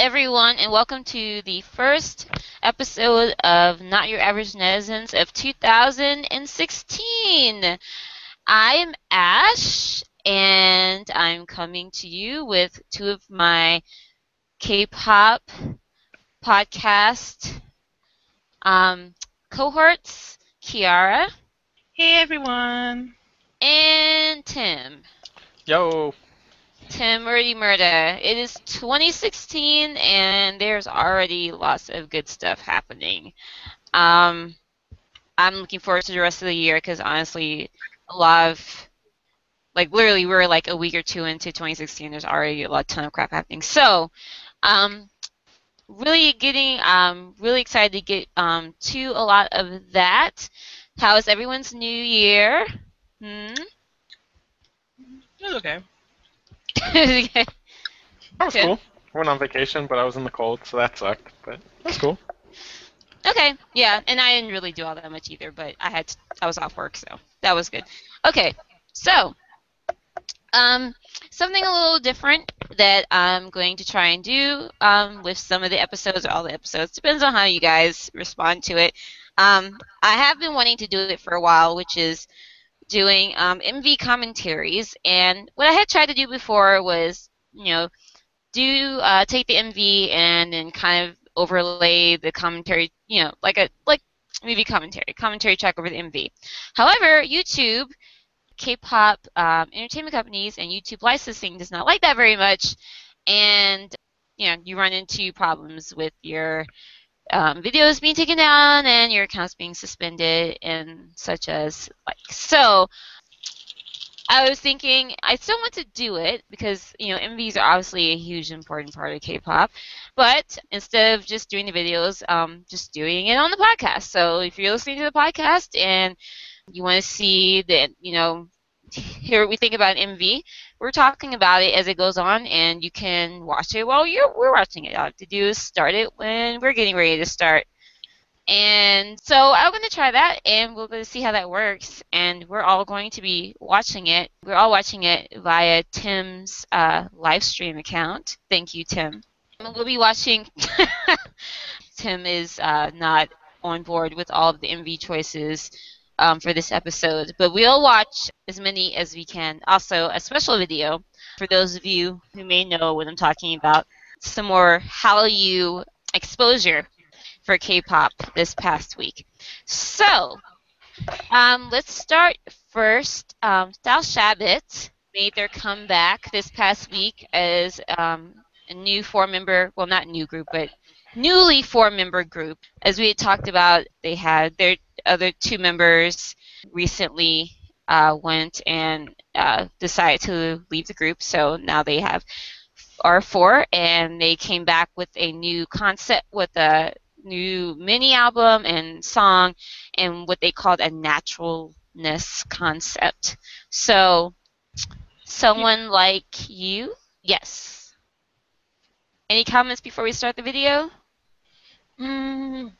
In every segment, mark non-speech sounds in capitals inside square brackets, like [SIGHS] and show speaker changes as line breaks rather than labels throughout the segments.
everyone, and welcome to the first episode of Not Your Average Netizens of 2016. I'm Ash, and I'm coming to you with two of my K-pop podcast um, cohorts, Kiara
Hey everyone.
and Tim.
Yo.
Tim Murdy Murda. It is 2016, and there's already lots of good stuff happening. Um, I'm looking forward to the rest of the year because honestly, a lot of like literally we're like a week or two into 2016. There's already a lot ton of crap happening. So, um, really getting um really excited to get um to a lot of that. How is everyone's new year? Hmm.
It's okay.
That was [LAUGHS]
Good.
cool. Went on vacation, but I was in the cold, so that sucked. But that's cool.
Okay, yeah, and I didn't really do all that much either, but I had I was off work, so that was good. Okay, so um, something a little different that I'm going to try and do um, with some of the episodes or all the episodes depends on how you guys respond to it. Um, I have been wanting to do it for a while, which is doing um, MV commentaries, and what I had tried to do before was, you know, do uh, take the MV and then kind of overlay the commentary, you know, like a like movie commentary, commentary track over the MV. However, YouTube, K-pop um, entertainment companies, and YouTube licensing does not like that very much, and you know you run into problems with your um, videos being taken down and your accounts being suspended and such as like so. I was thinking I still want to do it because you know MVs are obviously a huge important part of K-pop, but instead of just doing the videos, um, just doing it on the podcast. So if you're listening to the podcast and you want to see that, you know, [LAUGHS] hear what we think about MV, we're talking about it as it goes on, and you can watch it while you're we're watching it. All you have to do is start it when we're getting ready to start. And so I'm going to try that, and we're going to see how that works. And we're all going to be watching it. We're all watching it via Tim's uh, live stream account. Thank you, Tim. We'll be watching. [LAUGHS] Tim is uh, not on board with all of the MV choices um, for this episode, but we'll watch as many as we can. Also, a special video for those of you who may know what I'm talking about. Some more Hallyu exposure for K-pop this past week. So, um, let's start first. Um, Dalshabet made their comeback this past week as um, a new four-member, well, not new group, but newly four-member group. As we had talked about, they had their other two members recently uh, went and uh, decided to leave the group, so now they have are four, and they came back with a new concept with a new mini album and song, and what they called a naturalness concept. So, someone like you, yes. Any comments before we start the video?
Mm,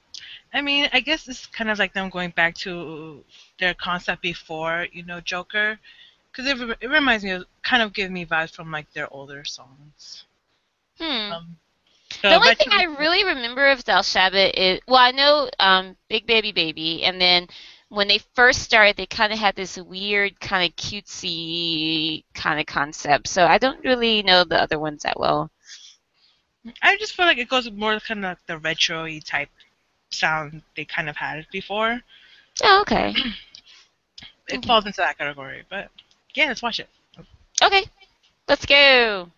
I mean, I guess it's kind of like them going back to their concept before, you know, Joker, because it, it reminds me of kind of give me vibes from like their older songs.
Hmm.
Um, so
the only thing I really remember of Dalshabet is well, I know um, Big Baby Baby, and then when they first started, they kind of had this weird, kind of cutesy kind of concept. So I don't really know the other ones that well.
I just feel like it goes more kind of like the retro-y type sound they kind of had before.
Oh, okay. [CLEARS THROAT]
It
Okay.
falls into that category, but yeah, let's watch it.
Okay, let's go.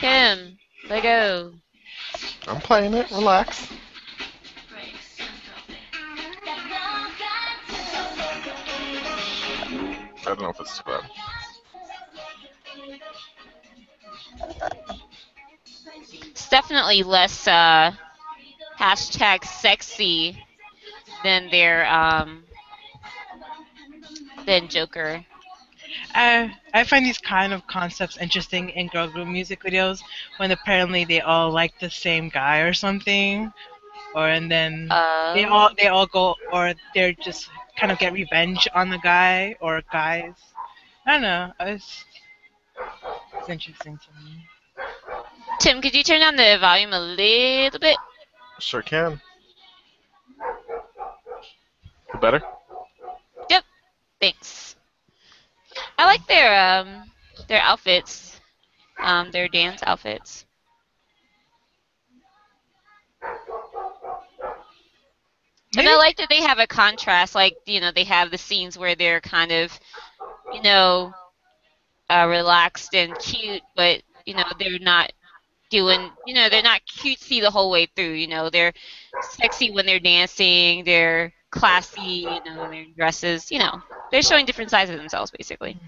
Kim, let go.
I'm playing it. Relax. I don't know if it's too bad.
It's definitely less uh, hashtag sexy than their um, than Joker.
I I find these kind of concepts interesting in girl group music videos when apparently they all like the same guy or something, or and then
Uh,
they all they all go or they're just kind of get revenge on the guy or guys. I don't know. It's, it's interesting to me.
Tim, could you turn down the volume a little bit?
Sure can. Better? Yep.
Thanks. I like their um their outfits, um their dance outfits. And I like that they have a contrast, like you know they have the scenes where they're kind of, you know, uh, relaxed and cute, but you know they're not doing, you know, they're not cutesy the whole way through. You know, they're sexy when they're dancing, they're classy, you know, in their dresses. You know, they're showing different sides of themselves, basically.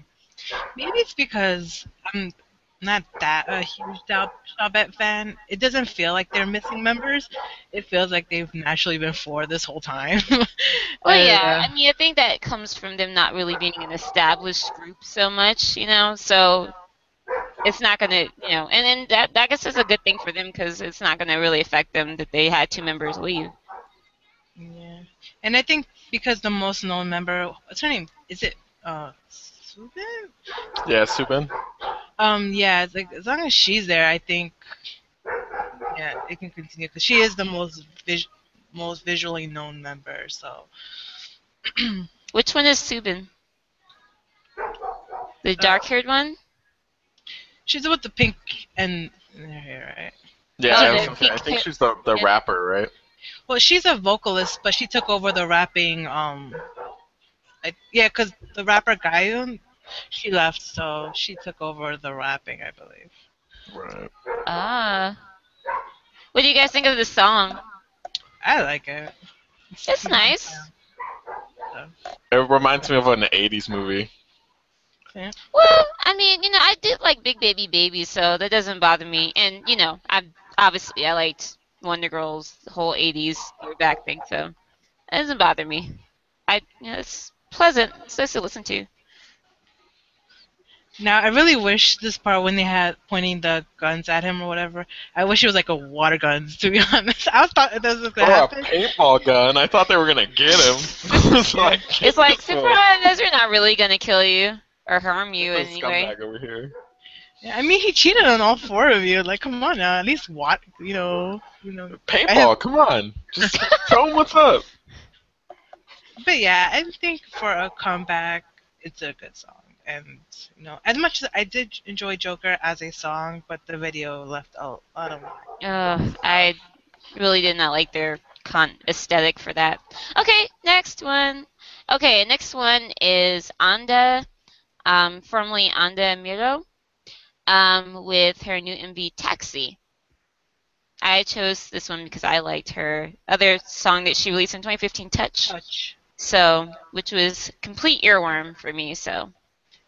Maybe it's because I'm not that a huge Chabet fan. It doesn't feel like they're missing members. It feels like they've naturally been four this whole time. [LAUGHS]
Well, yeah,
Uh,
I mean, I think that comes from them not really being an established group so much, you know. So it's not gonna, you know, and then that that I guess is a good thing for them because it's not gonna really affect them that they had two members leave.
Yeah, and I think because the most known member, what's her name? Is it uh Subin?
Yeah, Subin.
Um, yeah, it's like as long as she's there, I think, yeah, it can continue because she is the most vis- most visually known member. So [CLEARS THROAT]
Which one is Subin? The dark-haired one?
She's with the pink and hair, right?
Yeah,
Oh,
I, was I think she's the, the
yeah.
rapper, right?
Well, she's a vocalist, but she took over the rapping. Um, I, yeah, because the rapper Gayun, she left, so she took over the rapping, I believe.
Right.
Ah. What do you guys think of the song?
I like it.
It's nice.
It reminds me of an 80s movie.
Well, I mean, you know, I did like Big Baby Baby, so that doesn't bother me. And you know, I obviously I liked Wonder Girls, the whole '80s back thing, so that doesn't bother me. I, you know, it's pleasant. It's nice to listen to.
Now, I really wish this part when they had pointing the guns at him or whatever. I wish it was like a water guns. [LAUGHS] To be honest, I thought that was gonna
a
happen.
paintball gun. I thought they were gonna get him. [LAUGHS] it's [LAUGHS] like,
It's like
get
surprise, they're not really gonna kill you or harm you in
this
any way.
over here.
Yeah, I mean, he cheated on all four of you. Like, come on now, at least what you know, you know.
Paintball, come on. Just show him what's up. [LAUGHS]
But yeah, I think for a comeback, it's a good song. And you know, as much as I did enjoy Joker as a song, but the video left a lot of.
Uh, I really did not like their con aesthetic for that. Okay, next one. Okay, next one is Anda, um, formerly Anda Miro, um, with her new MV Taxi. I chose this one because I liked her other song that she released in 2015, Touch.
Touch.
So, which was complete earworm for me. So,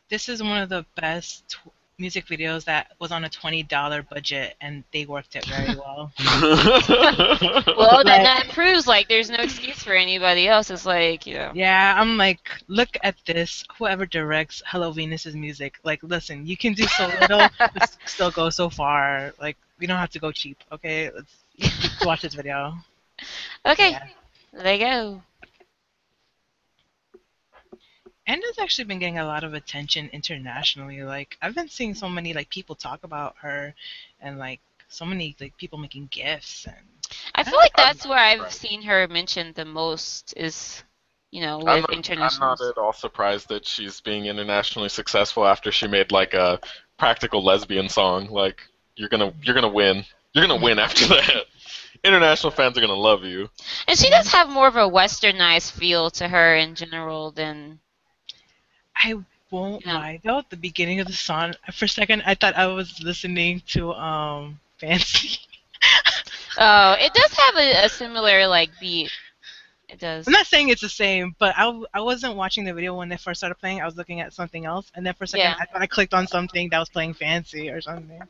This is one of the best music videos that was on a twenty dollar budget, and they worked it very [LAUGHS] well. [LAUGHS]
well, then that proves like there's no excuse for anybody else. It's like, you know.
Yeah, I'm like, look at this. Whoever directs Hello Venus's music, like, listen, you can do so little, [LAUGHS] but still go so far. Like, we don't have to go cheap, okay? Let's watch this video.
Okay,
Yeah.
there you go.
Anda's actually been getting a lot of attention internationally. Like, I've been seeing so many like people talk about her, and like so many like people making gifts and.
I feel like that's where I've
right.
seen her mentioned the most is, you know,
I'm
with
not, I'm not at all surprised that she's being internationally successful after she made like a practical lesbian song. Like you're gonna you're gonna win. You're gonna win after that. [LAUGHS] International fans are gonna love you.
And she does have more of a westernized feel to her in general than.
I won't
Yeah.
lie though, at the beginning of the song, for a second I thought I was listening to um Fancy. [LAUGHS]
Oh, it does have a, a similar like beat. It does.
I'm not saying it's the same, but I, w- I wasn't watching the video when they first started playing. I was looking at something else, and then for a second
Yeah.
I thought I clicked on something that was playing Fancy or something.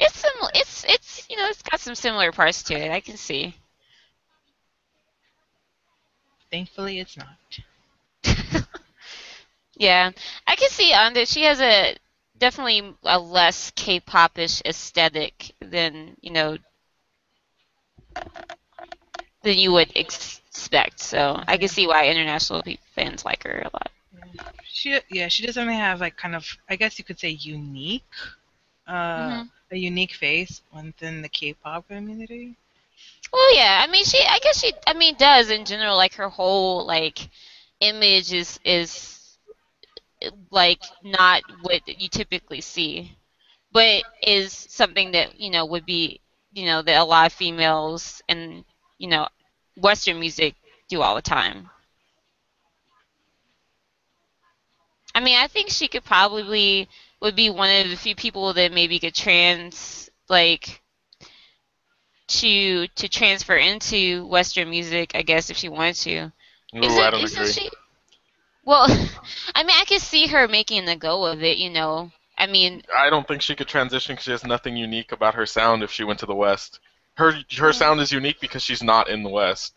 It's sim- It's it's you know it's got some similar parts to it. I can see.
Thankfully, it's not.
Yeah, I can see on that she has a definitely a less K-popish aesthetic than you know than you would expect. So I can see why international fans like her a lot.
She yeah, she doesn't have like kind of I guess you could say unique uh,
Mhm.
a unique face within the K-pop community.
Well, yeah. I mean, she. I guess she. I mean, does in general. Like her whole like image is is like not what you typically see, but is something that you know would be you know that a lot of females and you know Western music do all the time. I mean, I think she could probably would be one of the few people that maybe could trans like to to transfer into Western music, I guess, if she wanted to.
Ooh,
Isn't-
I don't
isn't
agree.
She, well, [LAUGHS] I mean, I could see her making the go of it. You know, I mean,
I don't think she could transition because she has nothing unique about her sound if she went to the West. Her her sound is unique because she's not in the West.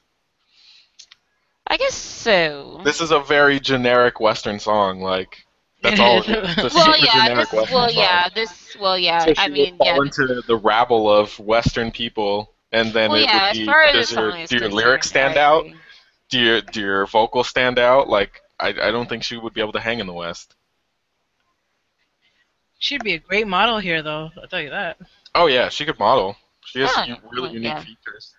I guess so.
This is a very generic Western song. Like that's all. It is. [LAUGHS] It's a
well,
super
yeah,
generic
this,
Western
well,
song.
yeah, this, well, yeah.
So she
I mean,
would
yeah.
into the rabble of Western people, and then
Well,
it
yeah,
would
as
be.
far as the
Does your,
song is
do your lyrics stand
I
out? Do your do your vocals stand out? Like I I don't think she would be able to hang in the West.
She'd be a great model here, though. I'll tell you that.
Oh yeah, she could model. She has
Yeah,
really unique
yeah.
features.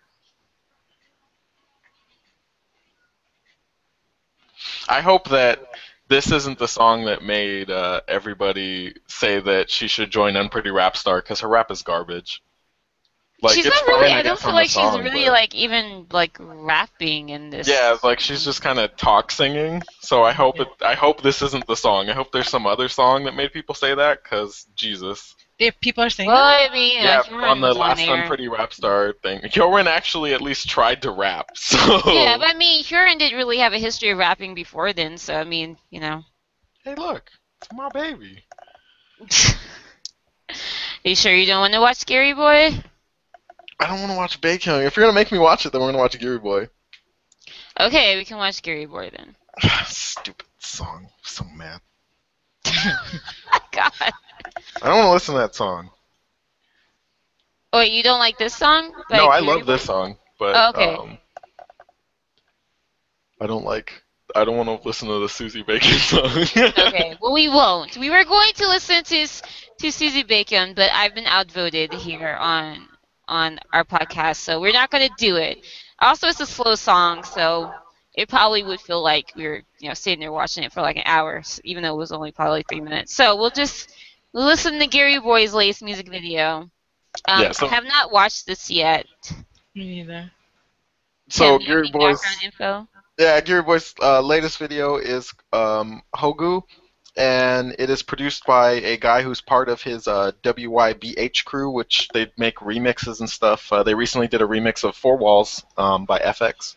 I hope that this isn't the song that made uh, everybody say that she should join Unpretty Rap Star because her rap is garbage. Like
she's not really. I don't feel
on the
like she's really
but-
like even like rapping in this.
Yeah, like she's just kind of talk singing. So I hope it. I hope this isn't the song. I hope there's some other song that made people say that. Cause Jesus.
If people are saying
Well,
that,
I mean,
Yeah,
Hyorin
on the last
there.
Unpretty Rap Star thing, Hyorin actually at least tried to rap. [LAUGHS] So
Yeah, but I mean, Hyorin didn't really have a history of rapping before then, so I mean, you know.
hey, look, it's my baby.
Are [LAUGHS] you sure you don't want to watch Giriboy?
I don't want to watch Baekhyun. If you're gonna make me watch it, then we're gonna watch Giriboy.
Okay, we can watch Giriboy then. [SIGHS]
Stupid song. So mad. [LAUGHS]
God.
I don't want to listen to that song.
Oh, wait, you don't like this song?
no, I love this song, but
Oh, okay.
um, I don't like. I don't want to listen to the Suzy Baekhyun song. [LAUGHS]
okay, well we won't. We were going to listen to to Suzy Baekhyun, but I've been outvoted here on on our podcast, so we're not going to do it. Also, it's a slow song, so it probably would feel like we were you know sitting there watching it for like an hour, even though it was only probably three minutes. So we'll just listen to Giriboy's latest music video. Um,
Yeah, so-
I have not watched this yet.
me neither.
so
Tim, you have
Geary
any
Boy's
info.
yeah, Giriboy's uh, latest video is um, Hogu, and it is produced by a guy who's part of his uh, WYBH crew, which they make remixes and stuff. Uh, they recently did a remix of Four Walls um, by f(x).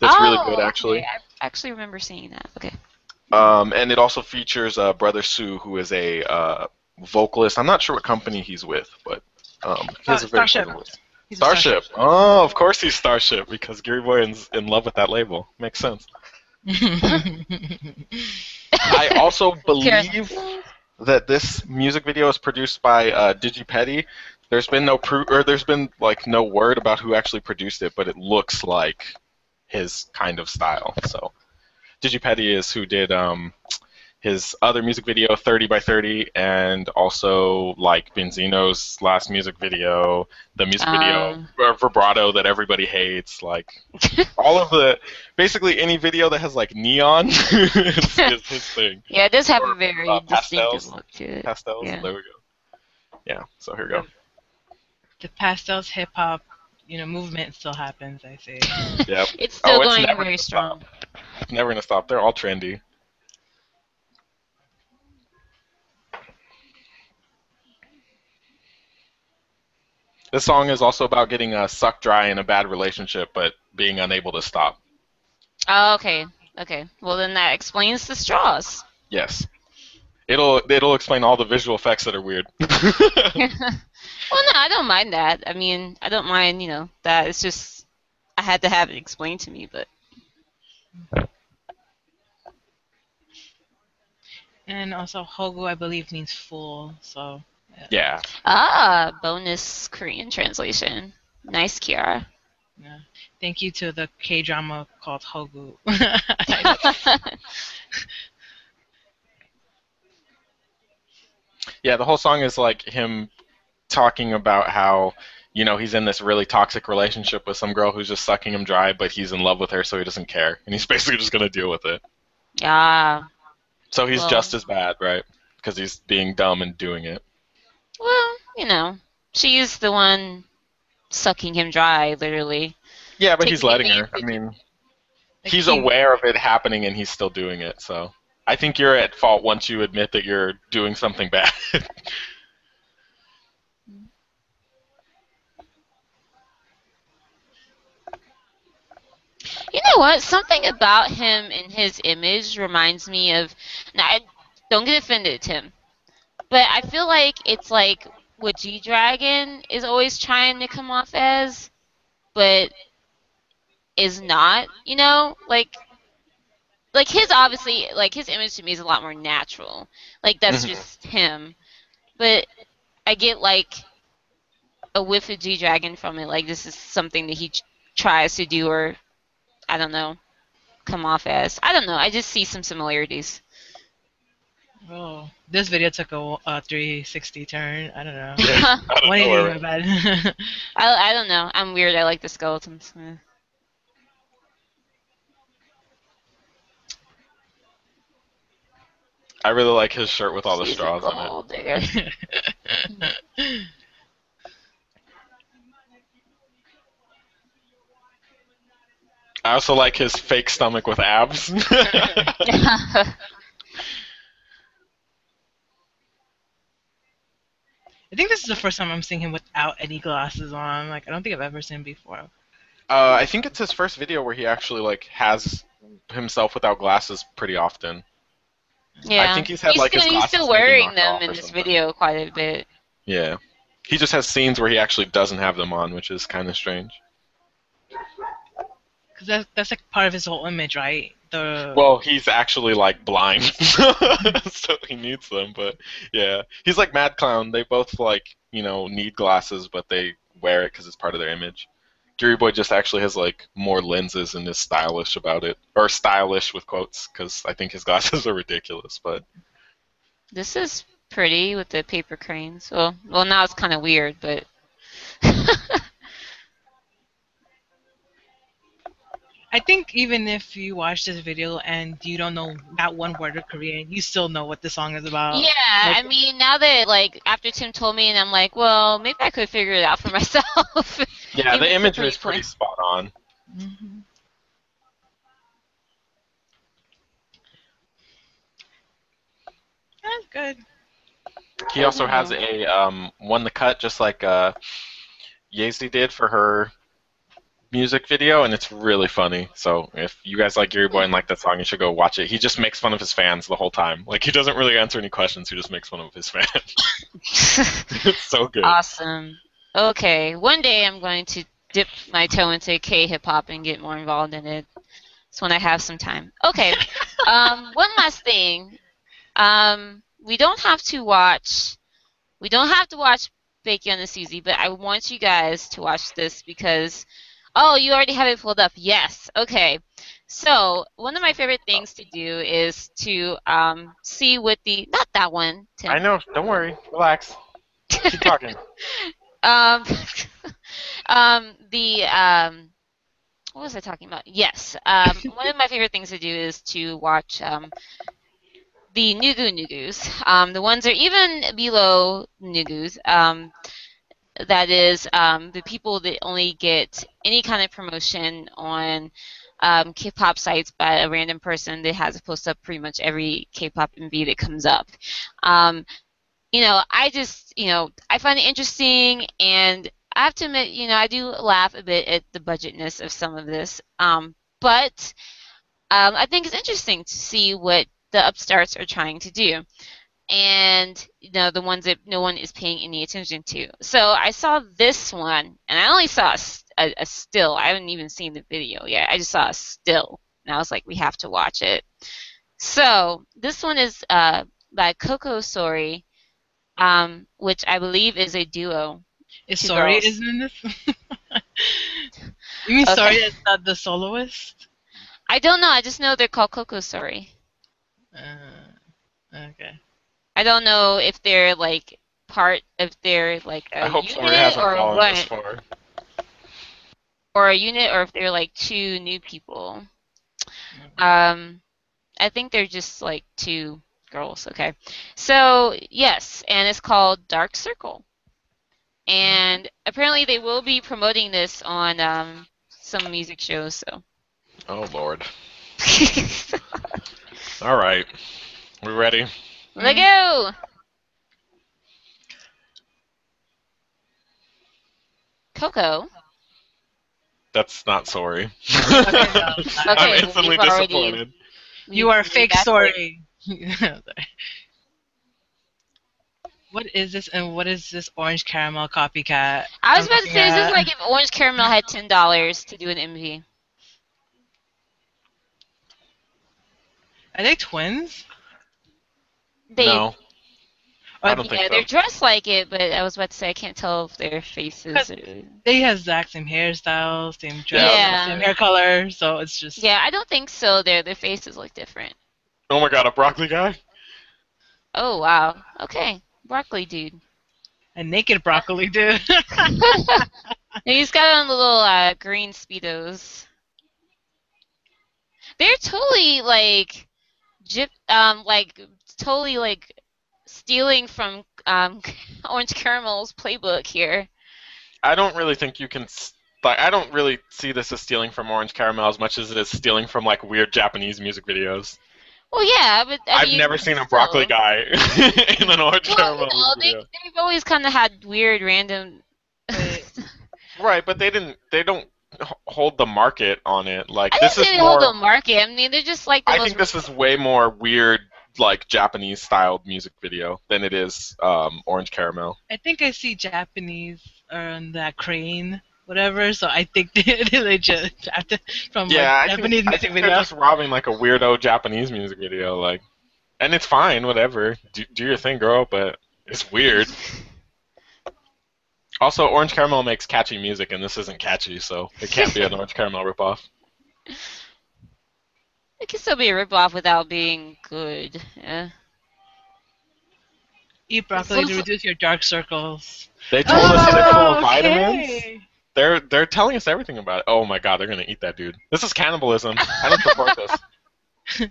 That's really good,
Oh,
actually.
okay. I actually remember seeing that. Okay.
Um, and it also features uh, Brother Su, who is a uh, vocalist. I'm not sure what company he's with, but um, he has
Uh,
a very
Starship.
fun voice.
He's a
Starship. Oh, of course he's Starship because Gary is in love with that label. Makes sense. [LAUGHS] [LAUGHS] I [LAUGHS] also believe that this music video is produced by uh, Digipedi. There's been no proof, or there's been like no word about who actually produced it, but it looks like his kind of style. So, Digipedi is who did um, his other music video, 30 by 30, and also like Beenzino's last music video, the music video
Um.
uh, Vibrato that everybody hates, like all of the basically any video that has like neon [LAUGHS] is, is his [LAUGHS] thing.
Yeah, it does have
Or,
a very
uh,
distinctive
pastels.
look to it.
Pastels.
Yeah.
There we go. Yeah. So here we go.
the pastels hip hop, you know, movement still happens. I say.
Yep. [LAUGHS]
It's still
Oh,
going
never
very
gonna stop.
strong.
It's never gonna stop. They're all trendy. This song is also about getting uh, sucked dry in a bad relationship, but being unable to stop.
Oh, okay. Okay. Well, then that explains the straws.
Yes. It'll it'll explain all the visual effects that are weird. [LAUGHS] [LAUGHS]
well, no, I don't mind that. I mean, I don't mind, you know, that. It's just I had to have it explained to me, but
And also Hogu, I believe, means fool. So
yeah.
ah, bonus Korean translation. Nice, Kiara.
yeah. thank you to the K drama called Hogu. [LAUGHS]
Yeah, the whole song is like him talking about how you know he's in this really toxic relationship with some girl who's just sucking him dry, but he's in love with her, so he doesn't care, and he's [LAUGHS] basically just gonna deal with it.
Yeah.
So he's
Well-
just as bad, right? Because he's being dumb and doing it.
Well, you know, she she's the one sucking him dry, literally.
Yeah, but
Taking
he's letting her. I mean, he's aware of it happening and he's still doing it. So I think you're at fault once you admit that you're doing something bad. [LAUGHS]
You know what? Something about him and his image reminds me of. Now, don't get offended, Tim, but I feel like it's like what G Dragon is always trying to come off as, but is not. You know, like. Like his obviously, like his image to me is a lot more natural. Like that's
Mhm.
just him. But I get like a whiff of G Dragon from it. Like this is something that he ch- tries to do, or I don't know, come off as. I don't know. I just see some similarities.
Oh, this video took a, a 360 turn. I don't know.
Out of
180
nowhere.
my bad.
I, I don't know. I'm weird. I like the skeletons. Eh.
I really like his shirt with all the
She's
straws on it. [LAUGHS] I also like his fake stomach with abs. [LAUGHS] [LAUGHS]
I think this is the first time I'm seeing him without any glasses on. Like I don't think I've ever seen him before.
Uh, I think it's his first video where he actually like has himself without glasses pretty often.
yeah.
I think he's had like
still,
his
he's still wearing them in this
something.
video quite a bit.
Yeah, he just has scenes where he actually doesn't have them on, which is kind of strange.
Because that's that's like part of his whole image, right? The
Well, he's actually like blind, [LAUGHS] so he needs them. But yeah, he's like Mad Clown. They both like you know need glasses, but they wear it because it's part of their image. Giriboy just actually has like more lenses and is stylish about it, or stylish with quotes, because I think his [LAUGHS] glasses are ridiculous. But
This is pretty with the paper cranes. Well, well now it's kind of weird, but [LAUGHS]
I think even if you watch this video and you don't know that one word of Korean, you still know what the song is about.
yeah.
like-
I mean, now that like after Tim told me, and I'm like, well, maybe I could figure it out for [LAUGHS] myself.
yeah, the
was
imagery is
pretty
pretty spot on.
Mhm. That's good.
He also has a um, one the cut just like uh, Yeezy did for her music video, and it's really funny. So if you guys like Giriboy and like that song, you should go watch it. He just makes fun of his fans the whole time. Like he doesn't really answer any questions. He just makes fun of his [LAUGHS] fans. it's so good.
awesome. Okay, one day I'm going to dip my toe into K hip hop and get more involved in it. It's when I have some time. Okay. [LAUGHS] um, one last thing. Um, we don't have to watch. We don't have to watch Bakey on the Susie, but I want you guys to watch this because. Oh, you already have it pulled up. Yes. Okay. So one of my favorite things to do is to um, see what the not that one. Tim.
I know. Don't worry. Relax. Keep [LAUGHS] talking.
um, [LAUGHS] um, the um, what was I talking about? Yes. Um, one of my favorite things to do is to watch um, the Nugu Nugus. Um, the ones that are even below Nugus. Um, that is um, the people that only get any kind of promotion on um, K-pop sites by a random person that has a post up pretty much every K-pop MV that comes up. Um, you know, I just, you know, I find it interesting, and I have to admit, you know, I do laugh a bit at the budgetness of some of this. Um, but um, I think it's interesting to see what the upstarts are trying to do, and you know, the ones that no one is paying any attention to. So I saw this one, and I only saw a still. I haven't even seen the video yet. I just saw a still, and I was like, we have to watch it. So this one is uh, by Coco Sori um, which I believe is a duo.
Is
girls.
isn't in this? [LAUGHS] you mean
Okay.
Sorry is not the soloist?
I don't know. I just know they're called Coco Sori.
Uh, okay.
I don't know if they're like part of they're like a
I hope
unit
hasn't
or what,
far.
or a unit, or if they're like two new people. Um, I think they're just like two girls. Okay, so yes, and it's called Dark Circle, and apparently they will be promoting this on um, some music shows. So.
Oh lord. [LAUGHS] All right, we ready?
Let go. Coco.
That's not sorry.
Okay, no, [LAUGHS]
Okay,
I'm
well,
instantly
we've already-
disappointed.
You are fake. Sorry. [LAUGHS] what is this and what is this orange caramel copycat?
I was about to say, is this
at-
like if Orange Caramel had ten dollars to do an MV?
Are they twins?
They,
no, I
yeah,
don't think so.
they're dressed like it, but I was about to say I can't tell if their faces. Are...
They have exact same hairstyle, same dress,
Yeah.
same hair color, so it's just
Yeah, I don't think so. Their their faces look different.
Oh my god, a broccoli guy?
Oh wow. Okay, broccoli dude.
a naked broccoli dude. [LAUGHS]
He's got on little uh, green speedos. They're totally like, jip, um, like totally like stealing from um, [LAUGHS] Orange Caramel's playbook here.
I don't really think you can. Like, I don't really see this as stealing from Orange Caramel as much as it is stealing from like weird Japanese music videos.
Well, yeah, but I
I've
mean,
never seen a broccoli guy [LAUGHS] in an Orange
Well,
Caramel
they, they've always kind of had weird, random.
Right, but they didn't. They don't hold the market on it. Like
I
this
think
is
they hold the market. I mean, they're just like the
I think this is way more weird, like Japanese styled music video than it is um, Orange Caramel.
I think I see Japanese on that crane, whatever. So I think [LAUGHS] they, they just from
Yeah,
like,
I
Japanese
think, I
music
think
video.
they're just robbing like a weirdo Japanese music video, like, and it's fine, whatever. Do, do your thing, girl, but it's weird. [LAUGHS] Also, Orange Caramel makes catchy music, and this isn't catchy, so it can't be an [LAUGHS] Orange Caramel ripoff.
It can still be a ripoff without being good. Yeah.
Eat broccoli to reduce your dark circles.
They told us they're full
Oh,
of vitamins.
okay.
They're they're telling us everything about it. Oh my god, they're gonna eat that dude. This is cannibalism. I don't support this. [LAUGHS] [LAUGHS]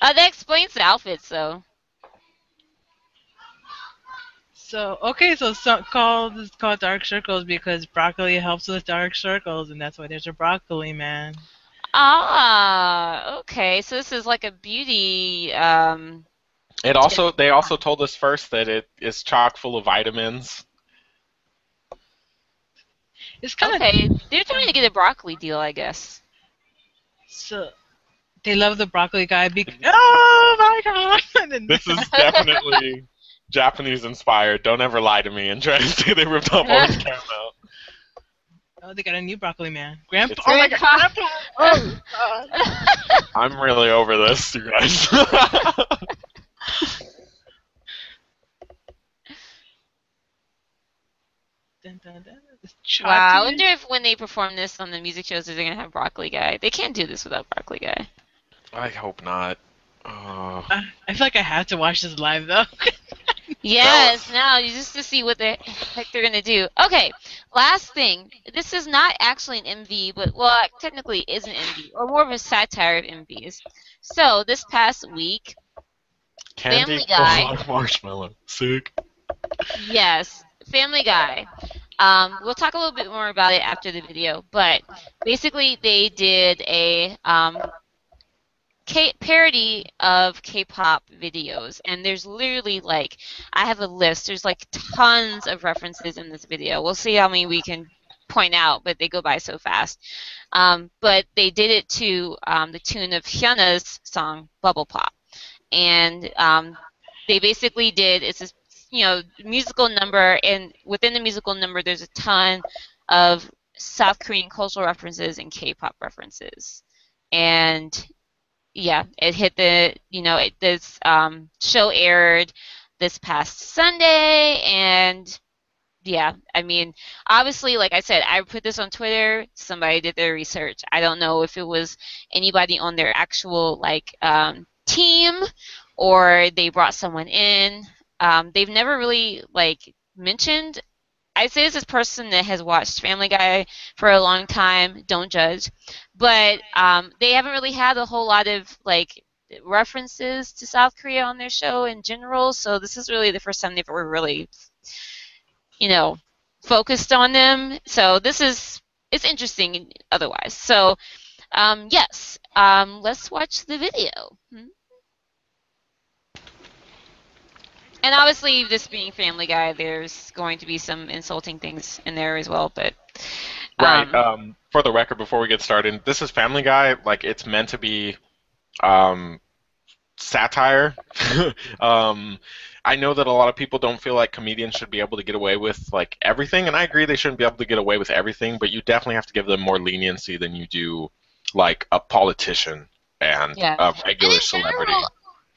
Uh, that explains the outfits, though.
So okay, so it's not called it's called dark circles because broccoli helps with dark circles, and that's why there's a broccoli man.
Ah, okay. So this is like a beauty. Um,
It also they also told us first that it is chock full of vitamins.
It's kind of
okay, they're trying to get a broccoli deal, I guess.
so they love the broccoli guy because oh my god! [LAUGHS]
This is [LAUGHS] definitely Japanese inspired. Don't ever lie to me and try to say they ripped off Orange [LAUGHS] Caramel.
Oh, they got a new broccoli man. Grandpa.
It's-
Oh my god! Grandpa! Oh god! [LAUGHS]
I'm really over this, you guys. [LAUGHS]
Dun, dun, dun.
Wow, I wonder if when they perform this on the music shows, they're gonna have broccoli guy. They can't do this without broccoli guy.
I hope not. Oh.
I I feel like I have to watch this live though. [LAUGHS]
Yes, now you just to see what the heck they're gonna do. Okay, last thing. This is not actually an MV, but well, technically is an MV, or more of a satire of MVs. So this past week,
Candy
Family Guy.
marshmallow. Sick.
yes, Family Guy. Um, we'll talk a little bit more about it after the video, but basically they did a um, K- parody of K-pop videos, and there's literally like I have a list. There's like tons of references in this video. We'll see how many we can point out, but they go by so fast. Um, but they did it to um, the tune of Hyuna's song "Bubble Pop," and um, they basically did it's this you know musical number, and within the musical number, there's a ton of South Korean cultural references and K-pop references, and yeah, it hit the you know it, this um, show aired this past Sunday, and yeah, I mean, obviously, like I said, I put this on Twitter. Somebody did their research. I don't know if it was anybody on their actual like um, team or they brought someone in. um, they've never really like mentioned. I say this as a person that has watched Family Guy for a long time. Don't judge, but um, they haven't really had a whole lot of like references to South Korea on their show in general. So this is really the first time they've ever really, you know, focused on them. So this is it's interesting otherwise. So um, yes, um, let's watch the video. Hmm? And obviously, this being Family Guy, there's going to be some insulting things in there as well. But
Right.
um,
Um, for the record, before we get started, this is Family Guy. Like it's meant to be um, satire. [LAUGHS] um, I know that a lot of people don't feel like comedians should be able to get away with like everything, and I agree they shouldn't be able to get away with everything. But you definitely have to give them more leniency than you do like a politician and
Yeah.
a
And
regular
in
celebrity.
general,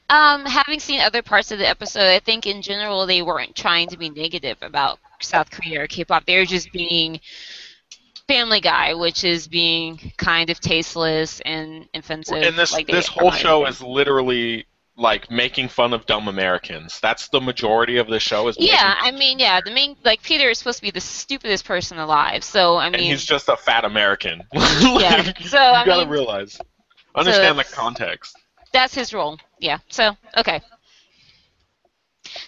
um, having seen other parts of the episode, I think in general they weren't trying to be negative about South Korea or K-pop. They were just being Family Guy, which is being kind of tasteless and offensive.
and this
like
this whole show is literally like making fun of dumb Americans. That's the majority of the show. Is
Yeah, I mean, yeah, the main like Peter is supposed to be the stupidest person alive. So I
and
mean,
he's just a fat American. [LAUGHS]
yeah. So
you
I
gotta
mean,
realize, understand the context.
that's his role. Yeah. So okay.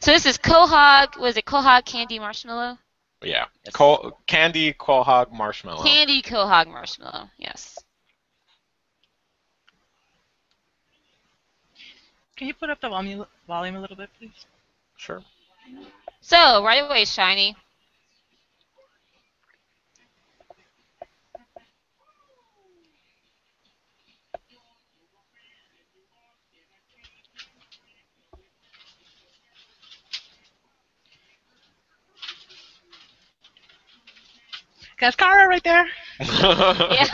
So this is Quahog. Was it Quahog Candy Marshmallow?
Yeah,
Yes.
Col- candy, quahog, marshmallow.
Candy Quahog Marshmallow. Yes.
Can you put up the volume, volume a little bit, please?
Sure.
So right away, Shiny.
That's Kara right there. [LAUGHS]
Yeah.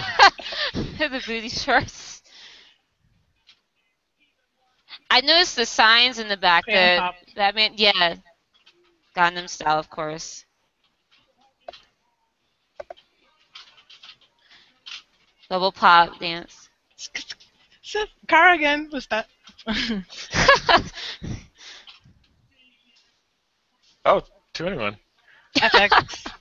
[LAUGHS] the booty shorts. I noticed the signs in the back
Crayon
that
pop.
Batman. Yeah. Gangnam Style, of course. Double pop dance.
Sith, Kara again. What's that? [LAUGHS]
oh, to anyone.
FX.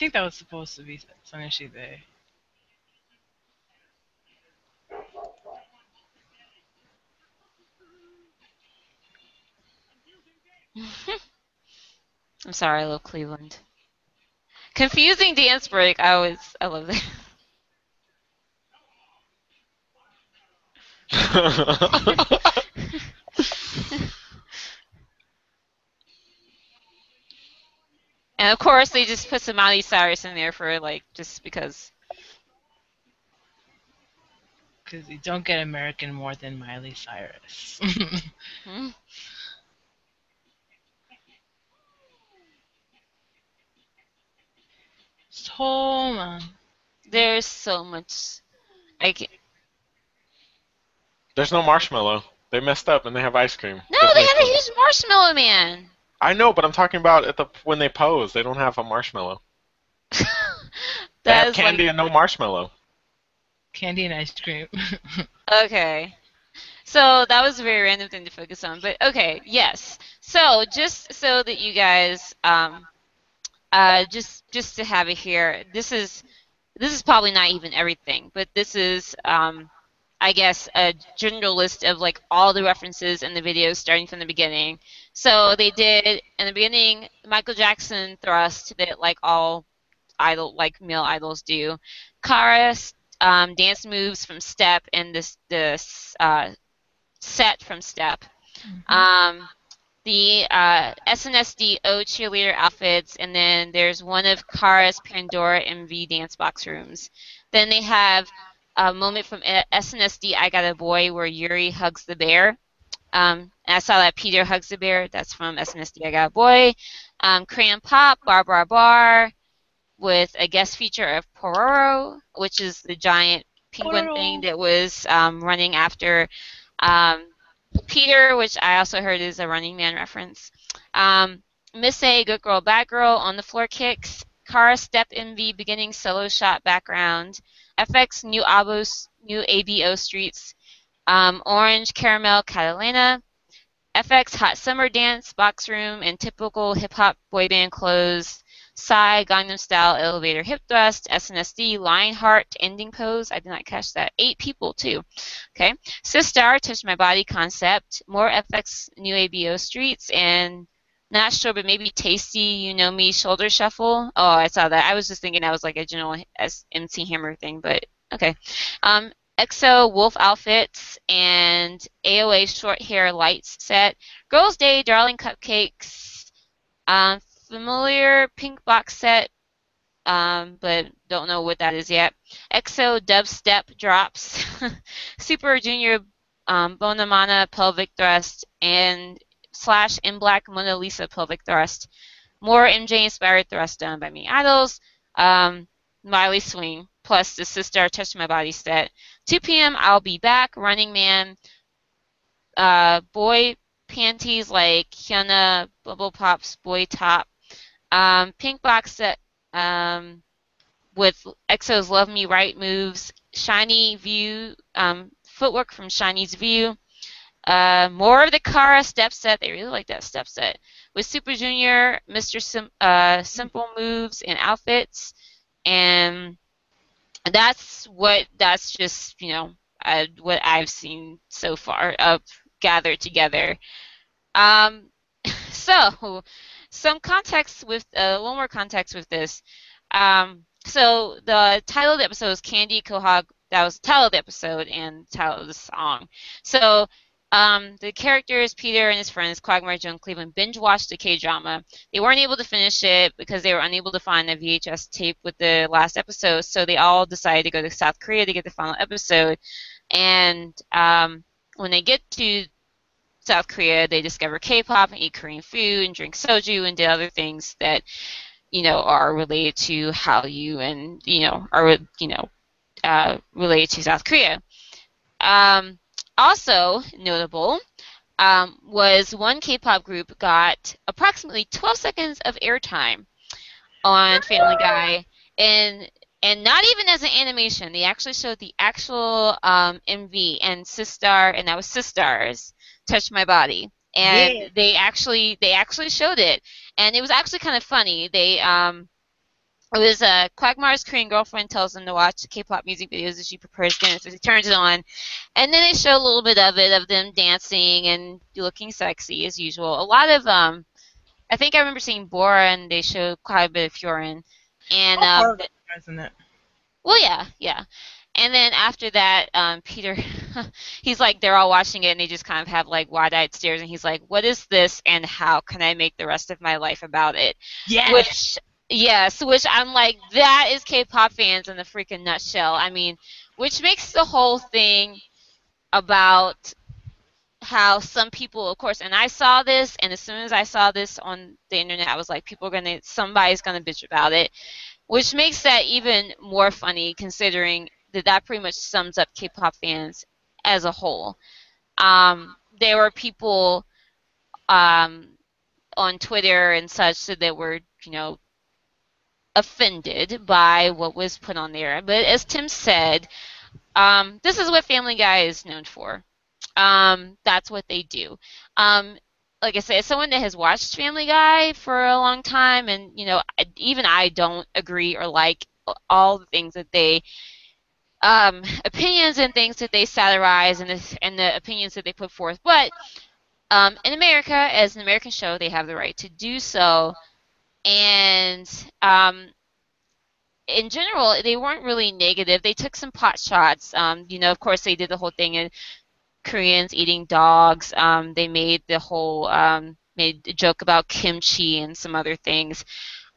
Think that was supposed to be Sonoshi Day. [LAUGHS]
I'm sorry, I love Cleveland. Confusing dance break. I always, I love that. [LAUGHS] [LAUGHS] And of course, they just put some Miley Cyrus in there for like just because.
Because you don't get American more than Miley Cyrus.
Hmm?
so, man.
There's so much. I can
There's no marshmallow. They messed up and they have ice cream.
No,
Doesn't
they
make
had a
sense.
huge Marshmallow Man.
I know, but I'm talking about at the when they pose. They don't have a marshmallow. [LAUGHS] They have
is
candy and no marshmallow.
Candy and ice cream. [LAUGHS]
okay. So that was a very random thing to focus on, but okay, yes. So just so that you guys, um, uh, just just to have it here, this is this is probably not even everything, but this is, um, I guess, a general list of like all the references in the videos starting from the beginning. So they did in the beginning Michael Jackson thrust that like all idol like male idols do. Kara um, dance moves from Step and this this uh, set from Step. Um, the uh, SNSD O cheerleader outfits, and then there's one of Kara's Pandora MV dance box rooms. Then they have a moment from SNSD I Got a Boy where Yuri hugs the bear. Um, and I saw that Peter hugs the bear. That's from SNSD I Got a Boy. Um, Crayon Pop, Bar Bar Bar, with a guest feature of Pororo, which is the giant penguin
Pororo.
thing that was um, running after um, Peter, which I also heard is a Running Man reference. Um, Miss A, Good Girl, Bad Girl, On the Floor Kicks, Kara Step MV beginning solo shot background, f(x) new album Nu ABO Streets, um, Orange Caramel Catalina, f(x) Hot Summer Dance, Box Room, and typical hip hop boy band clothes. Psy, Gangnam Style, Elevator Hip Thrust, SNSD, Lionheart, Ending Pose. I did not catch that. Eight people, too. Okay. Sistar, Touch My Body Concept, more f(x) Nu ABO Streets, and not sure, but maybe Tasty, You Know Me, Shoulder Shuffle. Oh, I saw that. I was just thinking that was like a general MC Hammer thing, but okay. Um, EXO Wolf Outfits and AOA Short Hair Lights set. Girls Day Darling Cupcakes. Um, familiar pink box set, um, but don't know what that is yet. EXO Dubstep Drops. [LAUGHS] Super Junior um, Bonamana Pelvic Thrust and slash in black Mona Lisa pelvic thrust. More MJ inspired thrust done by me idols. Um, Miley Swing plus the Sistar Touch My Body set. 2 p.m. I'll be back. Running Man. Uh, boy panties like Hyuna Bubble Pop's boy top. Um, pink box set um, with EXO's Love Me Right moves. SHINee View um, footwork from SHINee's View. Uh, more of the Kara step set. They really like that step set. With Super Junior, Mr. Sim, uh, Simple moves and outfits. And that's what, that's just, you know, uh, what I've seen so far of gathered together. Um, [LAUGHS] so, some context with, uh, a little more context with this. Um, so, the title of the episode is Candy Quahog. That was the title of the episode and the title of the song. So, um, the characters, Peter and his friends, Quagmire, Joe, and Cleveland, binge watched the K drama. They weren't able to finish it because they were unable to find a VHS tape with the last episode, so they all decided to go to South Korea to get the final episode. And um, when they get to South Korea, they discover K-pop and eat Korean food and drink soju and do other things that you know are related to Hallyu and you know are you know uh, related to South Korea. Um, also notable um, was one K-pop group got approximately 12 seconds of airtime on Family Guy, and and not even as an animation. They actually showed the actual um, MV and Sistar, and that was Sistars, "Touch My Body," and
Yeah.
they actually they actually showed it, and it was actually kind of funny. They um, it was uh, Quagmire's Korean girlfriend tells him to watch K-pop music videos as she prepares dinner, so he turns it on, and then they show a little bit of it of them dancing and looking sexy as usual. A lot of um, I think I remember seeing Bora and they showed quite a bit of Hyorin, and
Oh,
um,
of it, isn't it?
well, yeah, yeah. And then after that, um, Peter, [LAUGHS] he's like, they're all watching it, and they just kind of have like wide-eyed stares, and he's like, "What is this, and how can I make the rest of my life about it?"
Yes.
Which, yes, which I'm like, that is K-pop fans in the freaking nutshell. I mean, which makes the whole thing about how some people, of course, and I saw this, and as soon as I saw this on the internet, I was like, people are gonna, somebody's gonna bitch about it, which makes that even more funny considering that that pretty much sums up K-pop fans as a whole. Um, there were people um, on Twitter and such that were, you know, offended by what was put on there. But as Tim said, um, this is what Family Guy is known for. Um, that's what they do. Um, like I said, as someone that has watched Family Guy for a long time, and you know, I- even I don't agree or like all the things that they um, opinions and things that they satirize and the, and the opinions that they put forth. But um, in America, as an American show, they have the right to do so. And um, in general, they weren't really negative. They took some pot shots. Um, you know, of course, they did the whole thing in Koreans eating dogs. Um, they made the whole um, made a joke about kimchi and some other things.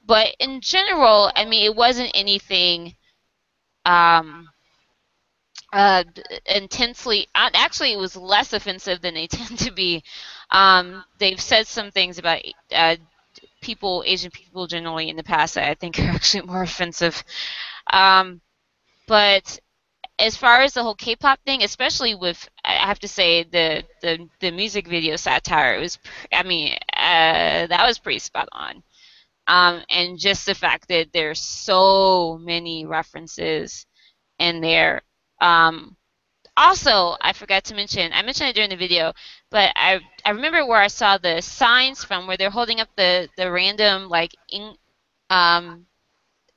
But in general, I mean, it wasn't anything um, uh, intensely. uh, Actually, it was less offensive than they [LAUGHS] tend to be. Um, they've said some things about uh, people, Asian people generally in the past I think [LAUGHS] are actually more offensive. Um, but as far as the whole K-pop thing, especially with, I have to say the the, the music video satire, it was, I mean, uh, that was pretty spot on. Um, and just the fact that there's so many references in there, um, also I forgot to mention. I mentioned it during the video, but I I remember where I saw the signs from where they're holding up the the random like in, um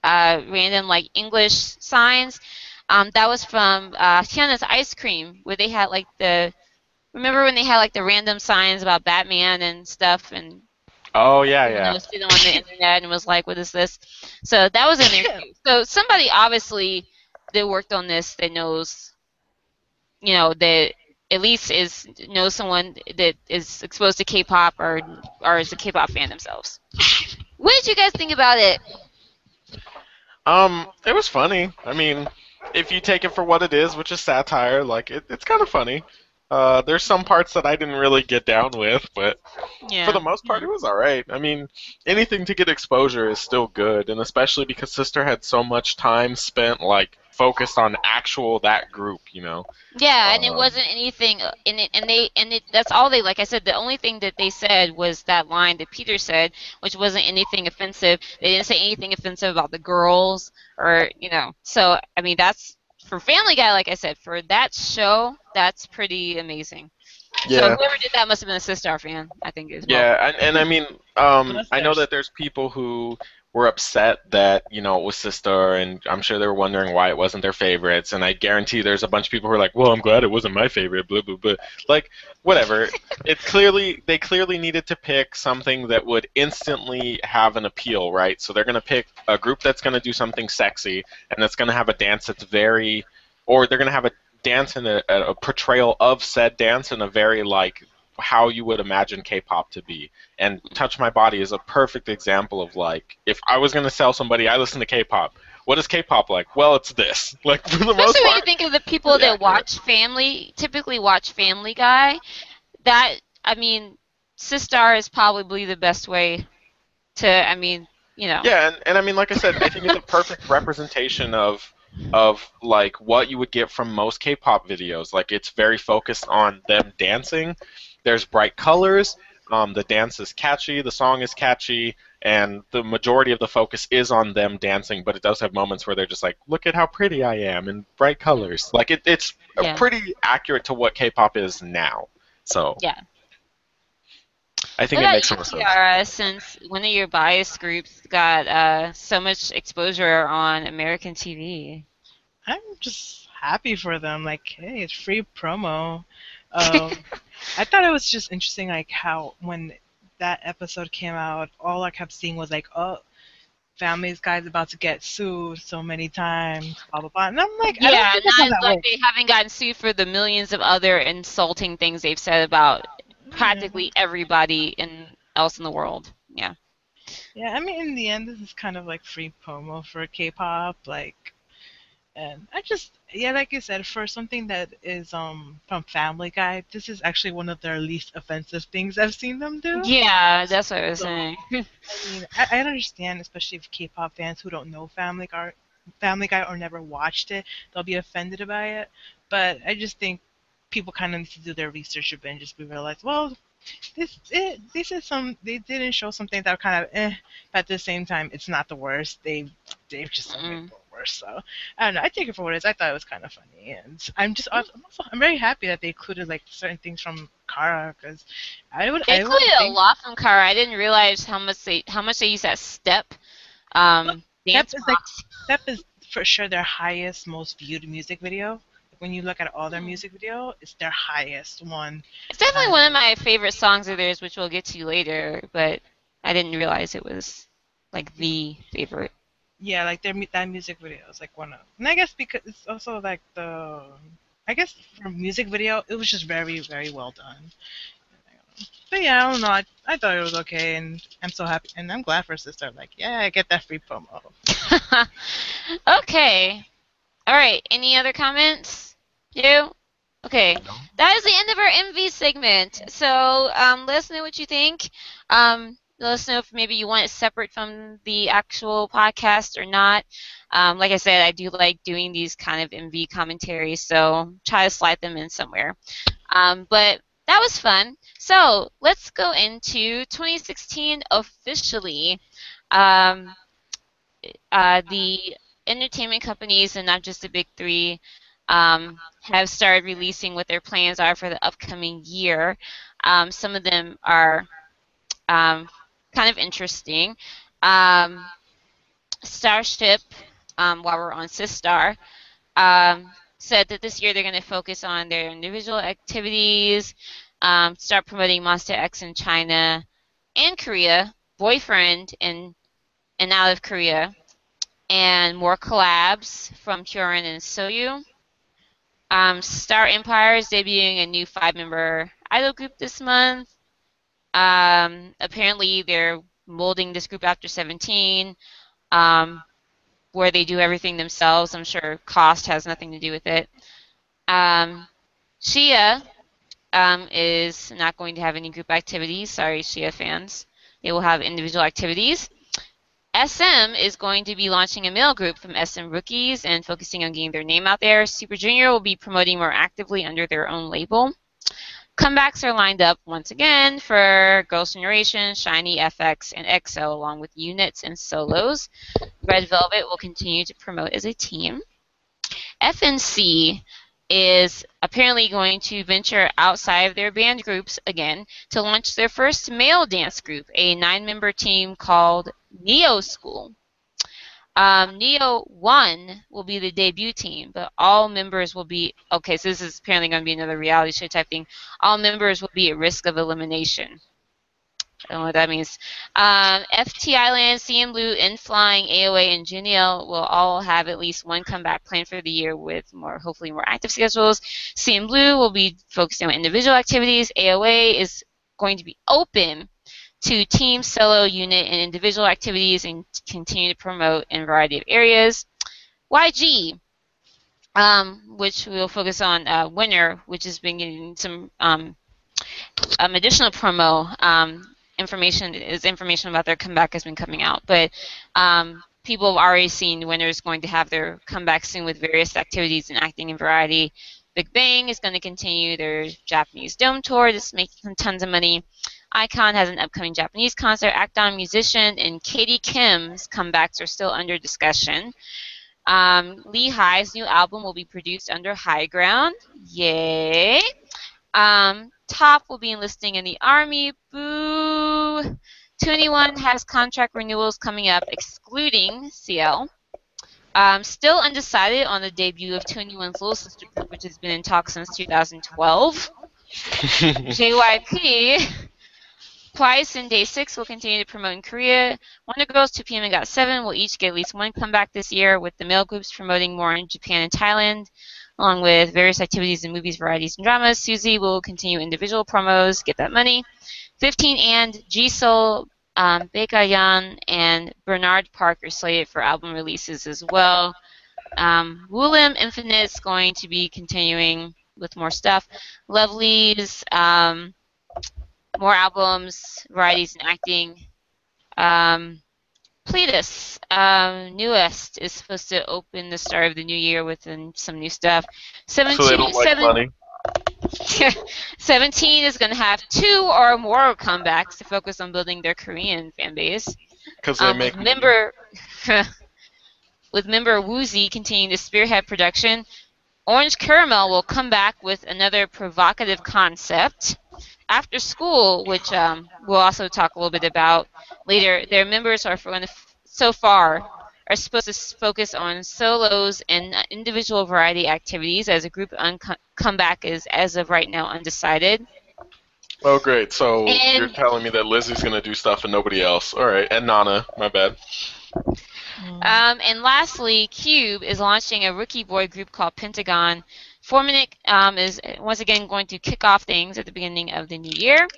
uh random like English signs. Um, that was from uh, Tiana's Ice Cream, where they had like the. Remember when they had like the random signs about Batman and stuff, and
Oh yeah,
you
yeah.
know, see them on the internet and was like, "What is this?" So that was in there. [LAUGHS] too. So somebody obviously that worked on this that knows, you know, that at least is knows someone that is exposed to K-pop or or is a K-pop fan themselves. What did you guys think about it?
Um, it was funny. I mean, if you take it for what it is, which is satire, like it, it's kind of funny. Uh, there's some parts that I didn't really get down with, but
Yeah.
for the most part, it was all right. I mean, anything to get exposure is still good, and especially because Sistar had so much time spent like focused on actual that group, you know.
Yeah, and it
Um,
wasn't anything uh, in it, and they and it, that's all they like. I said the only thing that they said was that line that Peter said, which wasn't anything offensive. They didn't say anything offensive about the girls or you know. So I mean, that's for Family Guy. Like I said, for that show, that's pretty amazing. So whoever did that must have been a Sistar fan. I think as well.
Yeah, and, and I mean, um, I know that there's people who were upset that you know it was Sistar, and I'm sure they were wondering why it wasn't their favorites. And I guarantee there's a bunch of people who are like, "Well, I'm glad it wasn't my favorite." Blah blah blah. Like, whatever. [LAUGHS] it clearly they clearly needed to pick something that would instantly have an appeal, right? So they're gonna pick a group that's gonna do something sexy, and that's gonna have a dance that's very, or they're gonna have a dance and a, a portrayal of said dance in a very like how you would imagine K-pop to be. And Touch My Body is a perfect example of like if I was gonna sell somebody I listen to K-pop. What is K-pop like? Well, it's this. [LAUGHS] Like for the most
Especially when you think of the people
pretty
that watch Family, typically watch Family Guy. That I mean, Sistar is probably the best way to. I mean, you know.
Yeah, and, and I mean, like I said, I think it's a perfect [LAUGHS] representation of of like what you would get from most K-pop videos. Like it's very focused on them dancing. There's bright colors. Um, the dance is catchy. The song is catchy, and the majority of the focus is on them dancing. But it does have moments where they're just like, "Look at how pretty I am!" in bright colors. Like it, it's uh,
Yeah.
pretty accurate to what K-pop is now. So
Yeah.
I think
What
it
about
makes
you,
some sense.
Kiara, since one of your bias groups got uh, so much exposure on American TV?
I'm just happy for them. Like, hey, it's free promo. Um, [LAUGHS] I thought it was just interesting, like how when that episode came out, all I kept seeing was like, oh, Family's Guy's about to get sued so many times, blah blah blah. And I'm like, I
Yeah, not like
works.
they haven't gotten sued for the millions of other insulting things they've said about practically everybody in, else in the world. Yeah.
Yeah, I mean, in the end, this is kind of like free promo for K-pop, like, and I just, yeah, like you said, for something that is um from Family Guy, this is actually one of their least offensive things I've seen them do.
Yeah, that's what I was
So-
saying. [LAUGHS]
I mean, I, I understand, especially if K-pop fans who don't know Family Guy, Family Guy or never watched it, they'll be offended by it. But I just think people kind of need to do their research a bit and just be realize, well, this it, this is some they didn't show something that kind of eh, but at the same time, it's not the worst. They they've just
Mm.
Worse. So I don't know. I take it for what it is. I thought it was kind of funny, and I'm just I'm also I'm very happy that they included like certain things from Kara because I would
They
I would
included a lot from Kara. I didn't realize how much they how much they use that step um, dance
is like- Step is for sure their highest, most viewed music video. When you look at all their music video, it's their highest one.
It's definitely one of my favorite songs of theirs, which we'll get to later. But I didn't realize it was like the favorite.
Yeah, like their that music video is like one of, and I guess because it's also like the, I guess for music video, it was just very, very well done. But yeah, I don't know. I, I thought it was okay, and I'm so happy, and I'm glad for Sistar. Like, yeah, I get that free promo. [LAUGHS]
okay. All right. Any other comments? You? Okay. That is the end of our MV segment. So um, let us know what you think. Um, let us know if maybe you want it separate from the actual podcast or not. Um, like I said, I do like doing these kind of MV commentaries, so try to slide them in somewhere. Um, but that was fun. So let's go into 2016 officially. Um, uh, the entertainment companies and not just the big three um, have started releasing what their plans are for the upcoming year. Um, some of them are um, kind of interesting. Um, Starship, um, while we're on Sistar, um, said that this year they're going to focus on their individual activities, um, start promoting Monsta X in China and Korea, Boyfriend in and out of Korea, and more collabs from Hyorin and Soyou. Um, Star Empire is debuting a new five-member idol group this month. Um, apparently, they're molding this group after 17, um, where they do everything themselves. I'm sure cost has nothing to do with it. Um, ZE:A um, is not going to have any group activities. Sorry, ZE:A fans. They will have individual activities. SM is going to be launching a male group from SM Rookies and focusing on getting their name out there. Super Junior will be promoting more actively under their own label. Comebacks are lined up once again for Girls' Generation, SHINee, f(x), and EXO, along with units and solos. Red Velvet will continue to promote as a team. FNC is apparently going to venture outside of their band groups again to launch their first male dance group, a nine member team called Neo School. Um, Neo 1 will be the debut team, but all members will be okay. So this is apparently going to be another reality show type thing. All members will be at risk of elimination. I don't know what that means. Um, FT Island, CN Blue, N.Flying, AOA, and Juniel will all have at least one comeback planned for the year with more, hopefully, more active schedules. CN Blue will be focusing on individual activities. AOA is going to be open to team, solo, unit, and individual activities and continue to promote in a variety of areas. YG, um, which we'll focus on uh, Winner, which has been getting some um, um, additional promo um, information. Is information about their comeback has been coming out, but um, people have already seen Winner is going to have their comeback soon with various activities and acting in variety. Big Bang is going to continue their Japanese Dome tour. This is making tons of money. iKON has an upcoming Japanese concert. Akdong Musician and Katie Kim's comebacks are still under discussion. Um, Lee new album will be produced under High Ground. Yay! Um, Top will be enlisting in the Army. Boo! 2NE1 has contract renewals coming up, excluding CL. Um, still undecided on the debut of 2NE1's Little Sister Group, which has been in talks since 2012. [LAUGHS] JYP, And Day 6 will continue to promote in Korea. Wonder Girls, 2PM and GOT7 will each get at least one comeback this year, with the male groups promoting more in Japan and Thailand, along with various activities in movies, varieties, and dramas. Suzy will continue individual promos, get that money. 15 and Jisoo, um, Baekhyun, and Bernard Park are slated for album releases as well. Um, Woollim Infinite is going to be continuing with more stuff. Lovelyz. um, more albums, varieties, and acting. Um, Pledis, um, NU'EST, is supposed to open the start of the new year with some new stuff. 17,
so they don't like
seven-
money. [LAUGHS]
17 is going to have two or more comebacks to focus on building their Korean fan base.
Because they
Um,
make
member [LAUGHS] with member Woozi continuing to spearhead production, Orange Caramel will come back with another provocative concept. After school, which um, we'll also talk a little bit about later, their members are going to, so far, are supposed to s- focus on solos and uh, individual variety activities. As a group, un- comeback is, as of right now, undecided.
Oh, great. So
And-
you're telling me that Lizzy's going to do stuff and nobody else. All right. And Nana. My bad.
Um, and lastly, Cube is launching a rookie boy group called Pentagon. Formanik um, is once again going to kick off things at the beginning of the new year.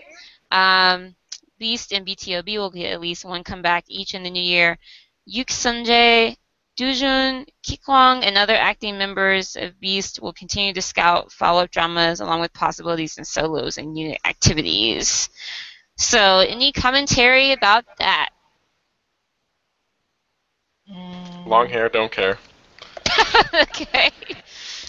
Um, Beast and BTOB will get at least one comeback each in the new year. Yook Sungjae, Doojoon, Kikwang, and other acting members of Beast will continue to scout follow-up dramas along with possibilities in solos and unit activities. So, any commentary about that?
Mm,
Long hair, don't care. [LAUGHS]
okay.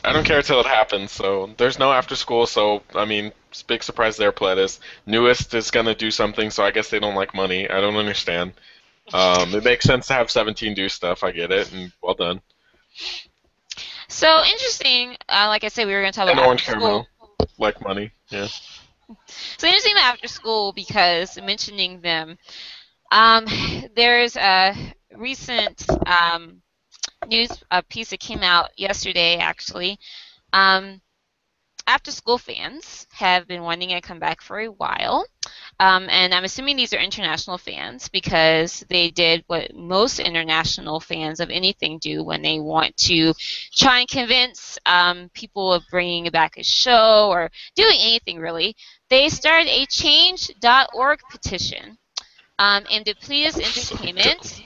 I don't care till it happens. So there's no after school. So I mean, big surprise there. Pledis. NU'EST is gonna do something. So I guess they don't like money. I don't understand. Um, it makes sense to have 17 do stuff. I get it, and well done.
So interesting. Uh, like I said, we were going to talk
And
about
orange
after school.
caramel. Like money. Yeah.
So interesting after school because mentioning them, um, [SIGHS] there's a recent um, news uh, piece that came out yesterday actually. Um, after school fans have been wanting to come back for a while. Um, and I'm assuming these are international fans because they did what most international fans of anything do when they want to try and convince um, people of bringing back a show or doing anything really. They started a change.org petition um, at Pledis Entertainment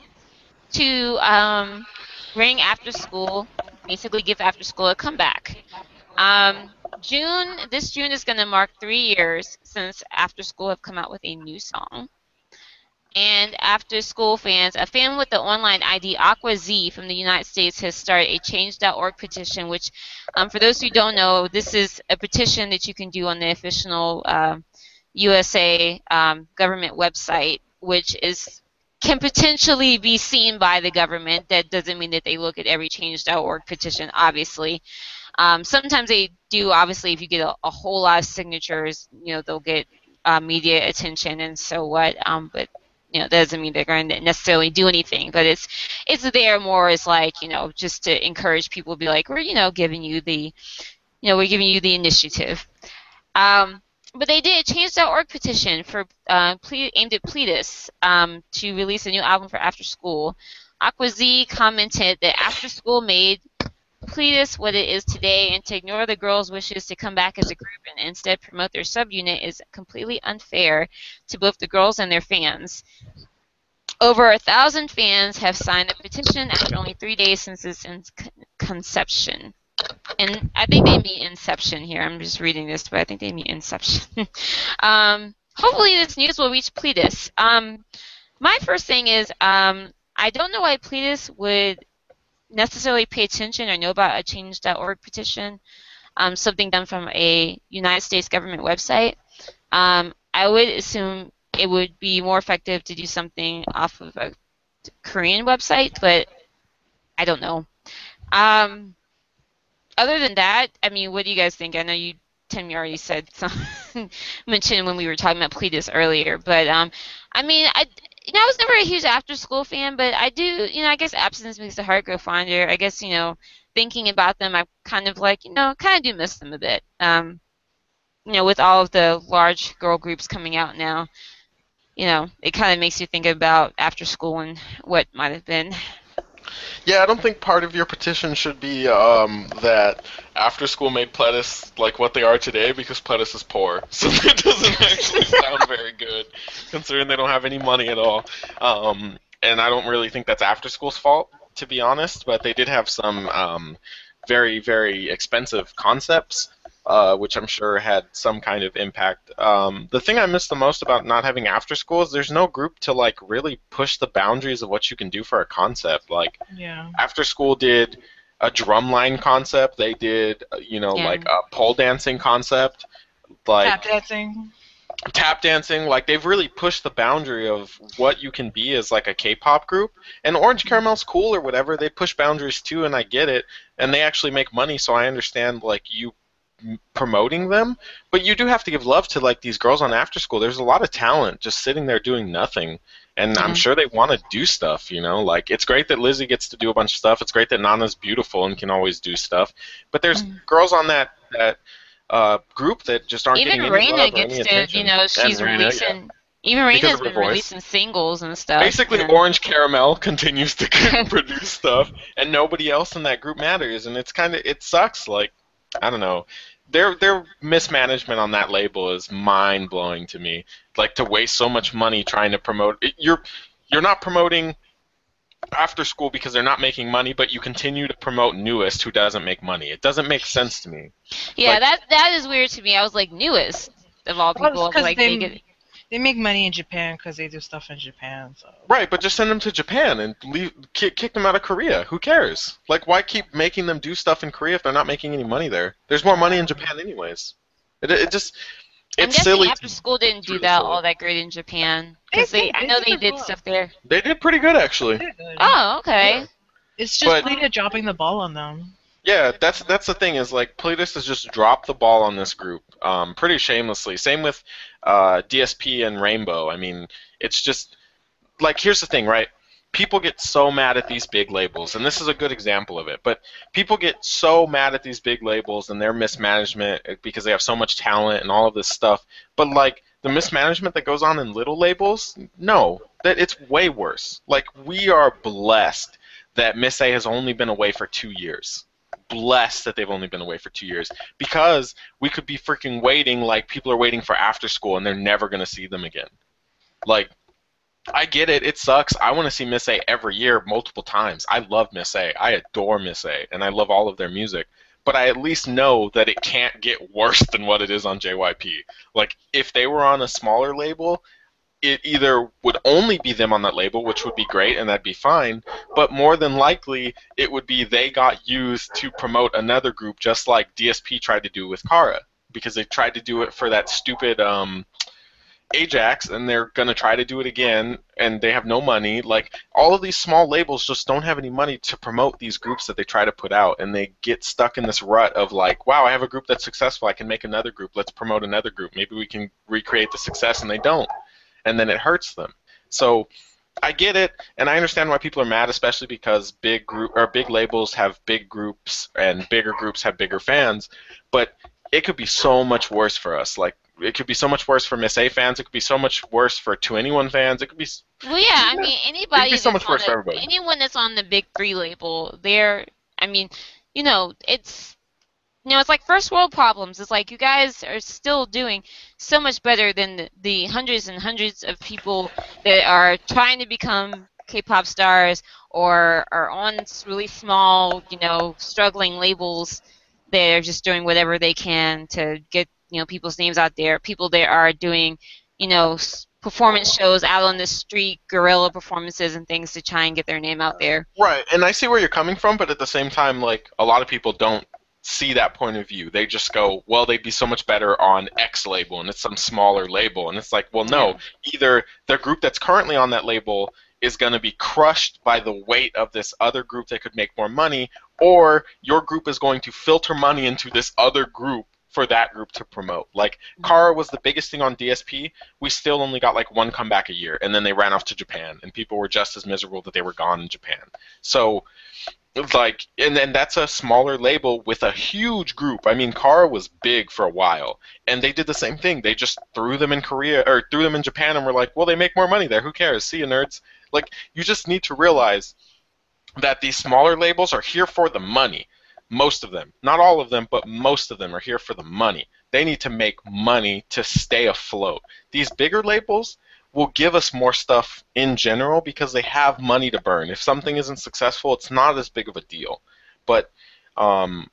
to um, bring after school, basically give after school a comeback. Um, June, this June is going to mark three years since After School have come out with a new song. And After School fans, a fan with the online ID Aqua Z from the United States has started a Change.org petition, which, um, for those who don't know, this is a petition that you can do on the official uh, USA um, government website, which is can potentially be seen by the government. That doesn't mean that they look at every Change.org petition, obviously. Um, sometimes they do. Obviously, if you get a, a, whole lot of signatures, you know they'll get uh, media attention, and so what. Um, but you know that doesn't mean they're going to necessarily do anything. But it's it's there more as like you know just to encourage people to be like we're you know giving you the you know we're giving you the initiative. Um, but they did change.org petition for uh, ple- aimed at Pledis um, to release a new album for After School. Aquazi commented that After School made Pledis what it is today and to ignore the girls' wishes to come back as a group and instead promote their subunit is completely unfair to both the girls and their fans. Over a thousand fans have signed the petition after only three days since its conception. And I think they mean inception here. I'm just reading this, but I think they mean inception. [LAUGHS] um, hopefully, this news will reach Pledis. Um, my first thing is um, I don't know why Pledis would necessarily pay attention or know about a change.org petition, um, something done from a United States government website, um, I would assume it would be more effective to do something off of a Korean website, but I don't know. Um, other than that, I mean, what do you guys think? I know you, Tim, you already said some, [LAUGHS] mentioned when we were talking about Pledis earlier, but um, I mean, I, you know, I was never a huge after school fan, but I do, you know, I guess absence makes the heart grow fonder. I guess, you know, thinking about them, I kind of like, you know, kind of do miss them a bit. Um, you know, with all of the large girl groups coming out now, you know, it kind of makes you think about after school and what might have been.
Yeah, I don't think part of your petition should be um, that after school made Pledis like what they are today because Pledis is poor. [LAUGHS] So that doesn't actually sound very good, considering they don't have any money at all. Um, and I don't really think that's after school's fault, to be honest. But they did have some um, very, very expensive concepts uh, which I'm sure had some kind of impact. Um, the thing I miss the most about not having after school is there's no group to like really push the boundaries of what you can do for a concept. Like
Yeah.
after school did a drumline concept. They did uh, you know
Yeah.
like a pole dancing concept. Like
Tap dancing.
tap dancing like they've really pushed the boundary of what you can be as like a k-pop group and orange caramel's cool or whatever they push boundaries too and i get it and they actually make money so i understand like you m- promoting them but you do have to give love to like these girls on after school there's a lot of talent just sitting there doing nothing and i'm
Mhm.
sure they want to do stuff you know like it's great that lizzy gets to do a bunch of stuff it's great that nana's beautiful and can always do stuff but there's
Mhm.
girls on that that uh, group that just aren't
Even
getting any love
Raina
or
gets
any
to,
attention.
you know, she's
Raina, yeah.
releasing. Even
Because
Raina's
of her
been
voice.
releasing singles and stuff.
Basically,
you know.
Orange Caramel [LAUGHS] continues to [LAUGHS] [LAUGHS] produce stuff, and nobody else in that group matters, and it's kind of it sucks. Like, I don't know, their their mismanagement on that label is mind blowing to me. Like to waste so much money trying to promote it, you're you're not promoting after school because they're not making money, but you continue to promote NU'EST who doesn't make money. It doesn't make sense to me.
Yeah,
like-
that that is weird to me. I was like NU'EST of all
Well, it's
people.
'cause
like
they-
they get.
They make money in Japan because they do stuff in Japan. So
Right, but just send them to Japan and leave, kick, kick them out of Korea. Who cares? Like, why keep making them do stuff in Korea if they're not making any money there? There's more money in Japan, anyways. It, it just,
I'm
it's
guessing
silly.
after school didn't do that all that great in Japan
They
because they,
did-
I
they
know
did
they did
well.
stuff there.
They did pretty good, actually.
good.
Oh, okay.
It's just
But-
media dropping the ball on them.
Yeah, that's that's the thing is like Pledis has just dropped the ball on this group, um, pretty shamelessly. Same with uh, DSP and Rainbow. I mean, it's just like here's the thing, right? People get so mad at these big labels, and this is a good example of it. But people get so mad at these big labels and their mismanagement eh, because they have so much talent and all of this stuff. But like the mismanagement that goes on in little labels, no, that it's way worse. Like we are blessed that Miss A has only been away for two years blessed that they've only been away for two years because we could be freaking waiting like people are waiting for after school and they're never going to see them again. Like, I get it. It sucks. I want to see Miss A every year, multiple times. I love Miss A. I adore Miss A, and I love all of their music. But I at least know that it can't get worse than what it is on JYP. Like, if they were on a smaller label, it either would only be them on that label, which would be great and that'd be fine, but more than likely it would be they got used to promote another group, just like DSP tried to do with Kara, because they tried to do it for that stupid um, Ajax, and they're gonna try to do it again, and they have no money. Like all of these small labels just don't have any money to promote these groups that they try to put out, and they get stuck in this rut of like, wow, I have a group that's successful, I can make another group, let's promote another group, maybe we can recreate the success, and they don't and then it hurts them. So I get it, and I understand why people are mad, especially because big group or big labels have big groups, and bigger groups have bigger fans. But it could be so much worse for us. Like it could be so much worse for Miss A fans. It could be so much worse for 2NE1 fans. It could be.
Well, yeah. I mean, anybody.
It could be so much worse
the,
for everybody.
Anyone that's on the big three label, they're. I mean, you know, it's you know, it's like first world problems. It's like you guys are still doing so much better than the, the hundreds and hundreds of people that are trying to become K-pop stars or are on really small, you know, struggling labels. They're just doing whatever they can to get, you know, people's names out there. People that are doing, you know, performance shows out on the street, guerrilla performances and things to try and get their name out there.
Right, and I see where you're coming from, but at the same time, like a lot of people don't see that point of view. They just go, well, they'd be so much better on X label, and it's some smaller label. And it's like, well, no. Yeah. Either the group that's currently on that label is going to be crushed by the weight of this other group that could make more money, or your group is going to filter money into this other group for that group to promote. Like mm-hmm. Kara was the biggest thing on DSP. We still only got like one comeback a year, and then they ran off to Japan, and people were just as miserable that they were gone in Japan. So like and then that's a smaller label with a huge group. I mean, Kara was big for a while, and they did the same thing. They just threw them in Korea or threw them in Japan, and were like, well, they make more money there. Who cares? See you, nerds. Like you just need to realize that these smaller labels are here for the money. Most of them, not all of them, but most of them are here for the money. They need to make money to stay afloat. These bigger labels, will give us more stuff in general because they have money to burn. If something isn't successful, it's not as big of a deal. But um,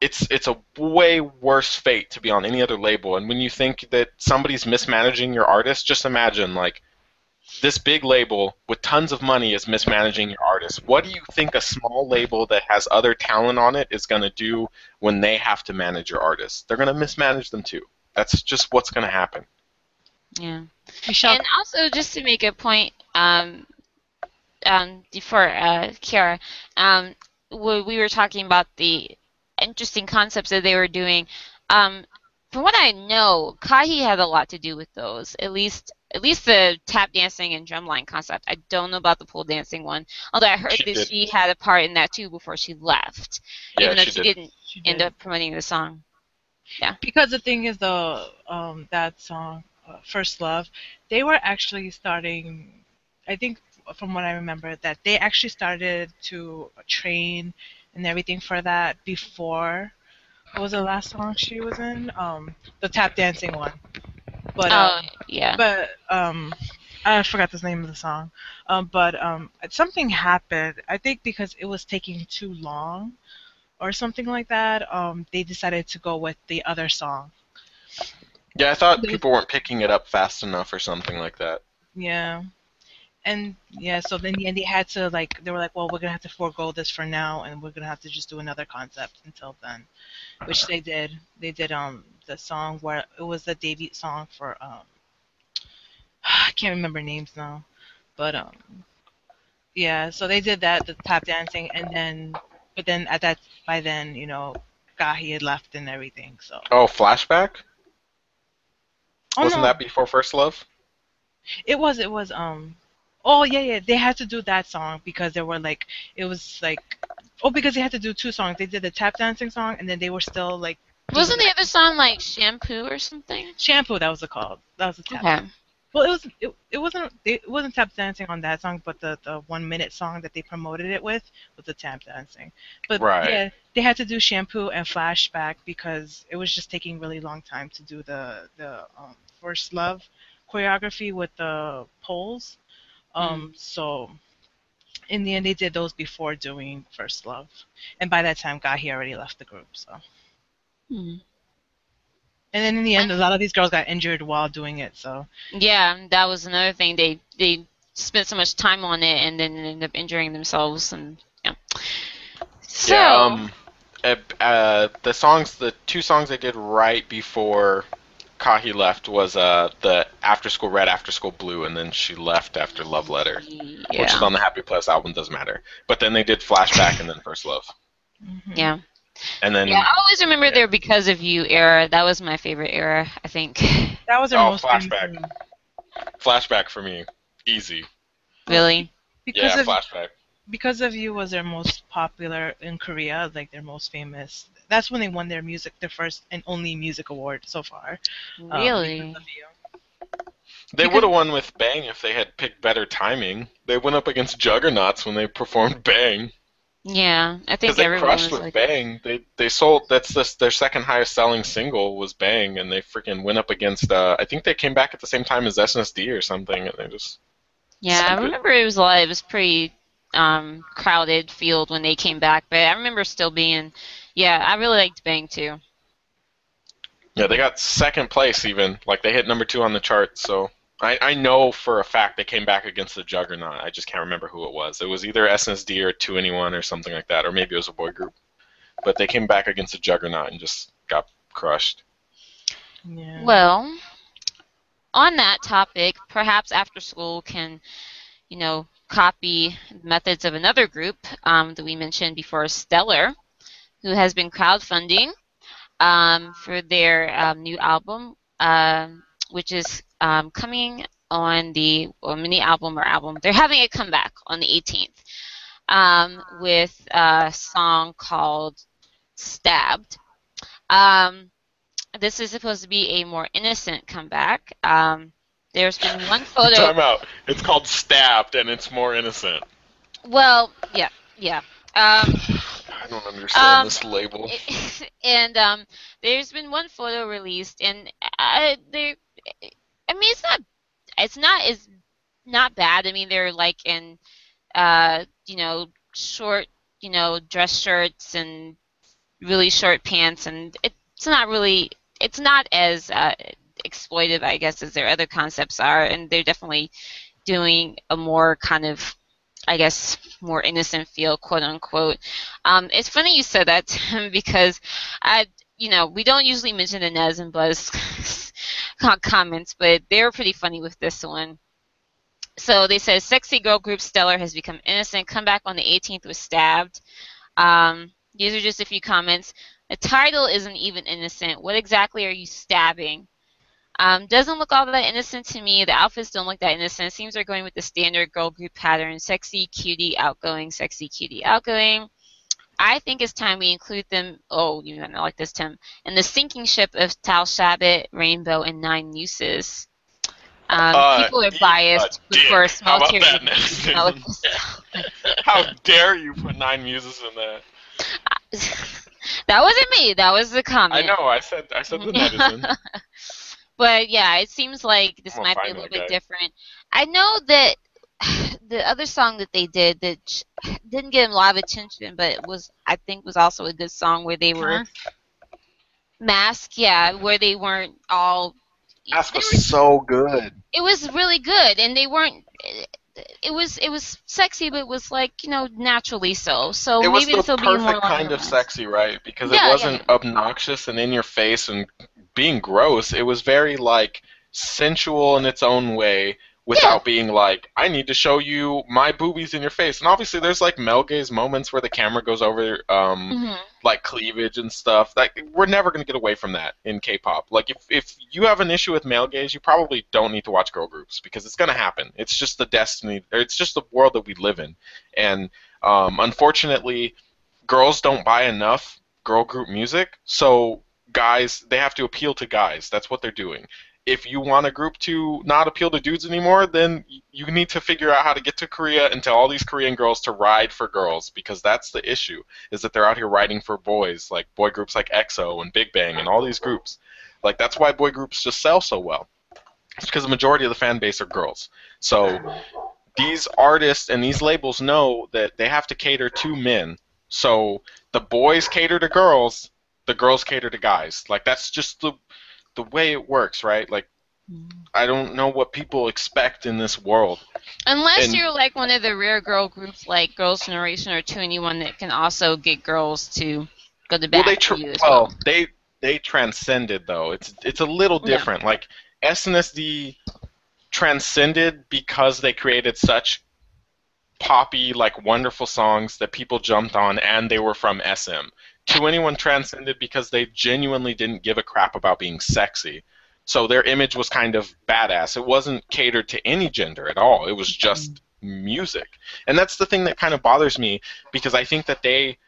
it's it's a way worse fate to be on any other label. And when you think that somebody's mismanaging your artist, just imagine like this big label with tons of money is mismanaging your artist. What do you think a small label that has other talent on it is going to do when they have to manage your artist? They're going to mismanage them too. That's just what's going to happen.
Yeah. Michelle. And also, just to make a point, um, um, for uh, Kiara, um, we were talking about the interesting concepts that they were doing. Um, from what I know, Kahi had a lot to do with those. At least, at least the tap dancing and drumline concept. I don't know about the pole dancing one. Although I heard she that did. she had a part in that too before she left,
yeah,
even though
she,
she
did.
not end up promoting the song. Yeah.
Because the thing is, though, um, that song First Love, they were actually starting. I think from what I remember, that they actually started to train and everything for that before. What was the last song she was in? Um, the tap dancing one.
But oh, um, yeah.
But um, I forgot the name of the song. Um, but um, something happened. I think because it was taking too long, or something like that. Um, they decided to go with the other song.
Yeah, I thought people weren't picking it up fast enough or something like that.
Yeah. And yeah, so then and they had to like they were like, well, we're gonna have to forego this for now, and we're gonna have to just do another concept until then, which they did. They did um the song where it was the debut song for um [SIGHS] I can't remember names now, but um yeah, so they did that the tap dancing, and then but then at that by then, you know, Kahi had left and everything. So
Oh, flashback.
Oh,
Wasn't
no.
that before First Love?
It was. It was. Um. Oh yeah, yeah. They had to do that song because they were like, it was like, oh, because they had to do two songs. They did the tap dancing song, and then they were still like.
Wasn't the other song like Shampoo or something?
Shampoo? That was the call. That was the tap.
Okay.
Well, it was. It, it wasn't. It wasn't tap dancing on that song, but the the one minute song that they promoted it with was the tap dancing. But
Right.
yeah, they had to do shampoo and flashback because it was just taking really long time to do the the um, first love choreography with the poles. Um, so in the end, they did those before doing first love, and by that time, Kahi already left the group. So,
Hmm.
and then in the end, a lot of these girls got injured while doing it. So,
Yeah, that was another thing. They they spent so much time on it and then ended up injuring themselves and yeah. So
Yeah. Um. uh, uh, the songs, the two songs they did right before Kahi left was uh the After School Red, After School Blue, and then she left after Love Letter, which is on the Happy Place album. Doesn't matter. But then they did Flashback and then First Love,
mhm.
Yeah.
and then
Yeah, I always remember their Because of You era. That was my favorite era, I think. [LAUGHS]
that was their
Oh,
most famous
Flashback.
one.
Flashback for me, easy.
Really?
because
yeah,
of
Flashback.
because of you was their most popular in Korea, like their most famous. That's when they won their music, their first and only music award so far. um,
Really?
because of you.
They would have won with Bang if they had picked better timing. They went up against Juggernauts when they performed Bang.
Yeah, I
Because
think
they crushed
was
with
like
Bang. They they sold that's this, their second highest selling single was Bang, and they freaking went up against. Uh, I think they came back at the same time as SNSD or something, and they just
Yeah, I remember it was like it was pretty um crowded field when they came back, but I remember still being yeah, I really liked Bang too.
yeah they got second place even. Like they hit number two on the chart. So I I know for a fact they came back against the Juggernaut. I just can't remember who it was. It was either SNSD or 2NE1 or something like that, or maybe it was a boy group. But they came back against the Juggernaut and just got crushed.
Yeah.
Well, on that topic, perhaps after school can, you know, copy methods of another group um, that we mentioned before, Stellar, who has been crowdfunding um, for their um, new album, um, which is um, coming on the or mini album or album. They're having a comeback on the 18th um, with a song called Stabbed. Um, this is supposed to be a more innocent comeback. Um, there's been one [LAUGHS] photo.
Time out. It's called Stabbed, and it's more innocent.
Well, yeah, yeah.
I don't understand
Um,
this label. [LAUGHS]
and um, there's been one photo released, and uh, they, I mean, it's not, it's not, it's not bad. I mean, they're like in, uh, you know, short, you know, dress shirts and really short pants, and it's not really, it's not as uh, exploitive, I guess, as their other concepts are, and they're definitely doing a more kind of I guess, more innocent feel, quote unquote. Um, it's funny you said that, [LAUGHS] Tim, because I, you know, we don't usually mention the Nez and Buzz [LAUGHS] comments, but they were pretty funny with this one. So they said, sexy girl group Stellar has become innocent. Come back on the 18th was stabbed. Um, these are just a few comments. The title isn't even innocent. What exactly are you stabbing? Um, doesn't look all that innocent to me. The outfits don't look that innocent. Seems they're going with the standard girl group pattern: sexy, cutie, outgoing, sexy, cutie, outgoing. I think it's time we include them. Oh, you might not like this, Tim. In the sinking ship of Dalshabet, Rainbow, and Nine Muses. Um,
Uh,
people are biased for a
How
small
about
tier
that,
of
Nathan?
smell of this.
How dare you put nine muses in there? [LAUGHS]
that wasn't me. That was the comment.
I know. I said. I said the [LAUGHS] netizen. [LAUGHS]
but yeah, it seems like this might be a little bit
guy.
different. I know that [SIGHS] the other song that they did that [SIGHS] didn't get a lot of attention, but it was I think was also a good song where they were uh-huh. mask, yeah, where they weren't all.
Ask
they
was
were-
so good.
it was really good, and they weren't. It was it was sexy, but it was like you know naturally so. So
it was
maybe
the
this will be more
kind of sexy, right? Because
Yeah,
it wasn't obnoxious and in your face and being gross. It was very like sensual in its own way without being like, I need to show you my boobies in your face. And obviously, there's like male gaze moments where the camera goes over um,
Mhm.
like cleavage and stuff. Like we're never gonna get away from that in K-pop. Like if if you have an issue with male gaze, you probably don't need to watch girl groups because it's gonna happen. It's just the destiny. Or it's just the world that we live in. And um, unfortunately, girls don't buy enough girl group music, so guys they have to appeal to guys. That's what they're doing. If you want a group to not appeal to dudes anymore, then you need to figure out how to get to Korea and tell all these Korean girls to ride for girls because that's the issue is that they're out here writing for boys, like boy groups like EXO and Big Bang and all these groups. Like that's why boy groups just sell so well. It's because the majority of the fan base are girls. So these artists and these labels know that they have to cater to men. So the boys cater to girls, the girls cater to guys. Like that's just the the way it works, right? Like I don't know what people expect in this world.
Unless
And-
you're like one of the rare girl groups like Girls' Generation or 2NE1 that can also get girls to go to bat
well, they
as
well,
well.
they they transcended though. It's it's a little
Yeah.
different. Like SNSD transcended because they created such poppy, like wonderful songs that people jumped on, and they were from SM. 2NE1 transcended because they genuinely didn't give a crap about being sexy. So their image was kind of badass. It wasn't catered to any gender at all. It was just music. And that's the thing that kind of bothers me because I think that they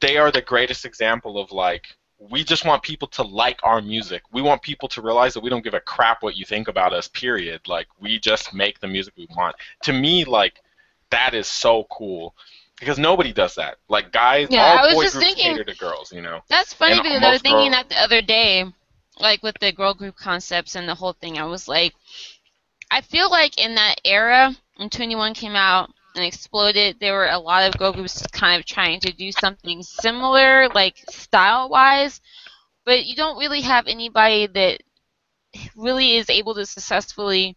they are the greatest example of like we just want people to like our music. We want people to realize that we don't give a crap what you think about us, period. Like we just make the music we want. To me, like that is so cool. Because nobody does that. Like guys
Yeah,
all boy
just
groups
thinking-
cater to girls, you know.
That's funny
And
because I was thinking
girl-
that the other day, like with the girl group concepts and the whole thing. I was like, I feel like in that era when 2NE1 came out and exploded, there were a lot of girl groups kind of trying to do something similar, like style wise, but you don't really have anybody that really is able to successfully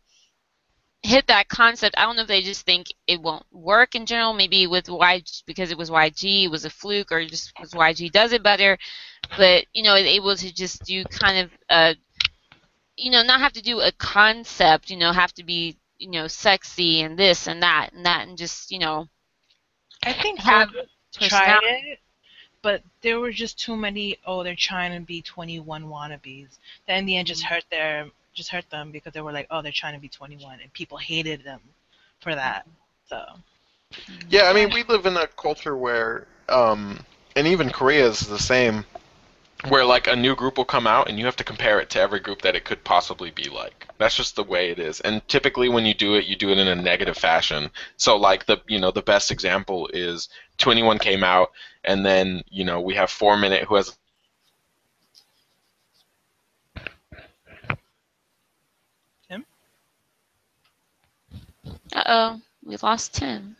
hit that concept. I don't know if they just think it won't work in general. Maybe with YG because it was YG, it was a fluke, or just because YG does it better. But you know, is able to just do kind of a, you know, not have to do a concept. You know, have to be you know sexy and this and that and that and just you know
I think
have
tried it, but there were just too many. Oh, they're trying to be 2NE1 wannabes. That in the end just
Mm-hmm.
hurt their just hurt them because they were like, oh, they're trying to be 2NE1, and people hated them for that. So
Yeah, I mean, we live in a culture where, um, and even Korea is the same, where like a new group will come out and you have to compare it to every group that it could possibly be like. That's just the way it is. And typically, when you do it, you do it in a negative fashion. So, like the you know the best example is 2NE1 came out, and then you know we have Four Minute who has
Uh oh, we lost Tim.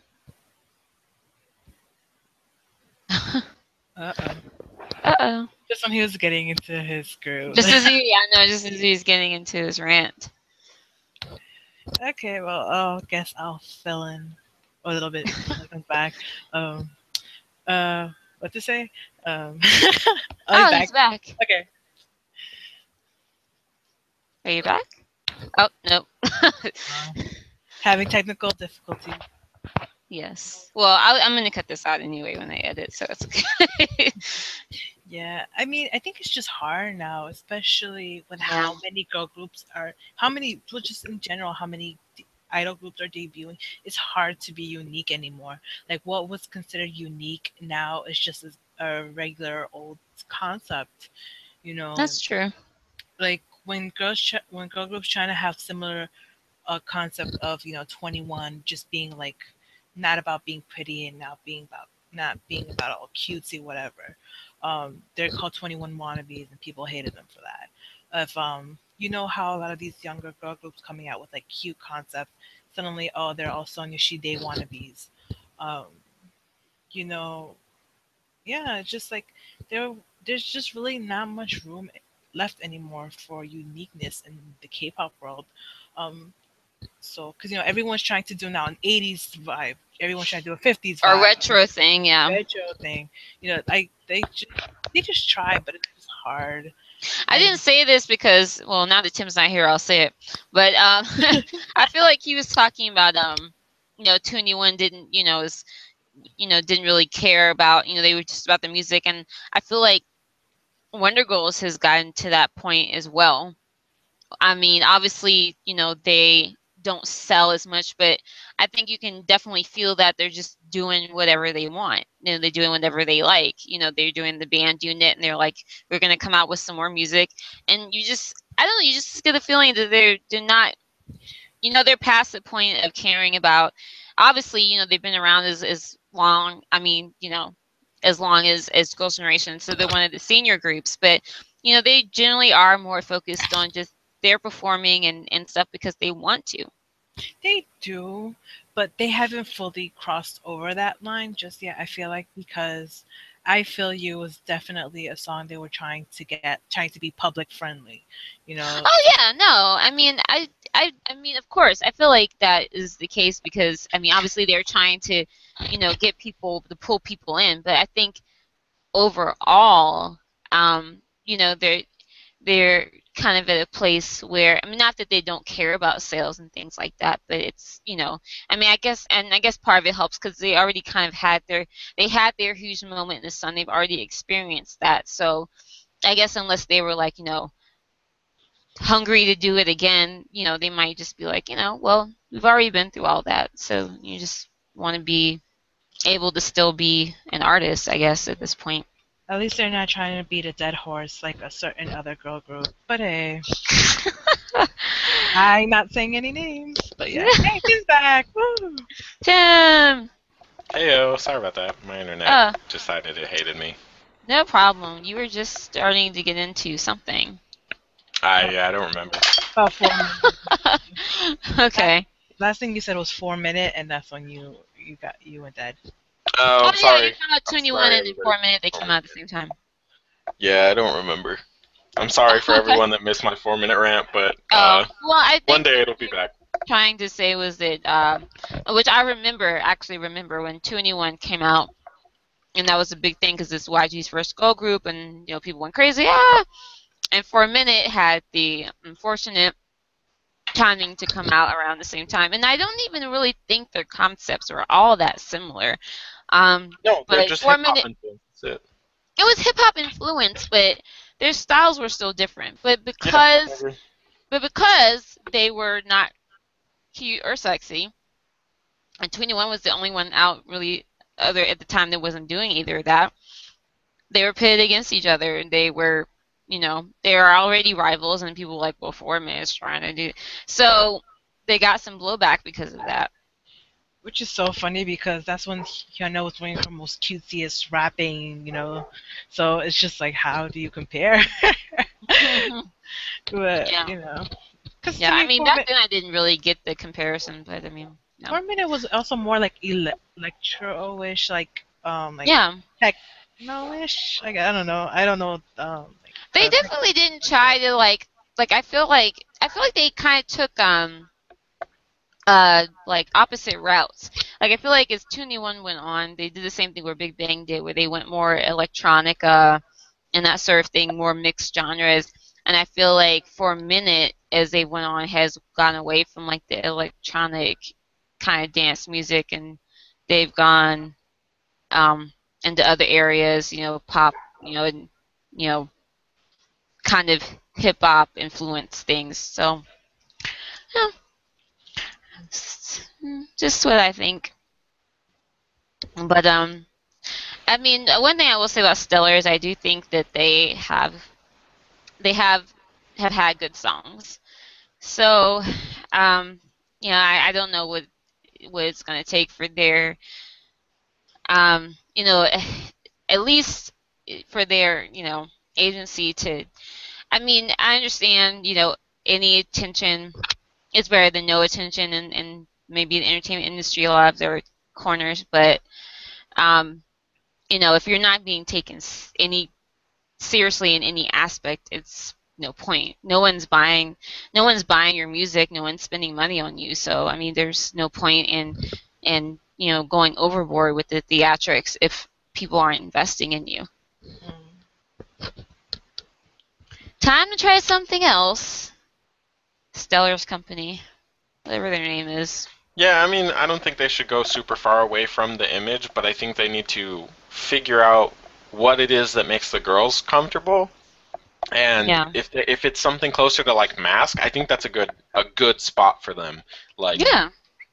[LAUGHS]
uh oh.
Uh oh.
Just when he was getting into his groove.
Just as [LAUGHS] he, yeah, no, just as he's getting into his rant.
okay, well, I guess I'll fill in a little bit when it comes back. Um, uh, what to say? Um, [LAUGHS]
Oh,
be
he's
back.
back.
Okay.
Are you back? Oh no.
Having technical difficulties.
yes. Well, I, I'm gonna cut this out anyway when I edit, so it's okay. [LAUGHS]
Yeah, I mean, I think it's just hard now, especially with how many girl groups are, how many, well, just in general, how many idol groups are debuting. It's hard to be unique anymore. Like what was considered unique now is just a, a regular old concept. You know,
That's true.
like when girls, when girl groups trying to have similar uh, concept of you know 2NE1 just being like not about being pretty and not being about not being about all cutesy whatever. Um, they're called 2NE1 wannabes and people hated them for that. If um you know how a lot of these younger girl groups coming out with like cute concepts suddenly oh they're all Sonyeo Sidae wannabes. Um you know yeah just like there there's just really not much room left anymore for uniqueness in the K-pop world. Um so because you know everyone's trying to do now an 80s vibe everyone's trying to do a 50s
Or retro thing, yeah.
retro thing. You know, like they just they just try, but it's hard.
I didn't say this because, well, now that Tim's not here, I'll say it. But um, [LAUGHS] I feel like he was talking about, um, you know, 2NE1 didn't, you know, is, you know, didn't really care about, you know, they were just about the music, and I feel like Wonder Girls has gotten to that point as well. I mean, obviously, you know, they don't sell as much, but I think you can definitely feel that they're just doing whatever they want. You know, they're doing whatever they like. You know, they're doing the band unit and they're like, we're gonna come out with some more music. And you just I don't know, you just get the feeling that they're they're not you know, they're past the point of caring about obviously, you know, they've been around as, as long I mean, you know, as long as as Girls' Generation. So they're one of the senior groups. But, you know, they generally are more focused on just they're performing and, and stuff because they want to.
They do, but they haven't fully crossed over that line just yet. I feel like because I feel you was definitely a song they were trying to get, trying to be public friendly. You know.
Oh yeah, no. I mean, I, I, I mean, of course, I feel like that is the case because I mean, obviously they're trying to, you know, get people to pull people in, but I think overall, um, you know, they're they're kind of at a place where I mean not that they don't care about sales and things like that, but it's you know I mean I guess and I guess part of it helps because they already kind of had their they had their huge moment in the sun. They've already experienced that, so I guess unless they were like you know hungry to do it again, you know they might just be like you know well we've already been through all that, so you just want to be able to still be an artist, I guess at this point.
At least they're not trying to beat a dead horse like a certain other girl group. But hey, [LAUGHS] I'm not saying any names. But yeah, [LAUGHS] hey, he's back. Woo.
Tim,
Heyo, sorry about that. My internet
Uh.
decided it hated me.
no problem. You were just starting to get into something.
I yeah, I don't remember.
About four minutes. [LAUGHS]
okay.
Last thing you said was four minute, and that's when you you got you went dead.
Oh,
Oh, yeah,
sorry.
you came out
I'm
21
sorry,
and in four minutes they came out at the same time.
Yeah, I don't remember. I'm sorry for [LAUGHS] everyone that missed my four minute rant, but
Oh,
uh,
well, I
one day it'll be back.
trying to say was that, uh, which I remember, actually remember when 2NE1 came out, and that was a big thing because it's YG's first girl group, and you know people went crazy, ah! And Four Minute had the unfortunate timing to come out around the same time, and I don't even really think their concepts were all that similar. Um,
No, they're
But
just
four
hip hop influence. It.
it was hip hop influence, but their styles were still different. But because
whatever.
But because they were not cute or sexy, and 2NE1 was the only one out really other at the time that wasn't doing either of that, they were pitted against each other. and They were, you know, they are already rivals, and people were like, well, four minutes trying to do. So they got some blowback because of that.
Which is so funny because that's when Hyuna was doing her most cutesiest rapping, you know. So it's just like, how do you compare? [LAUGHS] but
Yeah.
you know, because
yeah, I mean, back then I didn't really get the comparison, but I mean, no.
Four minute was also more like ele- electro-ish, like um, like
yeah.
techno-ish. Like I don't know, I don't know. Um, like,
They
uh,
definitely didn't try to like like I feel like I feel like they kind of took um uh like opposite routes. Like I feel like as 2NE1 went on, they did the same thing where Big Bang did, where they went more electronica and that sort of thing, more mixed genres. And I feel like Four Minute, as they went on, has gone away from like the electronic kind of dance music, and they've gone um, into other areas, you know, pop, you know, and you know, kind of hip hop influence things. So, yeah, just what I think. But um, I mean, one thing I will say about Stellar is I do think that they have they have have had good songs. So, um, you know, I, I don't know what what it's to take for their um, you know, [SIGHS] at least for their, you know, agency to I mean, I understand, you know, any attention is better than no attention and, and maybe the entertainment industry a lot of their corners, but um, you know, if you're not being taken any seriously in any aspect, it's no point. No one's buying no one's buying your music, no one's spending money on you. So I mean there's no point in in, you know, going overboard with the theatrics if people aren't investing in you.
mm.
time to try something else. Stellar's company, whatever their name is.
Yeah, I mean, I don't think they should go super far away from the image, but I think they need to figure out what it is that makes the girls comfortable. And
Yeah.
if they, if it's something closer to like Mask, I think that's a good a good spot for them. Like
Yeah.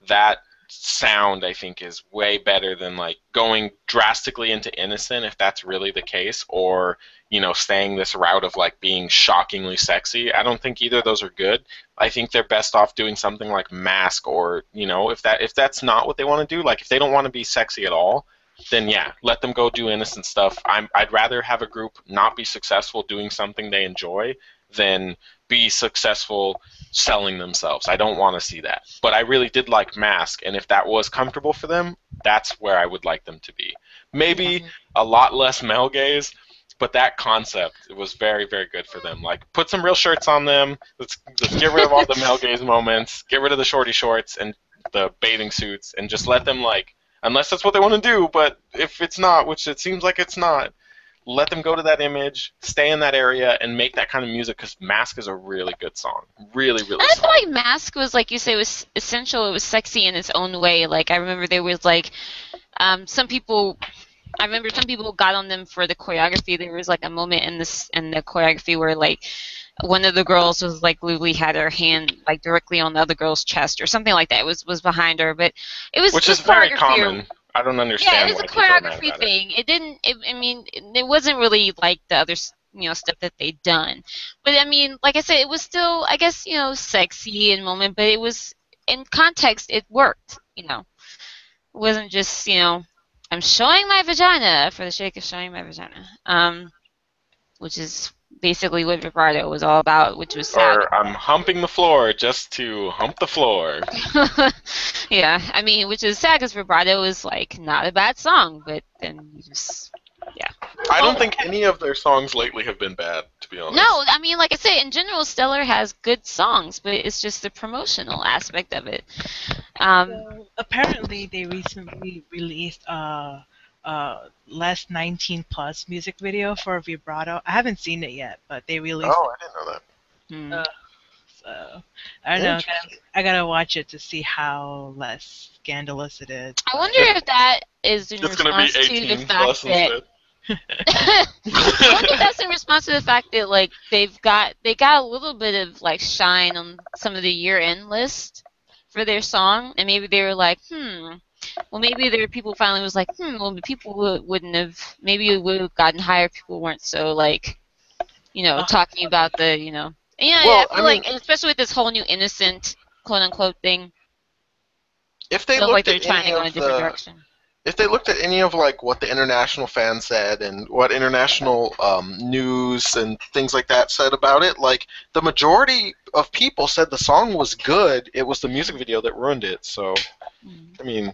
that sound I think is way better than like going drastically into innocent if that's really the case or you know staying this route of like being shockingly sexy. I don't think either of those are good. I think they're best off doing something like mask or you know if that if that's not what they want to do like if they don't want to be sexy at all then yeah let them go do innocent stuff. I'm I'd rather have a group not be successful doing something they enjoy than be successful selling themselves. I don't want to see that. But I really did like Mask, and if that was comfortable for them, that's where I would like them to be. Maybe mm-hmm. a lot less male gaze, but that concept was very, very good for them. Like, put some real shirts on them. Let's, let's get rid of all the male gaze moments. Get rid of the shorty shorts and the bathing suits, and just let them like, unless that's what they want to do. But if it's not, which it seems like it's not, let them go to that image, stay in that area, and make that kind of music. Because Mask is a really good song. Really, really.
I feel like Mask was like you say was essential. It was sexy in its own way. Like I remember there was like um, some people. I remember some people got on them for the choreography. There was like a moment in this in the choreography where like one of the girls was like literally had her hand like directly on the other girl's chest or something like that. It was was behind her, but it was
Which is very
or-
common. I don't understand.
Yeah, it was a
people are mad
choreography
about it.
thing. It, didn't. It, I mean, it, wasn't really like the other, s- you know, stuff that they'd done. But I mean, like I said, it was still, I guess, you know, sexy in moment. But it was in context, it worked. You know, it wasn't just, you know, I'm showing my vagina for the sake of showing my vagina. Um, which is basically what vibrato was all about, which was sad.
Or I'm humping the floor just to hump the floor. [LAUGHS]
yeah, I mean, which is sad because vibrato is like not a bad song, but then you just yeah.
I don't think any of their songs lately have been bad, be honest.
No, I mean, like I say, in general, Stellar has good songs, but it's just the promotional aspect of it. Um,
So, apparently, they recently released a, a less 19 plus music video for Vibrato. I haven't seen it yet, but they released
Oh, I didn't know that.
hmm.
Uh, So I don't know. I gotta, I gotta watch it to see how less scandalous it is.
I wonder if that is in
It's gonna be
response to the fact
plus
that.
instead.
I wonder if that's in response to the fact that like they've got they got a little bit of like shine on some of the year end list for their song, and maybe they were like, hmm. Well, maybe there were people finally was like, hmm. Well, people would, wouldn't have. Maybe it would have gotten higher. if People weren't so like, you know,
Uh.
talking about the, you know. Yeah,
Well,
yeah. I
I
feel like,
mean-
especially with this whole new innocent quote unquote thing,
If they
feels like
looked
they're
at
trying to go in a different
the,
direction.
If they looked at any of like what the international fans said and what international um, news and things like that said about it, like the majority of people said the song was good. It was the music video that ruined it. So
Mm.
I mean,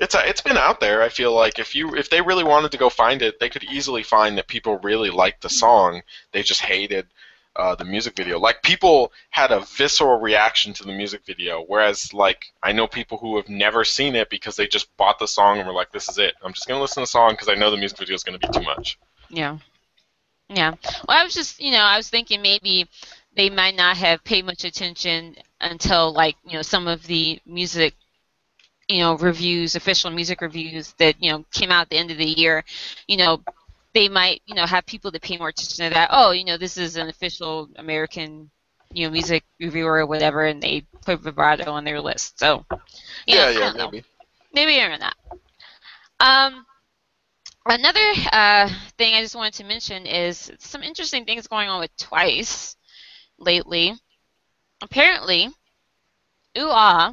it's it's been out there. I feel like if you if they really wanted to go find it, they could easily find that people really liked the song. They just hated uh, the music video. Like people had a visceral reaction to the music video, whereas like I know people who have never seen it because they just bought the song and were like, "This is it. I'm just gonna listen to the song because I know the music video is gonna be too much."
Yeah. Yeah. Well, I was just, you know, I was thinking maybe they might not have paid much attention until, like, you know, some of the music, you know, reviews, official music reviews that, you know, came out at the end of the year, you know, they might, you know, have people that pay more attention to that. Oh, you know, this is an official American, you know, music reviewer or whatever, and they put vibrato on their list. So, you know,
yeah,
I know
maybe.
maybe or not. Um, another uh, thing I just wanted to mention is some interesting things going on with Twice lately. Apparently, Ooh Ah,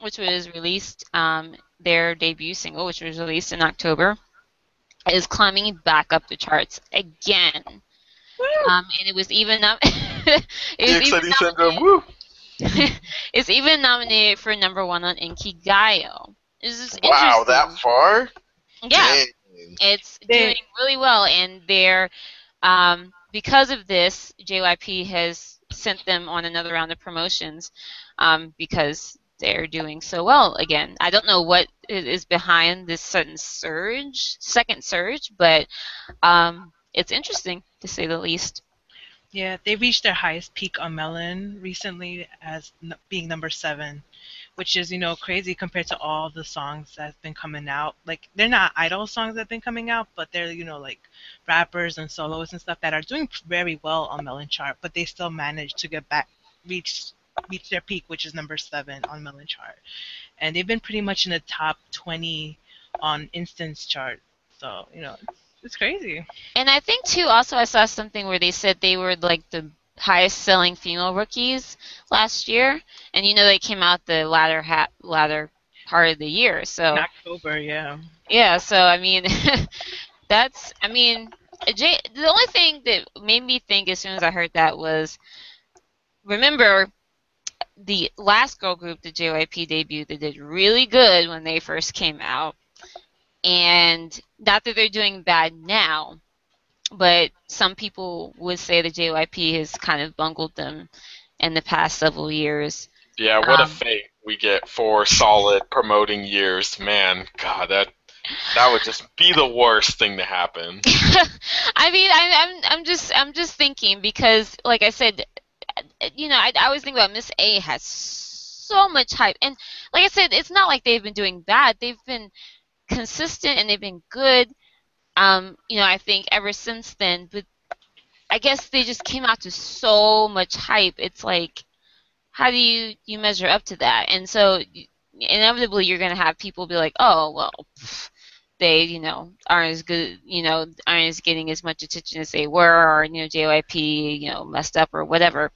which was released, um, their debut single, which was released in October, is climbing back up the charts again. Um, and it was even nom- [LAUGHS] it was even
Syndrome. Woo! [LAUGHS]
it's even nominated for number one on Inkigayo. This is
Wow, that far?
yeah,
Dang.
it's
They-
doing really well, and they're um, because of this, JYP has sent them on another round of promotions um, because they're doing so well again. I don't know what i- behind this sudden surge, second surge, but um, it's interesting to say the least.
Yeah, they reached their highest peak on Melon recently as n- being number seven, which is you know crazy compared to all the songs that's been coming out. Like they're not idol songs that have been coming out, but they're you know like rappers and soloists and stuff that are doing very well on Melon chart, but they still managed to get back reach reach their peak, which is number seven on Melon chart, and they've been pretty much in the top twenty on Instiz chart. So you know it's, it's crazy.
And I think too. Also, I saw something where they said they were like the highest selling female rookies last year, and you know they came out the latter hat latter part of the year. So
In October, yeah.
yeah, so I mean, [LAUGHS] that's I mean, the only thing that made me think as soon as I heard that was, remember, the last girl group, the JYP debut, they did really good when they first came out, and not that they're doing bad now, but some people would say the JYP has kind of bungled them in the past several years.
Yeah, what a
Um,
fate we get for solid promoting years. Man, God, that that would just be the worst thing to happen. [LAUGHS]
I mean, I, I'm I'm just I'm just thinking because, like I said, you know, I, I always think about Miss A has so much hype, and like I said, it's not like they've been doing bad. They've been consistent and they've been good. Um, you know, I think ever since then, but I guess they just came out to so much hype. It's like, how do you you measure up to that? And so inevitably, you're gonna have people be like, oh well. pff, they, you know, aren't as good, you know, aren't as getting as much attention as they were, or you know, JYP, you know, messed up or whatever.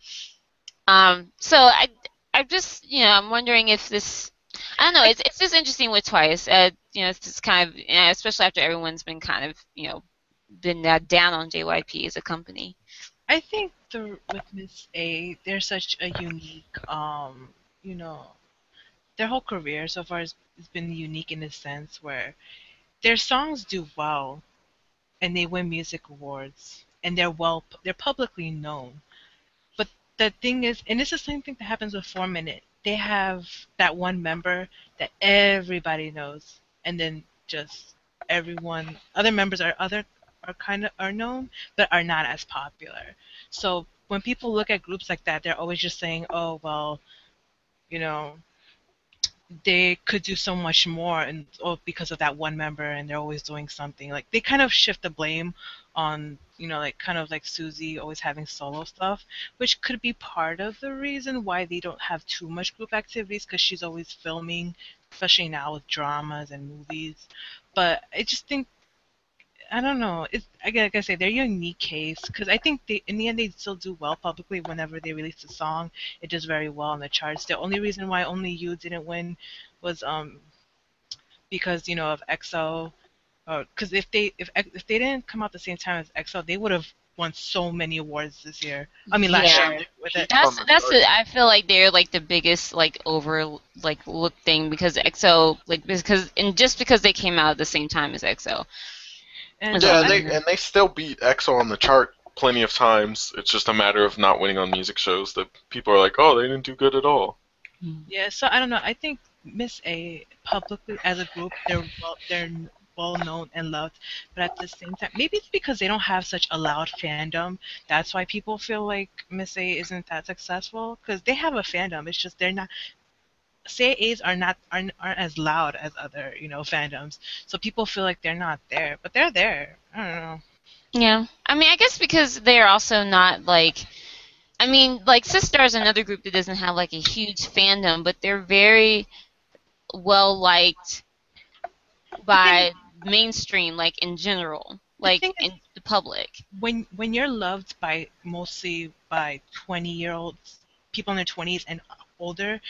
Um, so I, I just, you know, I'm wondering if this, I don't know, it's it's just interesting with Twice. Uh, you know, it's just kind of, especially after everyone's been kind of, you know, been down on JYP as a company.
I think the with Miss A, they're such a unique, um, you know, their whole career so far has, has been unique in a sense where their songs do well, and they win music awards, and they're well, they're publicly known. The thing is, and it's the same thing that happens with Four Minute. They have that one member that everybody knows, and then just everyone, other members are other are kind of are known, but are not as popular. So when people look at groups like that, they're always just saying, "Oh well, you know, they could do so much more, and oh because of that one member, and they're always doing something." Like they kind of shift the blame on, you know, like kind of like Suzy always having solo stuff, which could be part of the reason why they don't have too much group activities because she's always filming, especially now with dramas and movies. But I just think I don't know. It's like I say, they're a unique case because I think they, in the end, they still do well publicly. Whenever they release a song, it does very well on the charts. The only reason why only you didn't win was um because you know of EXO, Uh, because if they if if they didn't come out the same time as EXO, they would have won so many awards this year. I mean last
Yeah.
year with it.
That's
on
that's
chart.
the, I feel like they're like the biggest like over like look thing because EXO like because and just because they came out at the same time as EXO.
And
Yeah,
Yeah, and they and they still beat EXO on the chart plenty of times. It's just a matter of not winning on music shows that people are like, oh, they didn't do good at all.
Yeah, so I don't know. I think Miss A publicly as a group, they're well, they're well known and loved, but at the same time, maybe it's because they don't have such a loud fandom. That's why people feel like Miss A isn't that successful because they have a fandom. It's just they're not. Say A's are not aren't, aren't as loud as other you know fandoms, so people feel like they're not there, but they're there. I don't know.
Yeah, I mean I guess because they're also not like. I mean, like Sistar is another group that doesn't have like a huge fandom, but they're very well liked by mainstream, like in general, like in the public.
when when you're loved by mostly by 20 year olds people in their 20s and older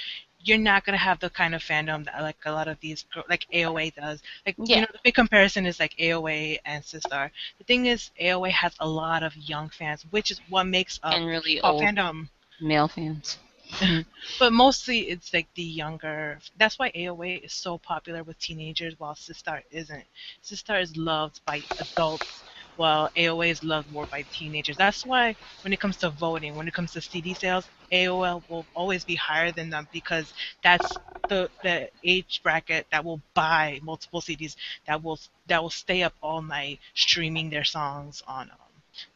you're not gonna have the kind of fandom that like a lot of these like AOA does. Like
Yeah.
you know the big comparison is like AOA and Sistar. The thing is AOA has a lot of young fans, which is what makes up
and really
a
old
fandom.
male fans. [LAUGHS]
But mostly it's like the younger. That's why AOA is so popular with teenagers, while Sistar isn't. Sistar is loved by adults, while AOA is loved more by teenagers. That's why when it comes to voting, when it comes to CD sales, AOA will always be higher than them because that's the the age bracket that will buy multiple CDs that will that will stay up all night streaming their songs on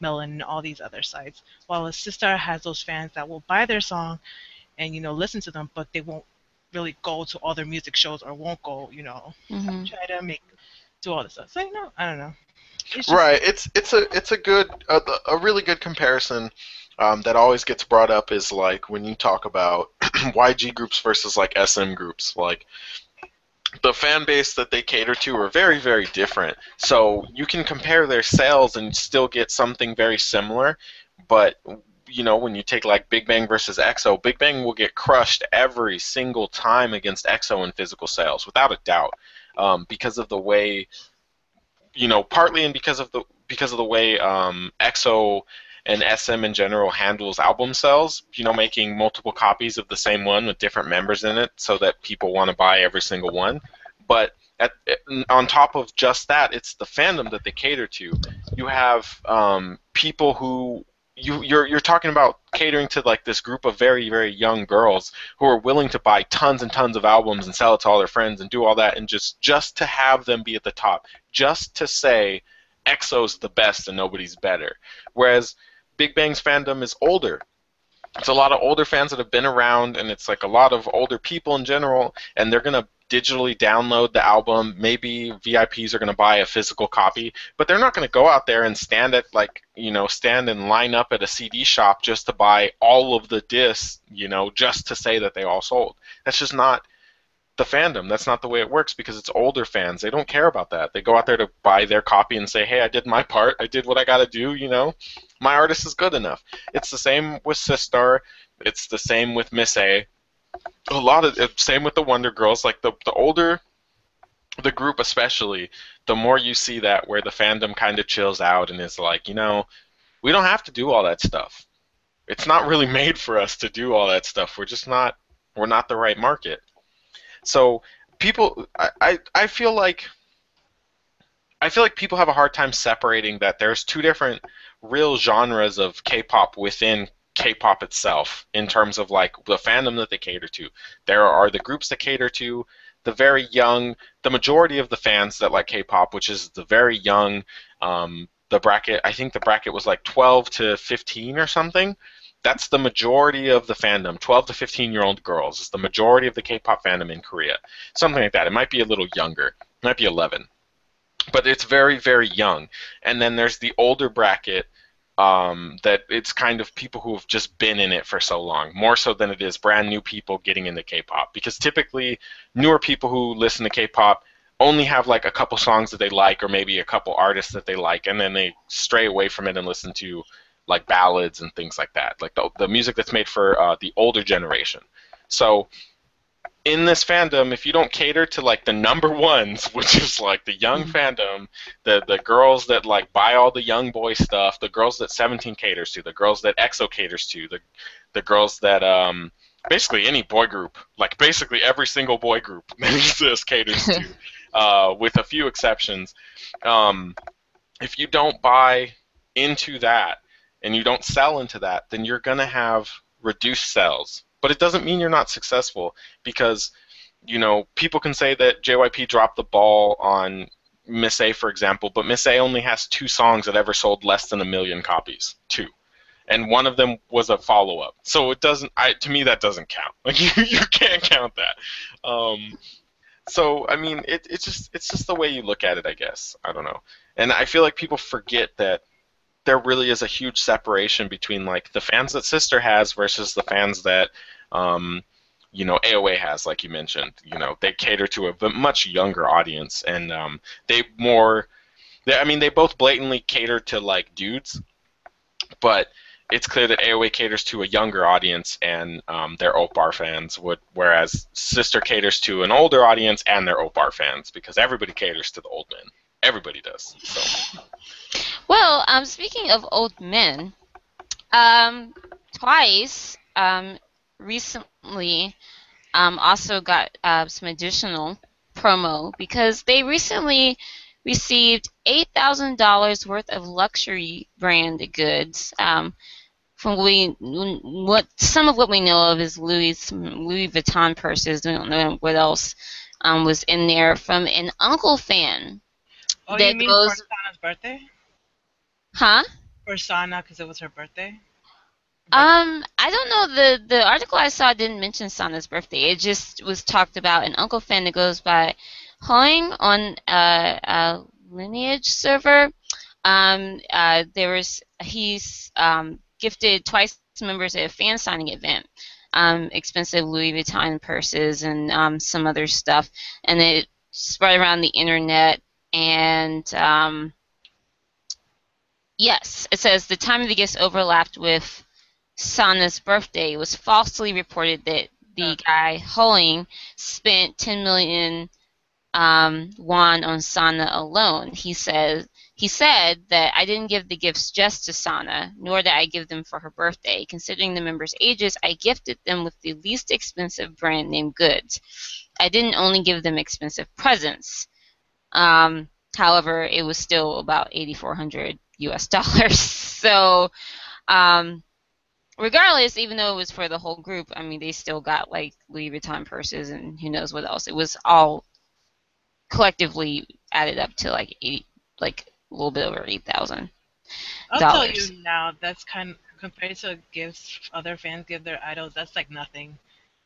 Melon and all these other sites. While a Sistar has those fans that will buy their song and you know listen to them, but they won't really go to all their music shows or won't go, you know,
hmm
try to make do all this stuff. So you know, I don't know. It's just,
Right. It's it's a it's a good a, a really good comparison um, that always gets brought up is like when you talk about [CLEARS THROAT] YG groups versus like SM groups. Like the fan base that they cater to are very very different. So you can compare their sales and still get something very similar, but you know when you take like Big Bang versus EXO, Big Bang will get crushed every single time against EXO in physical sales without a doubt um, because of the way you know, partly and because of the because of the way um, EXO and SM in general handles album sales, you know, making multiple copies of the same one with different members in it, so that people want to buy every single one. But at, on top of just that, it's the fandom that they cater to. You have um, people who you you're you're talking about catering to like this group of very very young girls who are willing to buy tons and tons of albums and sell it to all their friends and do all that and just just to have them be at the top just to say EXO's the best and nobody's better whereas Big Bang's fandom is older. It's a lot of older fans that have been around and it's like a lot of older people in general and they're going to digitally download the album. Maybe VIPs are going to buy a physical copy but they're not going to go out there and stand at like you know stand and line up at a CD shop just to buy all of the discs you know just to say that they all sold. That's just not the fandom. That's not the way it works because it's older fans. They don't care about that. They go out there to buy their copy and say hey I did my part. I did what I got to do you know my artist is good enough it's the same with Sistar it's the same with Miss A a lot of same with the Wonder Girls. Like the the older the group, especially, the more you see that where the fandom kind of chills out and is like, you know, we don't have to do all that stuff. It's not really [LAUGHS] made for us to do all that stuff. We're just not we're not the right market. So people, I I, I feel like. I feel like people have a hard time separating that there's two different real genres of K-pop within K-pop itself in terms of like the fandom that they cater to. There are the groups that cater to the very young, the majority of the fans that like K-pop, which is the very young. Um, the bracket, I think the bracket was like 12 to 15 or something. That's the majority of the fandom. 12 to 15 year old girls is the majority of the K-pop fandom in Korea. Something like that. It might be a little younger. It might be 11, but it's very very young. And then there's the older bracket um, that it's kind of people who have just been in it for so long, more so than it is brand new people getting into K-pop. Because typically, newer people who listen to K-pop only have like a couple songs that they like, or maybe a couple artists that they like, and then they stray away from it and listen to like ballads and things like that, like the, the music that's made for uh, the older generation. So in this fandom, if you don't cater to like the number ones, [LAUGHS] which is like the young fandom, the the girls that like buy all the young boy stuff, the girls that 17 caters to, the girls that EXO caters to, the the girls that um basically any boy group, like basically every single boy group that [LAUGHS] exists caters to, [LAUGHS] uh, with a few exceptions. Um, if you don't buy into that and you don't sell into that, then you're gonna have reduced sales but it doesn't mean you're not successful because you know people can say that JYP dropped the ball on Miss A for example, but Miss A only has two songs that ever sold less than a million copies. Two. And one of them was a follow up. So it doesn't I to me that doesn't count. [LAUGHS] Like you, you can't count that. Um, so I mean it, it's just it's just the way you look at it, I guess. I don't know. And I feel like people forget that there really is a huge separation between like the fans that Sistar has versus the fans that um, you know AOA has, like you mentioned. You know they cater to a much younger audience, and um, they more. They, I mean, they both blatantly cater to like dudes, but it's clear that AOA caters to a younger audience and um, their oppa fans, would, whereas Sistar caters to an older audience and their oppa fans because everybody caters to the old men. Everybody does. So.
Well, um, speaking of old men, um, Twice um, recently um, also got uh, some additional promo because they recently received eight thousand dollars worth of luxury brand goods. Um, from we, what some of what we know of is Louis Louis Vuitton purses. We don't know what else um, was in there from an uncle fan.
Oh,
that
you mean
goes-
for Sana's birthday?
Huh?
Or Sana because it was her birthday.
Um, I don't know. The the article I saw didn't mention Sana's birthday. It just was talked about an uncle fan that goes by Hoing on a, a lineage server. Um, uh, there was he's um, gifted twice members at a fan signing event. Um, expensive Louis Vuitton purses and um, some other stuff, and it spread around the internet. And um, yes, it says the time of the gifts overlapped with Sana's birthday. It was falsely reported that the guy Hoing spent 10 million um, won on Sana alone. He says he said that I didn't give the gifts just to Sana, nor did I give them for her birthday. Considering the members' ages, I gifted them with the least expensive brand name goods. I didn't only give them expensive presents. Um, however, it was still about 8,400 US [LAUGHS] dollars. So, um, regardless, even though it was for the whole group, I mean, they still got like Louis Vuitton purses and who knows what else. It was all collectively added up to like 80, like a little bit over 8,000.
I'll tell you now. That's kind of, compared to gifts other fans give their idols. That's like nothing.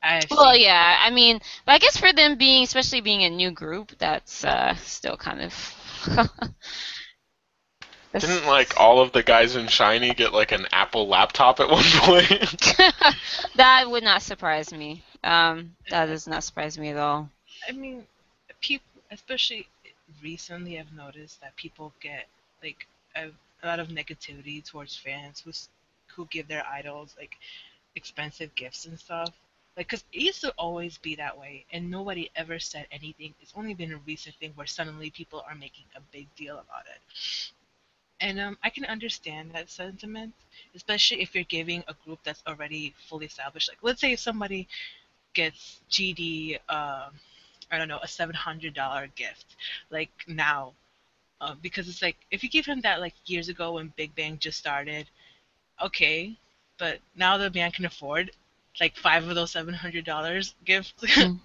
I've
Well,
seen.
yeah, I mean, but I guess for them being, especially being a new group, that's uh, still kind of. [LAUGHS] That's-
Didn't like all of the guys in SHINee get like an Apple laptop at one point? [LAUGHS] [LAUGHS]
that would not surprise me. Um, that does not surprise me at all.
I mean, people, especially recently, I've noticed that people get like a, a lot of negativity towards fans who who give their idols like expensive gifts and stuff. Like, cause it used to always be that way, and nobody ever said anything. It's only been a recent thing where suddenly people are making a big deal about it. And um, I can understand that sentiment, especially if you're giving a group that's already fully established. Like, let's say if somebody gets GD, uh, I don't know, a seven hundred dollar gift, like now, uh, because it's like if you give him that like years ago when Big Bang just started, okay, but now the man can afford like five of those seven hundred dollars gifts. [LAUGHS]
Mm.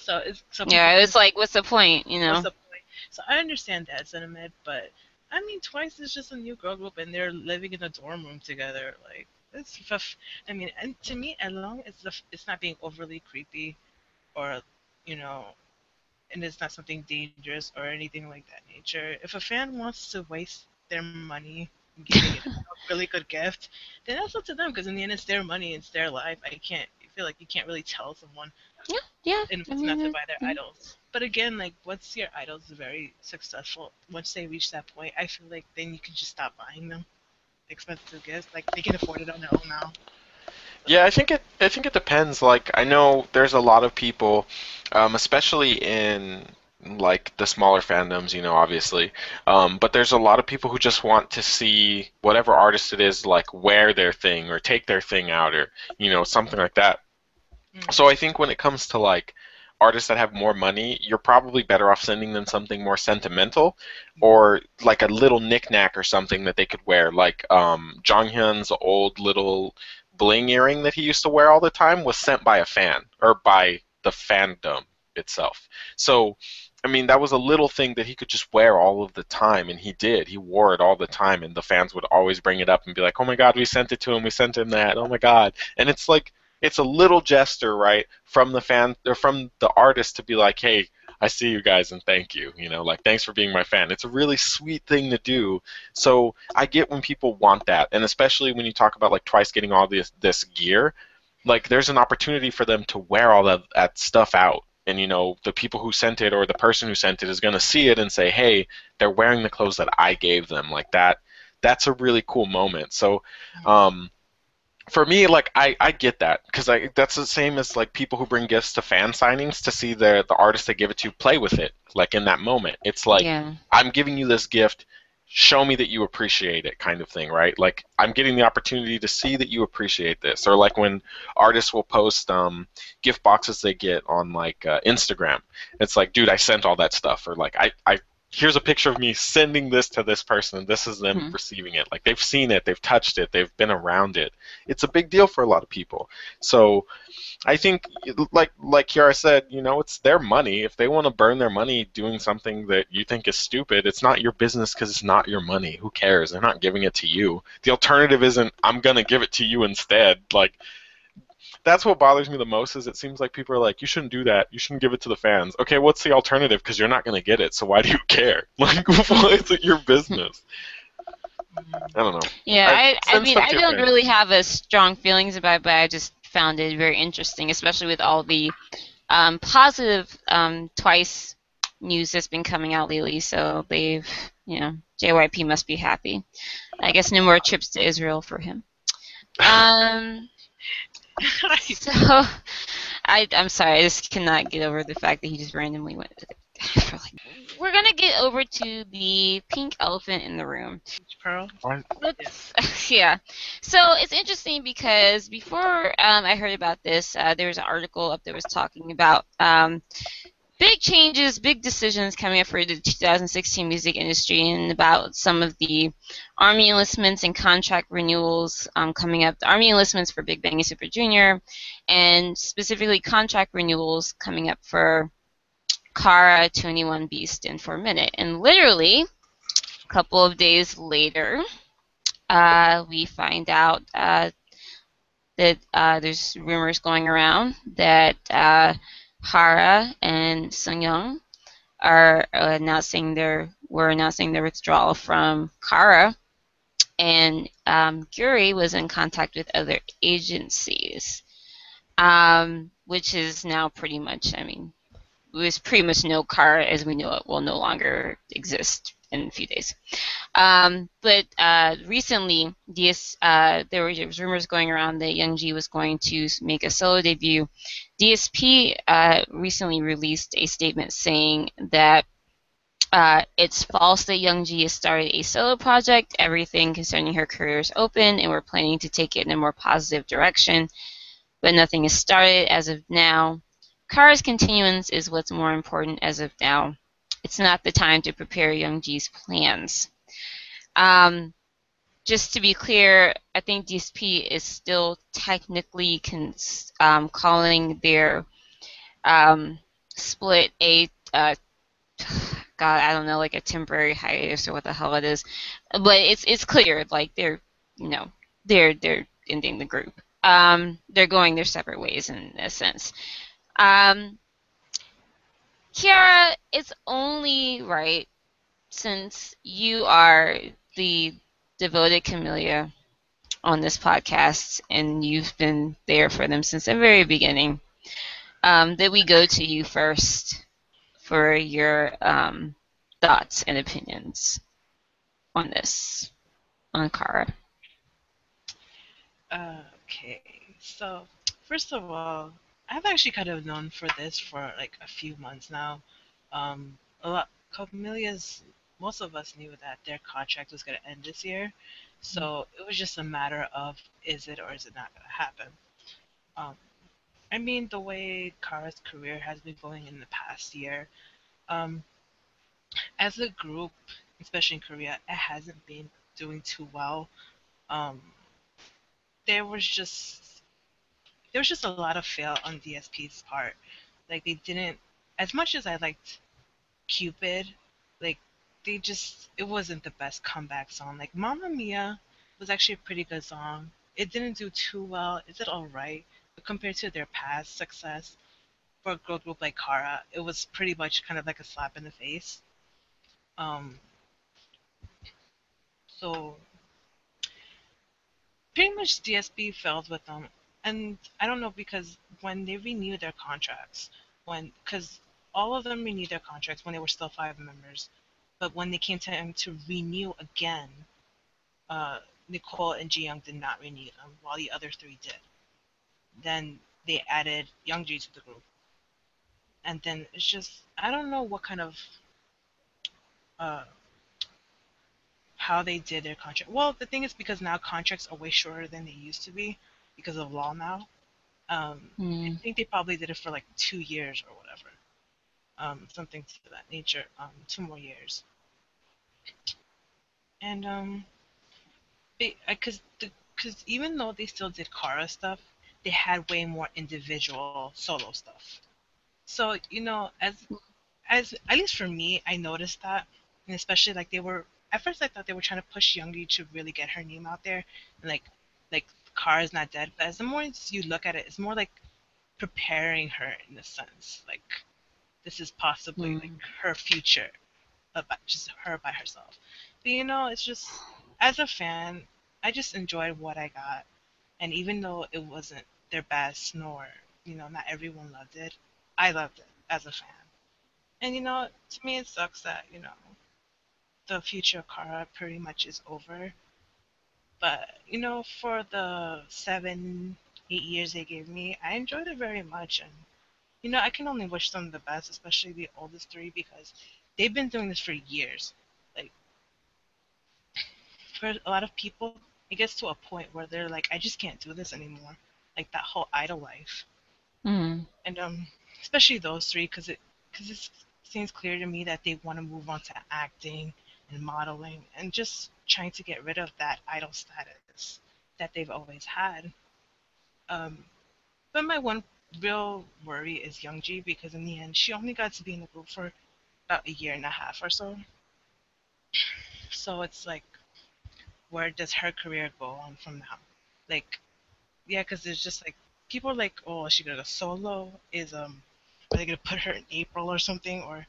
so it's
Yeah,
people-
it was like, what's the point, you know?
What's the point? So I understand that sentiment, but I mean, Twice is just a new girl group, and they're living in a dorm room together. Like, it's f- I mean, and to me, as long as the, it's not being overly creepy, or you know, and it's not something dangerous or anything like that nature. If a fan wants to waste their money giving [LAUGHS] it a really good gift, then that's up to them. Because in the end, it's their money, it's their life. I can't I feel like you can't really tell someone
Yeah, yeah.
and
I
it's not to
mean,
buy their
mhm.
idols. But again, like once your idols are very successful, once they reach that point, I feel like then you can just stop buying them expensive gifts. Like they can afford it on their own now.
Yeah, I think it. I think it depends. Like, I know there's a lot of people, um, especially in like the smaller fandoms, you know, obviously. Um, but there's a lot of people who just want to see whatever artist it is, like wear their thing or take their thing out or you know something like that.
Mm.
So I think when it comes to like artists that have more money, you're probably better off sending them something more sentimental or like a little knickknack or something that they could wear. Like um, Jonghyun's old little bling earring that he used to wear all the time was sent by a fan or by the fandom itself. So, I mean, that was a little thing that he could just wear all of the time, and he did. He wore it all the time, and the fans would always bring it up and be like, "Oh my God, we sent it to him. We sent him that. Oh my God!" And it's like it's a little gesture, right, from the fan or from the artist to be like, "Hey, I see you guys and thank you. You know, like thanks for being my fan." It's a really sweet thing to do. So I get when people want that, and especially when you talk about like Twice getting all this this gear, like there's an opportunity for them to wear all that, that stuff out. And you know, the people who sent it or the person who sent it is gonna see it and say, Hey, they're wearing the clothes that I gave them. Like that that's a really cool moment. So um for me, like I, I get that because I that's the same as like people who bring gifts to fan signings to see the the artist they give it to play with it like in that moment. It's like
yeah.
I'm giving you this gift. Show me that you appreciate it, kind of thing, right? Like I'm getting the opportunity to see that you appreciate this, or like when artists will post um, gift boxes they get on like uh, Instagram. It's like, dude, I sent all that stuff, or like I, I here's a picture of me sending this to this person. and This is them
Mhm.
receiving it. Like they've seen it, they've touched it, they've been around it. It's a big deal for a lot of people. So I think, like like Kiara said, you know, it's their money. If they want to burn their money doing something that you think is stupid, it's not your business because it's not your money. Who cares? They're not giving it to you. The alternative isn't I'm gonna give it to you instead. Like that's what bothers me the most is it seems like people are like you shouldn't do that you shouldn't give it to the fans okay what's the alternative because you're not going to get it so why do you [LAUGHS] care [LAUGHS] like [LAUGHS] why is it your business i don't know
Yeah,
I-
I, I, mean, I don't really have a strong feelings about it, but I just found it very interesting, especially with all the um, positive um, twice news that's been coming out lately. So they've, you know, JYP must be happy. I guess no more trips to Israel for him. Um, [LAUGHS] so I, I'm sorry, I just cannot get over the fact that he just randomly went. For like, we're gonna get over to the pink elephant in the room.
Pearl.
Let's, [LAUGHS] yeah. So it's interesting because before um, I heard about this, uh, there was an article up that was talking about um, big changes, big decisions coming up for the 2016 music industry, and about some of the Army enlistments and contract renewals um, coming up. The Army enlistments for Big Bang and Super Junior, and specifically contract renewals coming up for Kara, 2NE1 Beast, and Four Minute. And literally, a couple of days later, uh, we find out uh, that uh, there's rumors going around that uh, Hara and Seungyeon are announcing their were announcing their withdrawal from Kara, and um, Gyuri was in contact with other agencies, um, which is now pretty much. I mean, it was pretty much no Kara as we know it will no longer exist in a few days. Um, but uh, recently, uh, there, was rumors going around that Youngji was going to make a solo debut. DSP uh, recently released a statement saying that uh, it's false that Youngji has started a solo project. Everything concerning her career is open, and we're planning to take it in a more positive direction. But nothing is started as of now. Kara's continuance is what's more important as of now it's not the time to prepare Youngji's plans. Um, just to be clear, I think DSP is still technically um, calling their um, split a uh, God, I don't know, like a temporary hiatus or what the hell it is. But it's it's clear, like they're you know they're they're ending the group. Um, they're going their separate ways in a sense. Um, Kiara, it's only right since you are the devoted Kamilia on this podcast and you've been there for them since the very beginning, um, that we go to you first for your um, thoughts and opinions on this, on Kara.
Uh, okay, so first of all, I've actually kind of known for this for like a few months now. Um, a lot, Kamilia's, most of us knew that their contract was going to end this year, so it was just a matter of is it or is it not going to happen. Um, I mean, the way Kara's career has been going in the past year, um, as a group, especially in Korea, it hasn't been doing too well. Um, there was just there was just a lot of fail on DSP's part. Like they didn't as much as I liked Cupid, like they just it wasn't the best comeback song. Like Mamma Mia was actually a pretty good song. It didn't do too well. Is it did alright. But compared to their past success for a girl group like Kara, it was pretty much kind of like a slap in the face. Um so pretty much DSP failed with them, and I don't know because when they renewed their contracts, when because all of them renewed their contracts when they were still five members, but when they came time to renew again, uh, Nicole and Ji Young did not renew them, while the other three did. Then they added Youngji to the group, and then it's just I don't know what kind of uh, how they did their contract. Well, the thing is because now contracts are way shorter than they used to be because of law now. Um, I
Hmm.
think they probably did it for like two years or whatever. um, something to that nature, um, two more years. And um, because because even though they still did Kara stuff, they had way more individual solo stuff. So you know, as as at least for me, I noticed that, and especially like they were at first I thought they were trying to push Youngji to really get her name out there, and like like Kara is not dead. But as the more you look at it, it's more like preparing her in a sense, like this is possibly
Mm.
like her future, about just her by herself. But you know, it's just as a fan, I just enjoyed what I got, and even though it wasn't their best, nor you know, not everyone loved it, I loved it as a fan. And you know, to me, it sucks that you know the future of Kara pretty much is over. But you know, for the seven, eight years they gave me, I enjoyed it very much, and you know, I can only wish them the best, especially the oldest three, because they've been doing this for years. Like, for a lot of people, it gets to a point where they're like, I just can't do this anymore. Like that whole idol life
Mm.
and um, especially those three, because it because it seems clear to me that they want to move on to acting and modeling and just trying to get rid of that idol status that they've always had. Um, but my one real worry is Youngji because in the end she only got to be in the group for about a year and a half or so. So it's like, where does her career go on from now? Like, yeah, because there's just like people are like, oh, is she gonna go solo? Is um, are they gonna put her in April or something, or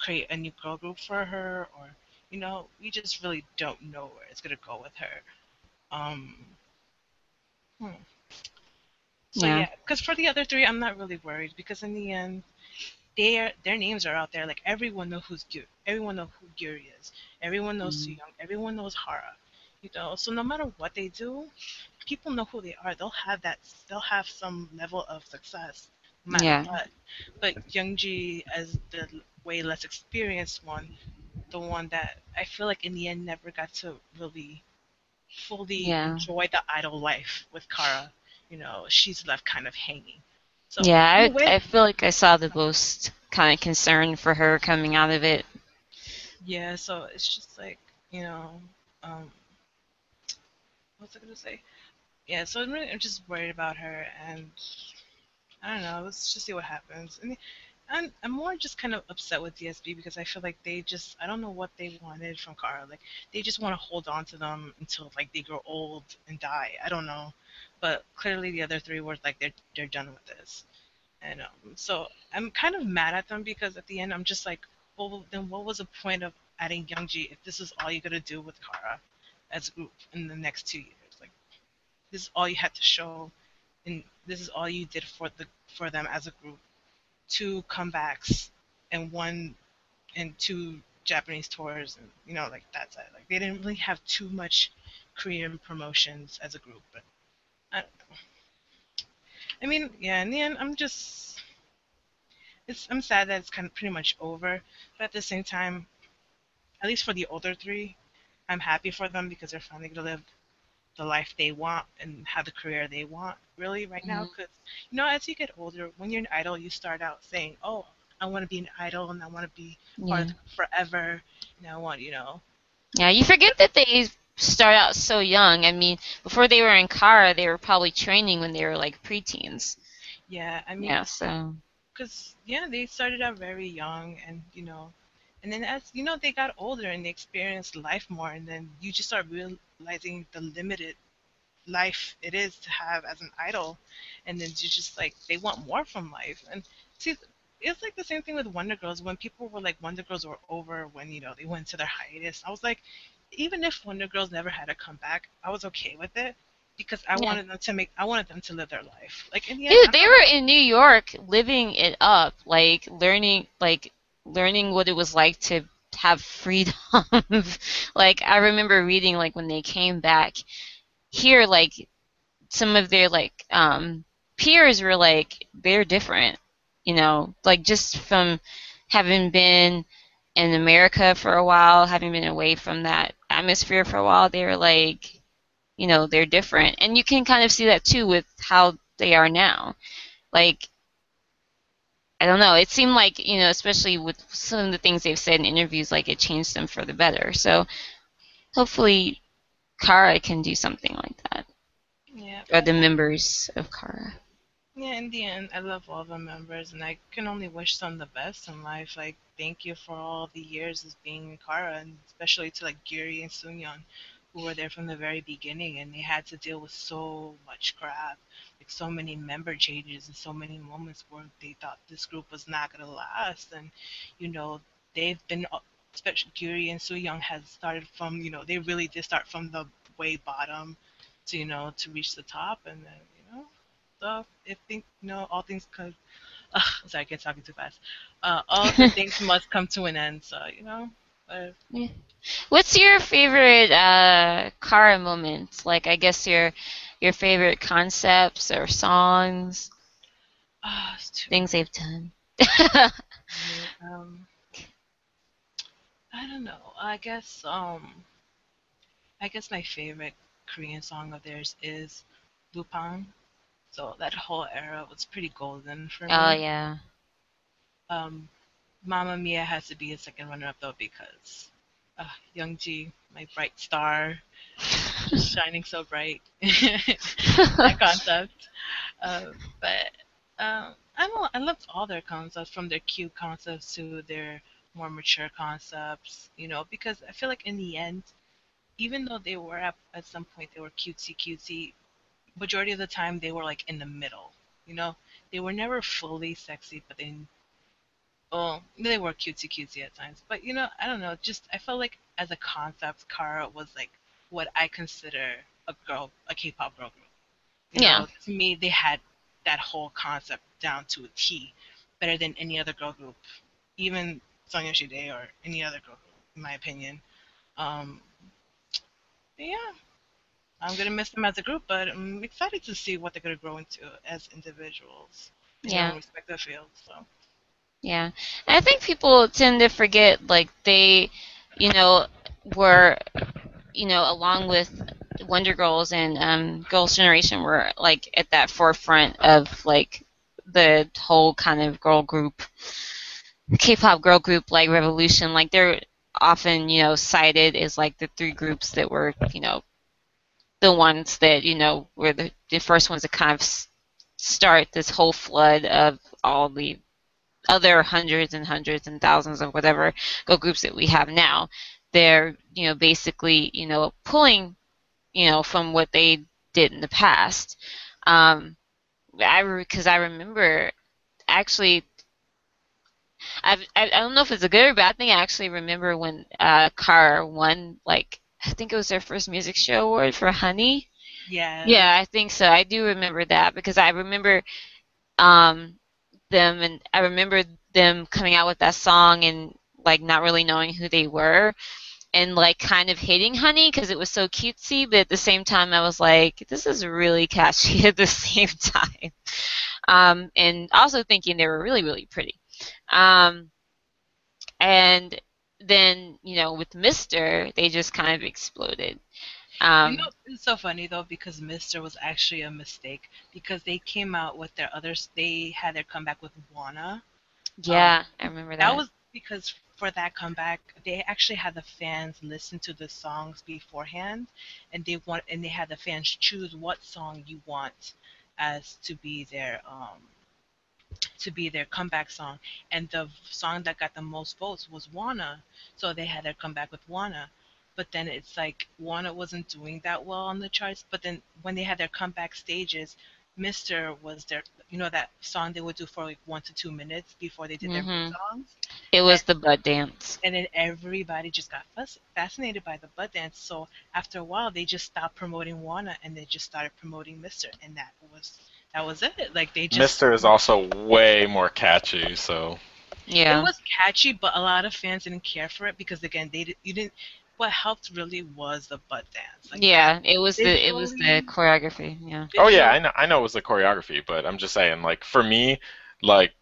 create a new girl group for her, or you know, we just really don't know where it's gonna go with her. Um, hmm. So
Yeah.
yeah, because for the other three, I'm not really worried because in the end, their their names are out there. Like everyone knows who's Gyuri. Everyone knows who Gyuri is. Everyone knows
Mhm.
Sooyoung. Everyone knows Hara. You know, so no matter what they do, people know who they are. They'll have that. They'll have some level of success, no
Yeah.
what. But Youngji, as the way less experienced one, the one that I feel like in the end never got to really fully
Yeah.
enjoy the idol life with Kara. You know, she's left kind of hanging. So
Yeah, I, I feel like I saw the most kind of concern for her coming out of it.
Yeah, so it's just like, you know, um, what was I gonna say? Yeah, so I'm really I'm just worried about her, and I don't know. Let's just see what happens. Mean, I'm I'm more just kind of upset with DSP because I feel like they just I don't know what they wanted from Kara. Like they just want to hold on to them until like they grow old and die. I don't know, but clearly the other three were like they're they're done with this, and um, so I'm kind of mad at them because at the end I'm just like, well then what was the point of adding Youngji if this is all you're gonna do with Kara as a group in the next two years? Like this is all you had to show, and this is all you did for the for them as a group. Two comebacks and one and two Japanese tours, and you know like that's it. Like they didn't really have too much Korean promotions as a group, but I don't know. I mean, yeah, in the end, I'm just. It's, I'm sad that it's kind of pretty much over, but at the same time, at least for the older three, I'm happy for them because they're finally gonna live the life they want and have the career they want really right now.
Mhm.
Because you know, as you get older, when you're an idol, you start out saying, "Oh, I want to be an idol and I want to be part
Yeah.
of the forever, and I want, you know,
Yeah, you forget that they start out so young. I mean, before they were in Kara, they were probably training when they were like preteens.
yeah, I mean,
Yeah, so
because yeah, they started out very young, and you know, and then as you know, they got older and they experienced life more, and then you just start realizing the limited life it is to have as an idol, and then you just like they want more from life, and see. It's like the same thing with Wonder Girls. When people were like Wonder Girls were over when you know they went to their hiatus, I was like, even if Wonder Girls never had a comeback, I was okay with it because I
Yeah.
wanted them to make, I wanted them to live their life. Like in the end,
Dude, they were in New York living it up, like learning like learning what it was like to have freedom. [LAUGHS] like I remember reading like when they came back here like some of their like um peers were like they're different, you know, like just from having been in America for a while, having been away from that atmosphere for a while, they were like you know, they're different. And you can kind of see that too with how they are now. Like I don't know. It seemed like you know, especially with some of the things they've said in interviews, like it changed them for the better. So hopefully, Kara can do something like that,
Yeah.
or the members of Kara.
Yeah, in the end, I love all the members, and I can only wish them the best in life. Like, thank you for all the years as being in Kara, and especially to like Gyuri and Seungyeon, who were there from the very beginning, and they had to deal with so much crap, like so many member changes, and so many moments where they thought this group was not gonna last, and you know they've been, especially Gyuri and Seungyeon has started from, you know, they really did start from the way bottom, to you know to reach the top, and then you know stuff. If think you know, all things could. Uh, [LAUGHS] sorry, I get talking too fast. Uh, all [LAUGHS] things must come to an end. So you know, uh,
What's your favorite uh, Kara moment? Like, I guess your your favorite concepts or songs,
too.
things they've done.
Um, I don't know. I guess um, I guess my favorite Korean song of theirs is Lupin. So that whole era was pretty golden for me.
oh yeah.
Um, Mamma Mia has to be a second runner-up though because uh, Youngji, my bright star, [LAUGHS] shining so bright. [LAUGHS] that [LAUGHS] concept. Uh, but um, I don't. I loved all their concepts, from their cute concepts to their more mature concepts. You know, because I feel like in the end, even though they were at, at some point they were cutesy cutesy, majority of the time they were like in the middle. You know, they were never fully sexy, but they well, they were cutesy cutesy at times, but you know, I don't know. Just I felt like as a concept, Kara was like what I consider a girl, a K-pop girl group. You
Yeah.
Know, to me, they had that whole concept down to a T, better than any other girl group, even Sonyeo Sidae or any other girl group, in my opinion. Um, yeah, I'm gonna miss them as a group, but I'm excited to see what they're gonna grow into as individuals
Yeah.
own respective fields. So.
Yeah. And I think people tend to forget, like, they, you know, were, you know, along with Wonder Girls and um, Girls' Generation were, like, at that forefront of, like, the whole kind of girl group, K pop girl group, like, revolution. Like, they're often, you know, cited as, like, the three groups that were, you know, the ones that, you know, were the, the first ones to kind of start this whole flood of all the other hundreds and hundreds and thousands of whatever go groups that we have now, they're you know basically you know pulling you know from what they did in the past. Um, I because I remember actually. I've, I I don't know if it's a good or bad thing. I actually remember when uh, Kara won, like I think it was their first music show award for Honey.
Yeah.
Yeah, I think so. I do remember that because I remember um, them and I remember them coming out with that song and like not really knowing who they were and like kind of hating Honey because it was so cutesy, but at the same time I was like, this is really catchy [LAUGHS] at the same time. Um, and also thinking they were really, really pretty. Um, and then, you know, with Mister, they just kind of exploded. Um,
you know, it's so funny though because Mister was actually a mistake because they came out with their others. They had their comeback with Wanna.
yeah, I remember that.
That was because for that comeback, they actually had the fans listen to the songs beforehand, and they want and they had the fans choose what song you want as to be their um to be their comeback song, and the song that got the most votes was Wanna, so they had their comeback with Wanna. But then it's like Wanna wasn't doing that well on the charts. But then when they had their comeback stages, Mister was their you know that song they would do for like one to two minutes before they did their
Mhm.
big songs
It was the butt dance.
and then everybody just got fas- fascinated by the butt dance. So after a while, they just stopped promoting Wanna and they just started promoting Mister, and that was that was it. Like they just
Mister is also way more catchy, so
Yeah.
It was catchy, but a lot of fans didn't care for it because again, they di- you didn't. What helped really was the butt dance. Like,
yeah, it was the it was the choreography. Yeah.
Oh yeah, I know I know it was the choreography, but I'm just saying like for me, like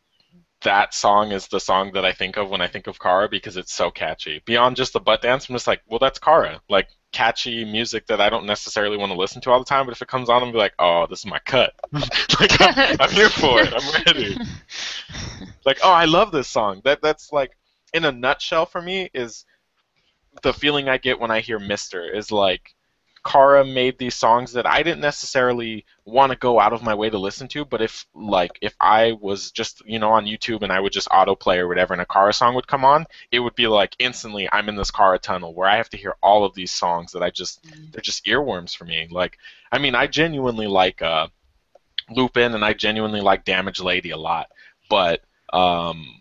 that song is the song that I think of when I think of Kara because it's so catchy. Beyond just the butt dance, I'm just like, well, that's Kara. Like catchy music that I don't necessarily want to listen to all the time, but if it comes on, I'm be like, oh, this is my cut. [LAUGHS] [LAUGHS] like I'm, I'm here for it. I'm ready. [LAUGHS] like, oh, I love this song. That that's like, in a nutshell, for me, is the feeling I get when I hear Mister is like Kara made these songs that I didn't necessarily want to go out of my way to listen to, but if like if I was just you know on YouTube and I would just autoplay or whatever, and a Kara song would come on, it would be like instantly I'm in this Kara tunnel where I have to hear all of these songs that I just
Mm.
they're just earworms for me. Like I mean I genuinely like uh, Lupin and I genuinely like Damaged Lady a lot, but um,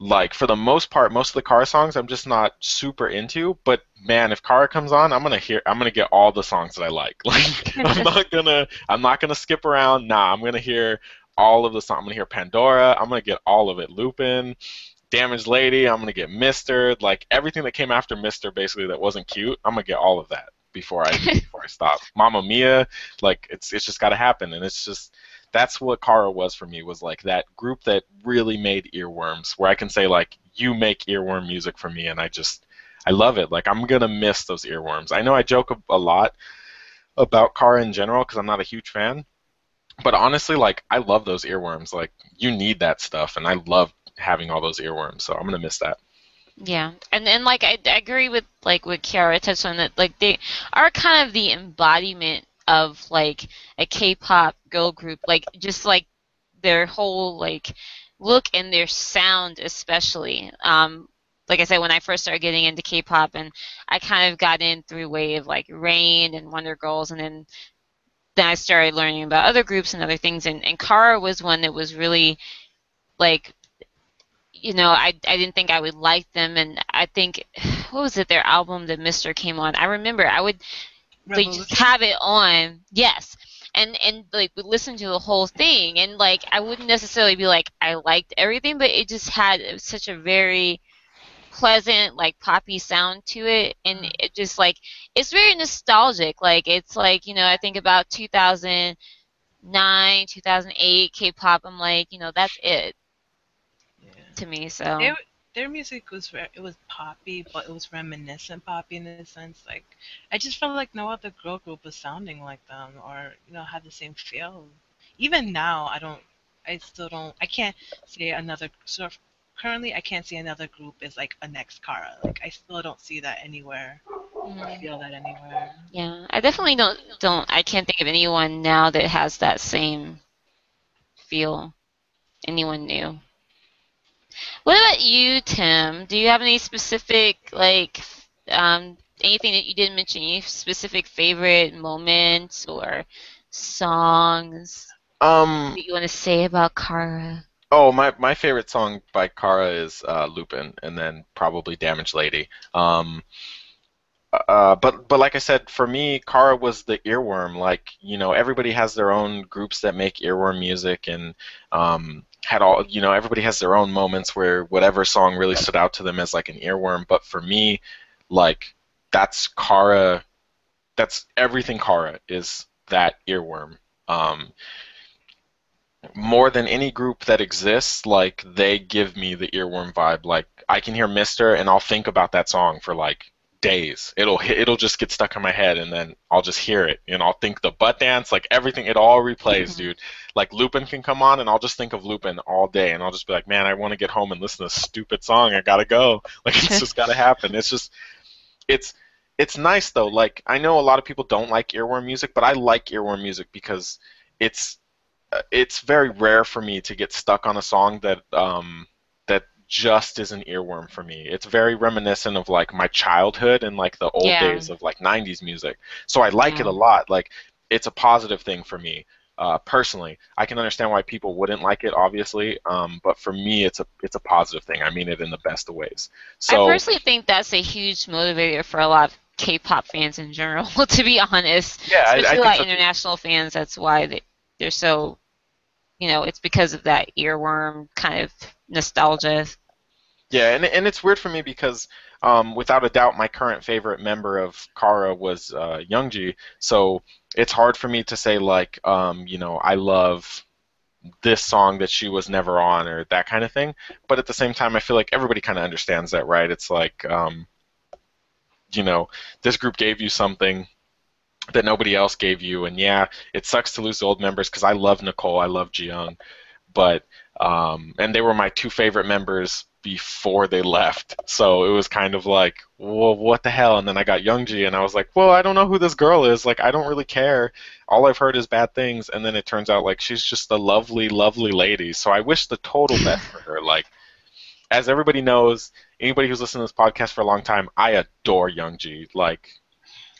like for the most part, most of the Kara songs I'm just not super into. But man, if Kara comes on, I'm gonna hear, I'm gonna get all the songs that I like. [LAUGHS] Like I'm [LAUGHS] not gonna, I'm not gonna skip around. Nah, I'm gonna hear all of the songs. I'm gonna hear Pandora. I'm gonna get all of it. Lupin, Damaged Lady. I'm gonna get Mister. Like everything that came after Mister, basically that wasn't cute. I'm gonna get all of that before I [LAUGHS] before I stop. Mama Mia. Like it's it's just gotta happen, and it's just that's what Kara was for me was like that group that really made earworms where I can say like you make earworm music for me and I just I love it. Like I'm gonna miss those earworms. I know I joke a, a lot about Kara in general because I'm not a huge fan but honestly like I love those earworms. Like you need that stuff and I love having all those earworms so I'm gonna miss that.
Yeah, and and like I, I agree with like what Kiara touched on that like they are kind of the embodiment of like a K-pop girl group, like just like their whole like look and their sound especially. Um, like I said, when I first started getting into K-pop, and I kind of got in through way of like Rain and Wonder Girls, and then then I started learning about other groups and other things, and and Kara was one that was really like you know, I, I didn't think I would like them, and I think [SIGHS] what was it? Their album, The Mister, came on. I remember I would like just have it on, yes, and and like we listen to the whole thing, and like I wouldn't necessarily be like I liked everything, but it just had such a very pleasant like poppy sound to it and mm. it just like it's very nostalgic. Like it's like you know i think about 2009 2008 k-pop i'm like you know that's it
Yeah.
to me so.
Their, their music was very, it was poppy, but it was reminiscent poppy in a sense. Like I just felt like no other girl group was sounding like them, or you know had the same feel. Even now, I don't, I still don't, I can't say another. So if- currently, I can't see another group is like a next Kara. Like I still don't see that anywhere.
Mm.
feel that anywhere.
Yeah, I definitely don't don't I can't think of anyone now that has that same feel. Anyone new. What about you, Tim? Do you have any specific like um anything that you didn't mention, any specific favorite moments or songs
Um.
that you want to say about Kara?
Oh, my, my favorite song by Kara is uh, Lupin, and then probably Damaged Lady. Um, uh, but but like I said, for me, Kara was the earworm. Like you know, everybody has their own groups that make earworm music, and um, had all you know, everybody has their own moments where whatever song really stood out to them as like an earworm. But for me, like that's Kara. That's everything Kara is that earworm. Um, more than any group that exists, like they give me the earworm vibe. Like I can hear Mister and I'll think about that song for like days. It'll hit, it'll just get stuck in my head and then I'll just hear it and I'll think the butt dance, like everything. It all replays,
Mhm.
dude. Like Lupin can come on and I'll just think of Lupin all day and I'll just be like, man, I want to get home and listen to this stupid song. I gotta go. [LAUGHS] Like it's just gotta happen. It's just, it's. It's nice though. Like I know a lot of people don't like earworm music, but I like earworm music because it's uh, it's very rare for me to get stuck on a song that um, just is an earworm for me. It's very reminiscent of like my childhood and like the old
Yeah.
days of like '90s music. So I like it a lot. Like it's a positive thing for me. Uh, personally, I can understand why people wouldn't like it, obviously, um, but for me, it's a it's a positive thing. I mean it in the best of ways. So
I personally think that's a huge motivator for a lot of K-pop fans in general. [LAUGHS] To be honest,
yeah, I, I
especially a lot
so
of
too.
international fans. That's why they, they're so, you know, it's because of that earworm kind of nostalgia.
Yeah, and and it's weird for me because um, without a doubt, my current favorite member of Kara was uh, Youngji. So it's hard for me to say like, um, you know, I love this song that she was never on or that kind of thing. But at the same time, I feel like everybody kind of understands that, right? It's like, um, you know, this group gave you something that nobody else gave you, and yeah, it sucks to lose old members because I love Nicole, I love Jiyoung, but um, and they were my two favorite members before they left. So it was kind of like, well, what the hell? And then I got Youngji, and I was like, well, I don't know who this girl is. Like, I don't really care. All I've heard is bad things. And then it turns out like she's just a lovely, lovely lady. So I wish the total [LAUGHS] best for her. Like, as everybody knows, anybody who's listened to this podcast for a long time, I adore Youngji. Like,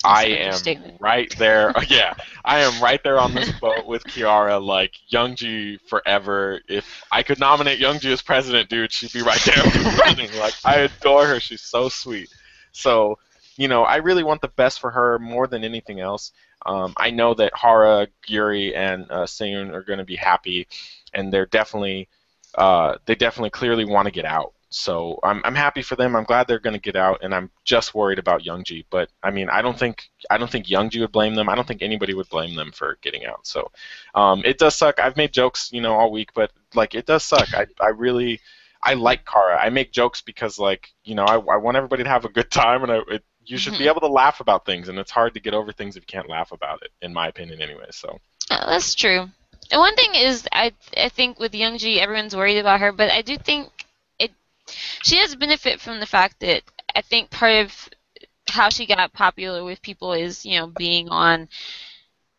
I am right there. [LAUGHS] [LAUGHS] yeah, I am right there on this boat with Kiara. Like Youngji forever. If I could nominate Youngji as president, dude, she'd be right there [LAUGHS] running. Like I adore her. She's so sweet. So you know, I really want the best for her more than anything else. Um, I know that Hara, Yuri, and uh, Seung are going to be happy, and they're definitely uh, they definitely clearly want to get out. So I'm, I'm happy for them. I'm glad they're going to get out, and I'm just worried about Youngji. But I mean, I don't think I don't think Youngji would blame them. I don't think anybody would blame them for getting out. So um, it does suck. I've made jokes, you know, all week, but like it does suck. I, I really I like Kara. I make jokes because like you know I, I want everybody to have a good time, and I, it, you should be
Mhm.
able to laugh about things, and it's hard to get over things if you can't laugh about it, in my opinion, anyway. So
that's true. And one thing is, I I think with Youngji, everyone's worried about her, but I do think she does benefit from the fact that I think part of how she got popular with people is you know being on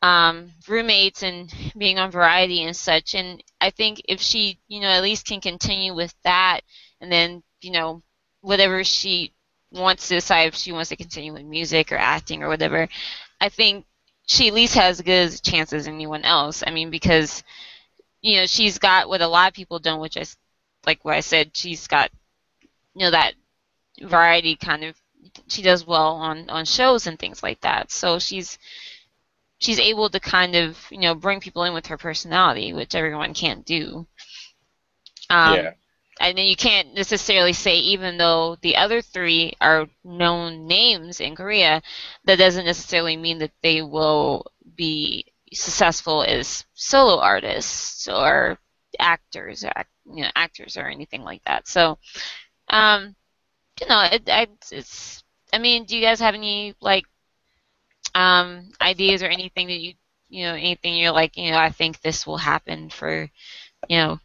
um, roommates and being on variety and such. And I think if she you know at least can continue with that, and then you know whatever she wants to decide if she wants to continue with music or acting or whatever, I think she at least has as good as a chance as anyone else. I mean, because you know she's got what a lot of people don't, which is like what I said. She's got you know that variety kind of. She does well on on shows and things like that. So she's she's able to kind of you know bring people in with her personality, which everyone can't do. Um,
Yeah.
And then you can't necessarily say, even though the other three are known names in Korea, that doesn't necessarily mean that they will be successful as solo artists or actors, or, you know, actors or anything like that. So, um, you know, it, I, it's. I mean, do you guys have any like um, ideas or anything that you, you know, anything you're like, you know, I think this will happen for, you know,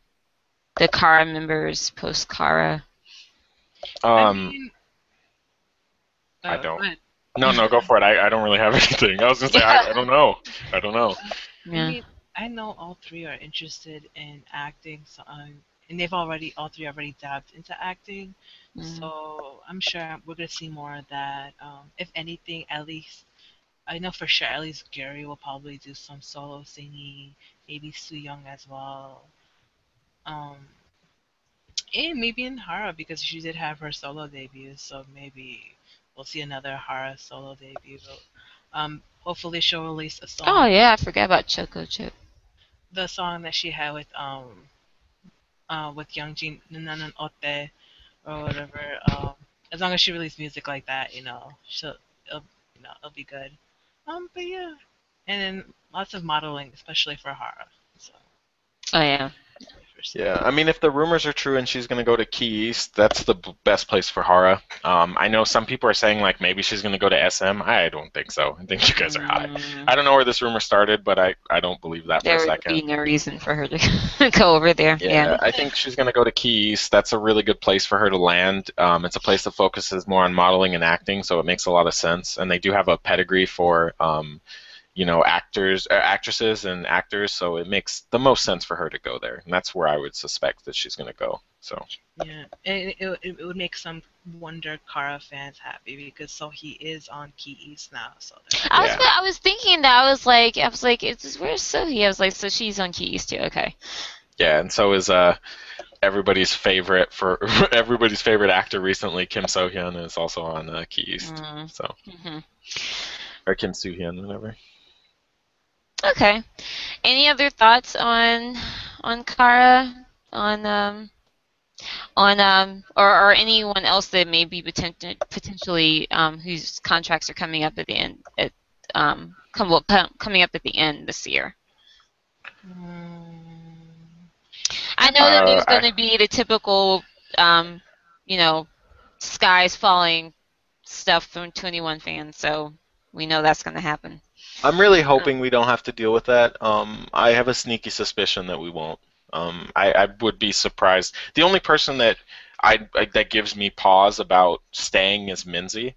the Kara members post Kara.
I
um,
mean,
I
uh,
don't.
go
no, no, go for it. I, I don't really have [LAUGHS] anything. I was gonna say I, I don't know. I don't know.
I
Yeah.
mean, I know all three are interested in acting, so um, and they've already all three already dabbed into acting.
Mhm.
So I'm sure we're gonna see more of that. Um, if anything, at least I know for sure at least Gary will probably do some solo singing, maybe Soo Young as well. Um, and maybe in Hara because she did have her solo debut, so maybe we'll see another Hara solo debut. Um, hopefully she'll release a song
Oh yeah, I forgot about Choco Chip.
the song that she had with um uh with Youngjin Nanan Ote or whatever. Um, as long as she releases music like that, you know, she'll it'll, you know it'll be good. Um, but yeah, and then lots of modeling, especially for Hara. So
Oh yeah.
Yeah, I mean, if the rumors are true and she's going to go to Key East, that's the b- best place for Hara. Um, I know some people are saying like maybe she's going to go to SM. I don't think so. I think you guys are high.
Mm,
I don't know where this rumor started, but I, I don't believe that for a second.
there
a
would be no reason for her to [LAUGHS] go over there.
Yeah,
Yeah.
I think she's going to go to Key East. That's a really good place for her to land. Um, it's a place that focuses more on modeling and acting, so it makes a lot of sense. And they do have a pedigree for, um, you know, actors, uh, actresses, and actors, so it makes the most sense for her to go there. And that's where I would suspect that she's going to go. So
Yeah, and it, it, it would make some Wonder Kara fans happy because so he is on Key East now. So
I was
Yeah.
I was thinking that I was like I was like it's where's Sohee? I was like so she's on Key East too. Okay.
yeah, and so is uh, everybody's favorite for [LAUGHS] everybody's favorite actor recently, Kim So Hyun, is also on uh, Key East.
Mm,
So
mhm.
or Kim Soo Hyun, whatever.
Okay. Any other thoughts on on Kara on um on um or, or anyone else that may be potent- potentially um whose contracts are coming up at the end at um come well, com- coming up at the end this year. I know that
Uh,
there's going to be the typical, um, you know, skies falling stuff from 21 fans, so we know that's going to happen.
I'm really hoping we don't have to deal with that. Um, I have a sneaky suspicion that we won't. Um, I, I would be surprised. The only person that I, I that gives me pause about staying is Minzy.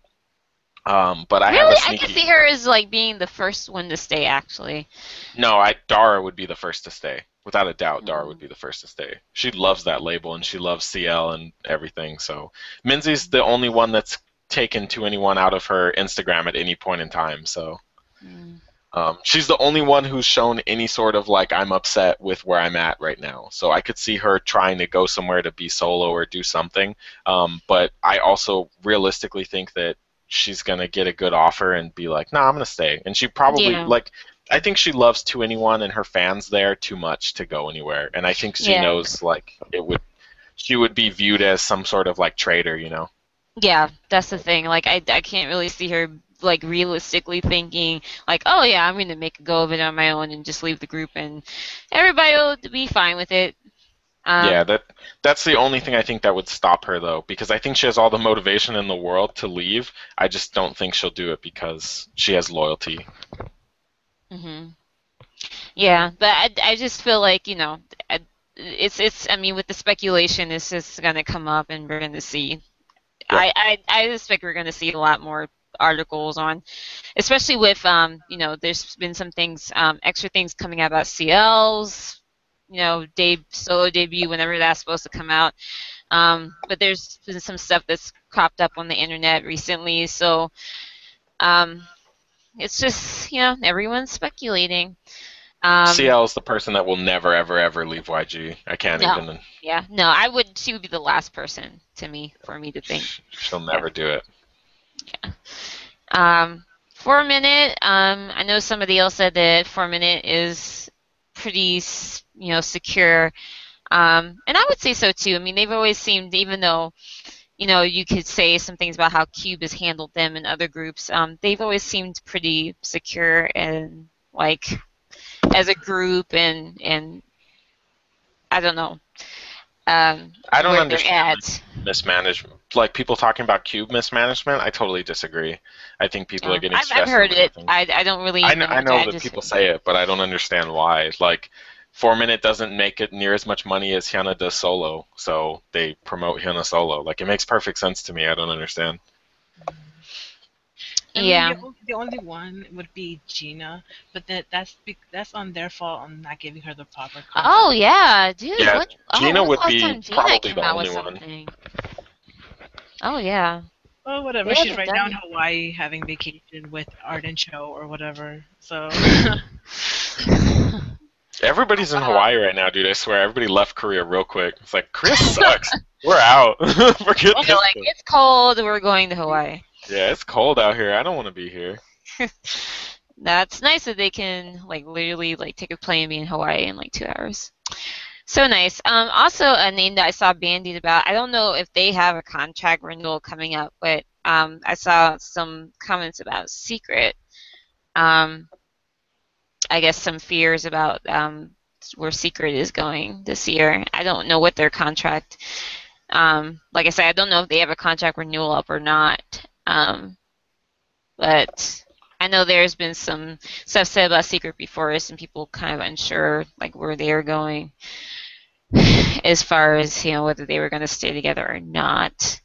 Um, but I
really,
have a
I
sneaky.
can see her as like being the first one to stay. Actually,
No, I Dara would be the first to stay. Without a doubt, Dara
Mm.
would be the first to stay. She loves that label and she loves CL and everything. So Minzy's the only one that's taken 2NE1 out of her Instagram at any point in time. So
Mm.
um, she's the only one who's shown any sort of like I'm upset with where I'm at right now. So I could see her trying to go somewhere to be solo or do something. Um, but I also realistically think that she's gonna get a good offer and be like, "Nah, I'm gonna stay." And she probably
Yeah.
like. I think she loves 2NE1 and her fans there too much to go anywhere. And I think she
Yeah.
knows like it would. She would be viewed as some sort of like traitor, you know.
yeah, that's the thing. Like, I, I can't really see her like realistically thinking like, oh yeah, I'm going to make a go of it on my own and just leave the group, and everybody will be fine with it. Um,
yeah, that that's the only thing I think that would stop her though, because I think she has all the motivation in the world to leave. I just don't think she'll do it because she has loyalty.
hmm Yeah, but I, I just feel like you know, I- it's it's. I mean, with the speculation, it's just gonna come up, and we're gonna see. I, I I expect we're gonna see a lot more articles on, especially with um you know, there's been some things um extra things coming out about CL's, you know, deb solo debut whenever that's supposed to come out. Um, but there's been some stuff that's cropped up on the internet recently, so um, it's just you know everyone's speculating. Um,
CL is the person that will never, ever, ever leave YG. I can't
No.
even.
Yeah, no, I would. She would be the last person to me for me to think.
She'll never do it.
Um, Four Minute, um, I know somebody else said that Four Minute is pretty, you know, secure. Um, and I would say so too. I mean, they've always seemed, even though, you know, you could say some things about how Cube has handled them and other groups. Um, they've always seemed pretty secure and like as a group and and I don't know. Um,
I don't understand mismanagement. Like people talking about cube mismanagement, I totally disagree. I think people are getting
I've,
stressed.
I've heard it. I, I don't really.
I know, I
much.
know that people say it, but I don't understand why. Like, Four Minute doesn't make it near as much money as Hyuna does solo, so they promote Hyuna solo. Like, it makes perfect sense to me. I don't understand.
I mean,
Yeah.
the, the only one would be Gina, but that that's that's on their fault on not giving her the proper.
Oh yeah, dude.
Yeah,
what, oh,
Gina
when's
would be
Gina
probably the only one.
Something? Oh yeah.
Oh, whatever. She's right now in Hawaii having vacation with Arden Cho or whatever. So [LAUGHS]
Everybody's in Hawaii right now, dude. I swear. Everybody left Korea real quick. It's like, Korea [LAUGHS] sucks. We're out. [LAUGHS] Forget
They're
this.
like,
thing.
it's cold. We're going to Hawaii.
Yeah, it's cold out here. I don't want to be here.
That's nice that they can like literally like take a plane and be in Hawaii in like two hours. So nice. Um, also a name that I saw bandied about. I don't know if they have a contract renewal coming up, but um, I saw some comments about Secret. Um, I guess some fears about um, where Secret is going this year. I don't know what their contract. Um, like I said, I don't know if they have a contract renewal up or not. Um, but I know there's been some stuff said about Secret before and people kind of unsure like where they are going [LAUGHS] as far as you know whether they were going to stay together or not.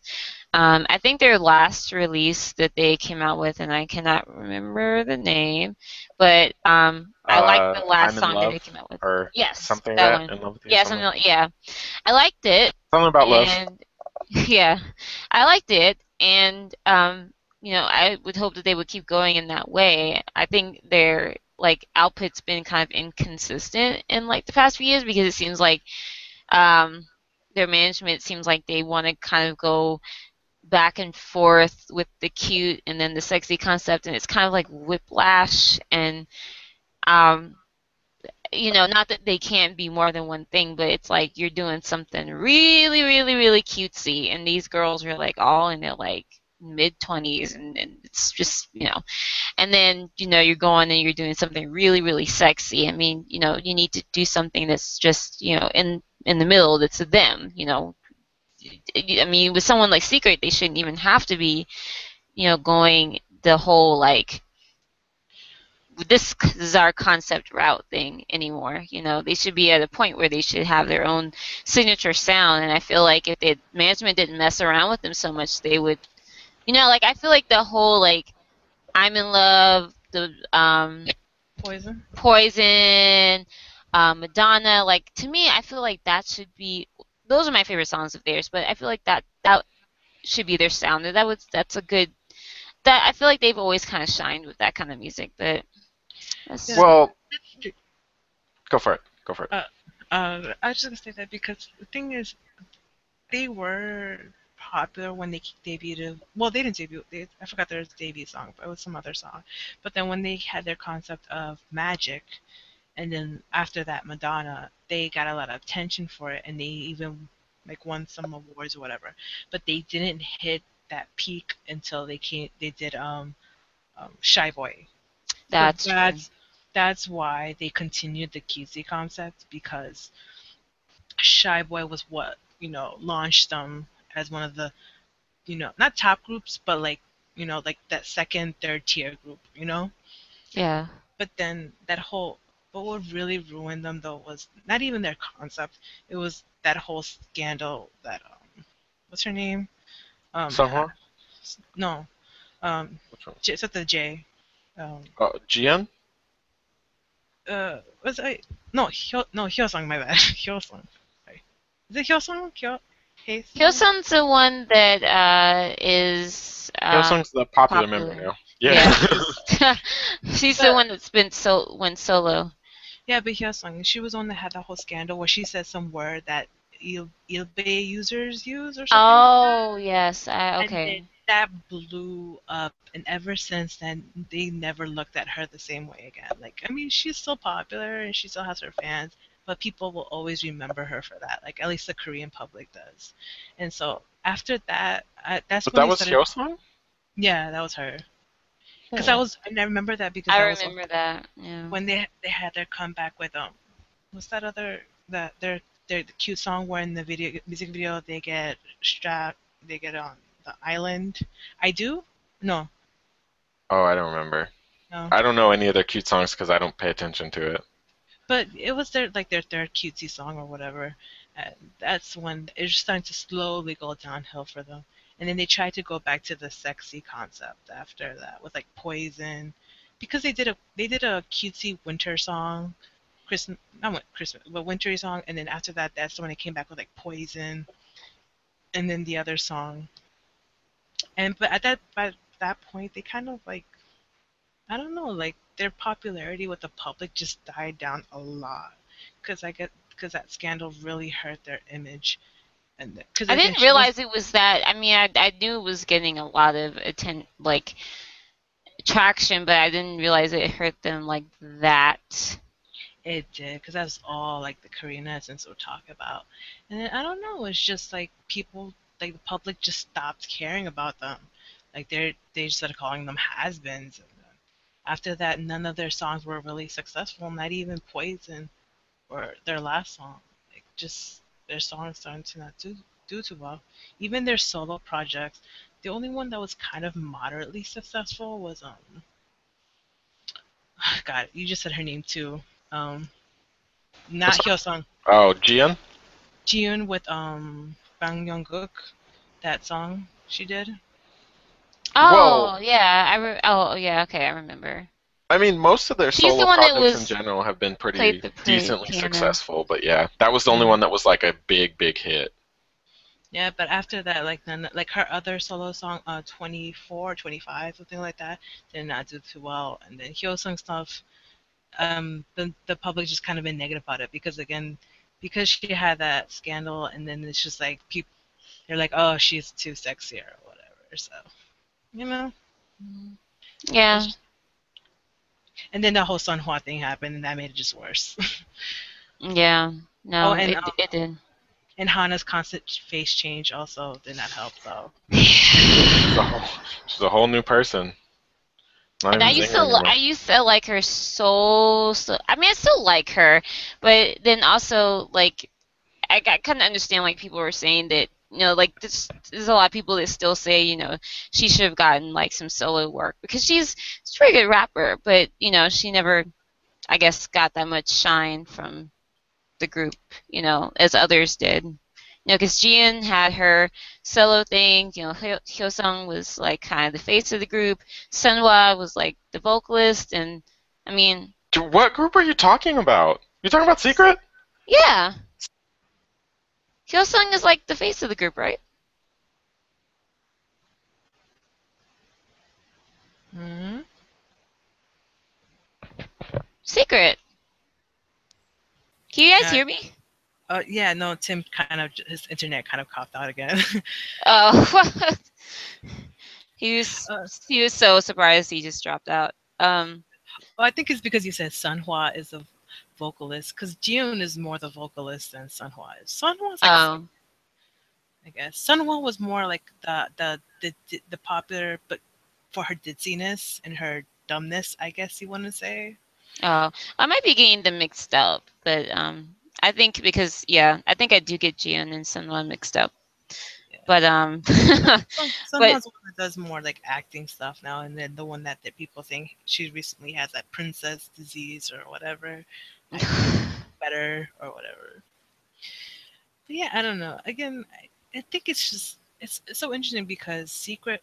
Um, I think their last release that they came out with, and I cannot remember the name, but um, I
Uh,
like the last song that they came out with.
Or
Yes,
something
that
that,
one.
in love with you.
Yeah,
something,
something like, yeah. I liked it.
something about love.
And [LAUGHS] yeah, I liked it, and um, you know, I would hope that they would keep going in that way. I think their like output's been kind of inconsistent in like the past few years because it seems like um, their management seems like they want to kind of go back and forth with the cute and then the sexy concept, and it's kind of like whiplash and um, you know, not that they can't be more than one thing, but it's like you're doing something really, really, really cutesy, and these girls are like all in it, like mid 20s and, and it's just you know and then you know you're going and you're doing something really really sexy i mean you know you need to do something that's just you know in in the middle that's them you know i mean with someone like secret they shouldn't even have to be you know going the whole like this is our concept route thing anymore. You know, they should be at a point where they should have their own signature sound. And I feel like if the management didn't mess around with them so much, they would, you know, like I feel like the whole like I'm in love, the um,
Poison.
Poison, uh, Madonna. Like to me, I feel like that should be. Those are my favorite songs of theirs, but I feel like that that should be their sound. That was that's a good. That I feel like they've always kind of shined with that kind of music, but. That's
Yeah.
Well, go for it. Go for it.
Uh, I was just gonna say that because the thing is, they were popular when they debuted. Well, they didn't debut. They, I forgot their debut song, but it was some other song. But then when they had their concept of magic, and then after that Madonna, they got a lot of attention for it, and they even like won some awards or whatever. But they didn't hit that peak until they came. They did um, um Shy Boy. So
that's, true.
that's that's why they continued the cutesy concept because Shy Boy was what you know launched them as one of the you know not top groups but like you know like that second third tier group you know?
Yeah.
but then that whole but what really ruined them though was not even their concept. It was that whole scandal that um what's her name? Um
Sunhwa?
no. Um
Which one?
J- it's at the J? Um
Uh, GN?
uh was I no Hyo no Hyosung my bad. [LAUGHS] Hyosung. Sorry. Is it Hyosung? Hyo Hae-
Hyosun's the one that uh, is. Uh,
Hyosung's the popular,
popular.
member now. Yeah.
Yeah. [LAUGHS] [LAUGHS] She's the one that's been so went solo.
yeah but Hyosung she was the one that had that whole scandal where she said some word that Il- Ilbe users use or something
Oh yes, I,
And
okay.
then that blew up, and ever since then, they never looked at her the same way again. Like, I mean, she's still popular and she still has her fans, but people will always remember her for that. Like, at least the Korean public does. And so after that, I, that's
but
when
that
they
was
started,
Hyosung?
Yeah, that was her. Because I was, and I remember that because
I
that was
remember that. Yeah.
when they they had their comeback with um, what's that other that their their the cute song where in the video music video they get strapped, they get on the island. I do. No,
Oh, I don't remember.
no.
I don't know any of their cute songs because I don't pay attention to it.
But it was their like their third cutesy song or whatever. And that's when it was starting to slowly go downhill for them. And then they tried to go back to the sexy concept after that with like Poison, because they did a they did a cutesy winter song, Christmas not Christmas but wintry song. And then after that, that's when they came back with like Poison, and then the other song. And but at that by that point, they kind of like I don't know, like their popularity with the public just died down a lot because I get because that scandal really hurt their image, and because
I didn't realize it was that. I mean, I, I knew it was getting a lot of atten- like traction, but I didn't realize it hurt them like that.
it did because that's all like the Korean essence will talk about, and then, I don't know, it's just like people like the public just stopped caring about them, like they're they just started calling them has-beens. And after that, none of their songs were really successful, not even Poison or their last song. Like just their songs started to not do do too well. Even their solo projects, the only one that was kind of moderately successful was um. [SIGHS] God, you just said her name too. Um, not Hyosung,
Oh, GN?
Jieun with um Bang Yong-guk, that song she did.
Oh
Whoa.
yeah, I re- oh yeah, okay, I remember.
I mean, most of their
She's
solo
the one that
projects in general have been pretty
the
decently
piano.
successful, but yeah, that was the only one that was like a big, big hit.
Yeah, but after that, like then, like her other solo song, uh, 24, 25, something like that, did not do too well. And then Hyosung stuff, um, the the public just kind of been negative about it because again, because she had that scandal, and then it's just like people, they're like, oh, she's too sexy or whatever. So, you know.
Yeah.
And then the whole Sunhwa thing happened, and that made it just worse. [LAUGHS]
Yeah. No,
Oh, and,
it,
um,
it did.
And Hana's constant face change also did not help though.
She's a whole, she's a whole new person. Not
And I used to, li-
anymore.
I used to like her so, so. I mean, I still like her, but then also like, I, I couldn't understand like people were saying that you know like this, there's a lot of people that still say you know she should have gotten like some solo work because she's she's a pretty good rapper, but you know she never, I guess, got that much shine from the group, you know, as others did. You know, because Jieun had her solo thing. You know, Hyo- Hyosung was like kind of the face of the group. Sunhwa was like the vocalist, and I mean,
What group are you talking about? You talking about Secret?
yeah. Hyosung is like the face of the group, right?
hmm
Secret. Can you guys
Yeah.
hear me?
Uh, yeah, no, Tim kind of his internet kind of coughed out again. [LAUGHS]
Oh, [LAUGHS] he was
Uh,
he was so surprised he just dropped out. Um,
well, I think it's because you said Sunhwa is a vocalist, because June is more the vocalist than Sunhwa is. Sunhwa's like,
um,
I guess Sunhwa was more like the the the the popular, but for her ditziness and her dumbness, I guess you want to say.
Oh, I might be getting them mixed up, but um, I think because yeah, I think I do get Jieun and Sunwon mixed up.
Yeah.
But um, [LAUGHS] But-
one that does more like acting stuff now, and then the one that, that people think she recently has that princess disease or whatever, [LAUGHS] better or whatever. But yeah, I don't know. Again, I, I think it's just it's, it's so interesting because Secret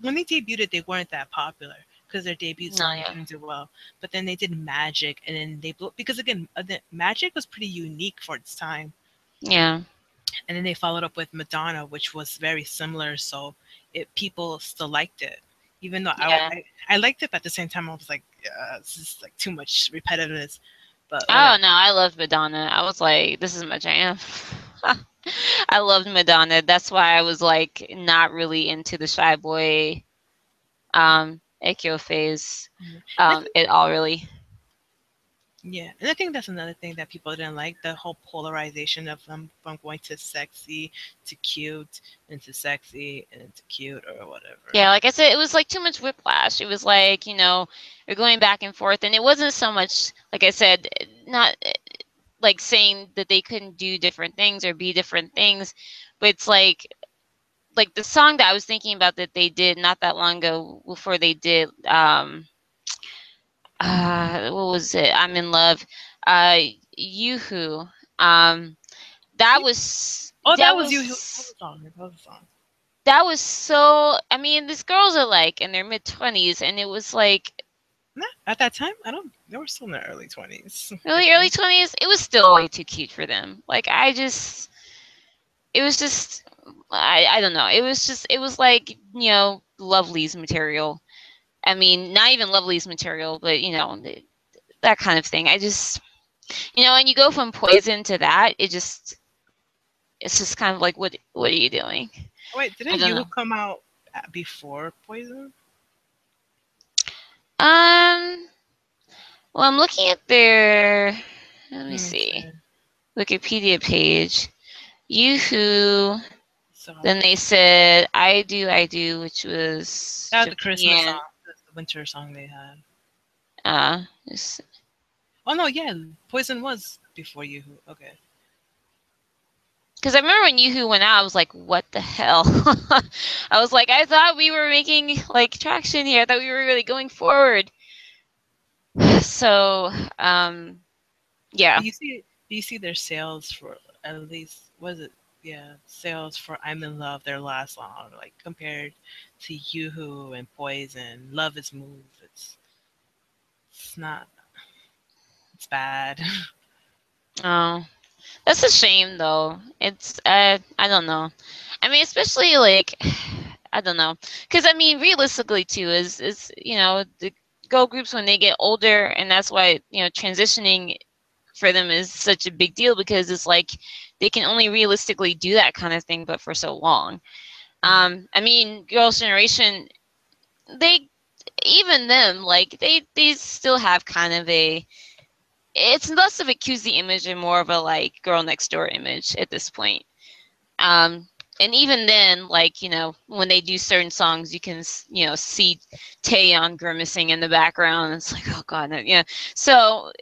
when they debuted, they weren't that popular because their debut
No, yeah.
didn't do well. But then they did Magic, and then they blew because again, uh, the, Magic was pretty unique for its time.
yeah,
And then they followed up with Madonna, which was very similar. So it people still liked it, even though
Yeah.
I, I I liked it. But at the same time, I was like, uh, this is like too much repetitiveness. But
Oh no, I loved Madonna. I was like, this is my jam. [LAUGHS] I loved Madonna. That's why I was like not really into the shy boy um Ekyo phase
Mhm.
um at all really.
Yeah, and I think that's another thing that people didn't like the whole polarization of them from going to sexy to cute into sexy and into cute or whatever.
Yeah, like I said, it was like too much whiplash. It was like, you know, you're going back and forth and it wasn't so much like I said, not eh, like saying that they couldn't do different things or be different things, but it's like like the song that I was thinking about that they did not that long ago before they did um uh what was it? I'm in love. Uh Yoo-hoo. Um that was
Oh, that, was you. That was song. That was song.
that was so I mean these girls are like in their mid twenties and it was like
Nah, at that time, I don't. They were still in their early twenties.
really early twenties, it was still way too cute for them. Like I just it was just I, I don't know. It was just it was like, you know, Lovelyz material. I mean, not even Lovelyz material, but you know, th- that kind of thing. I just you know, and you go from poison to that, it just it's just kind of like what what are you doing?
Wait, didn't you
know.
come out before Poison?
Um well I'm looking at their let me
Hmm,
see. Wikipedia page. Yoo-hoo.
So
Then they said "I Do, I Do," which was
that was the Christmas song, winter song they had.
Uh,
Oh no, yeah, Poison was before you. Okay.
Because I remember when Yoo-hoo went out, I was like, "What the hell?" [LAUGHS] I was like, "I thought we were making like traction here. I thought we were really going forward." [SIGHS] So, um, yeah,
Do you see? Do you see their sales for at least was it? Yeah, sales for "I'm in Love," their last song, like compared to Yoo-hoo and Poison. Love is Move. It's it's not. It's bad. [LAUGHS]
oh, that's a shame though. It's uh, I don't know. I mean, especially like, [SIGHS] I don't know, because I mean, realistically too, is is you know the girl groups when they get older, and that's why you know transitioning for them is such a big deal because it's like they can only realistically do that kind of thing, but for so long. Um, I mean, Girls' Generation, they even them like they they still have kind of a it's less of a cutesy image and more of a like girl next door image at this point. Um, and even then, like you know, when they do certain songs, you can you know see Taeyeon grimacing in the background. It's like, oh god, no, yeah. So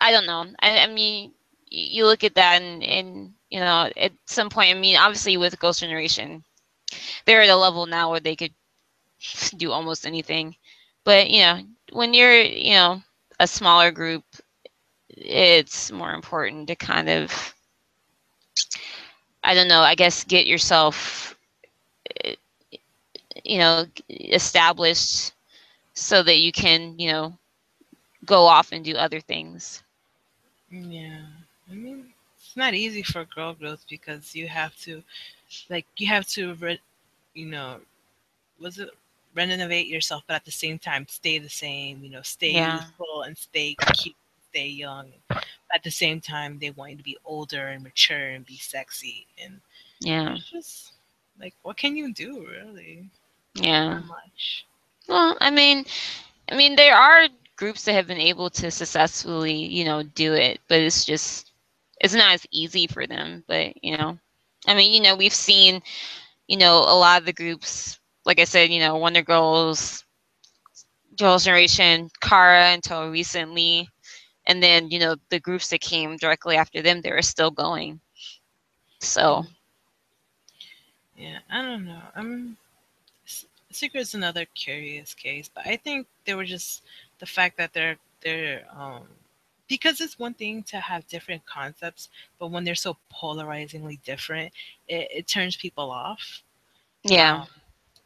I don't know. I, I mean, you look at that, and, and you know, at some point, I mean, obviously with Girls' Generation, they're at a level now where they could [LAUGHS] do almost anything. But you know, when you're you know a smaller group, it's more important to kind of I don't know. I guess get yourself eh, you know established so that you can you know go off and do other things.
Yeah, it's not easy for girl growth because you have to, like, you have to, re- you know, was it renovate yourself, but at the same time stay the same. You know, stay
Yeah.
youthful and stay cute, stay young. At the same time, they want you to be older and mature and be sexy, and
Yeah,
it's just like, what can you do, really?
yeah.
Not much.
Well, I mean, I mean, there are groups that have been able to successfully, you know, do it, but it's just it's not as easy for them. But you know, I mean, you know, we've seen, you know, a lot of the groups, like I said, you know, Wonder Girls, Girls' Generation, Kara until recently, and then you know the groups that came directly after them, they were still going. So
Yeah, I don't know. I'm Secret's another curious case, but I think they were just the fact that they're they're um because it's one thing to have different concepts, but when they're so polarizingly different, it, it turns people off.
yeah,
Um,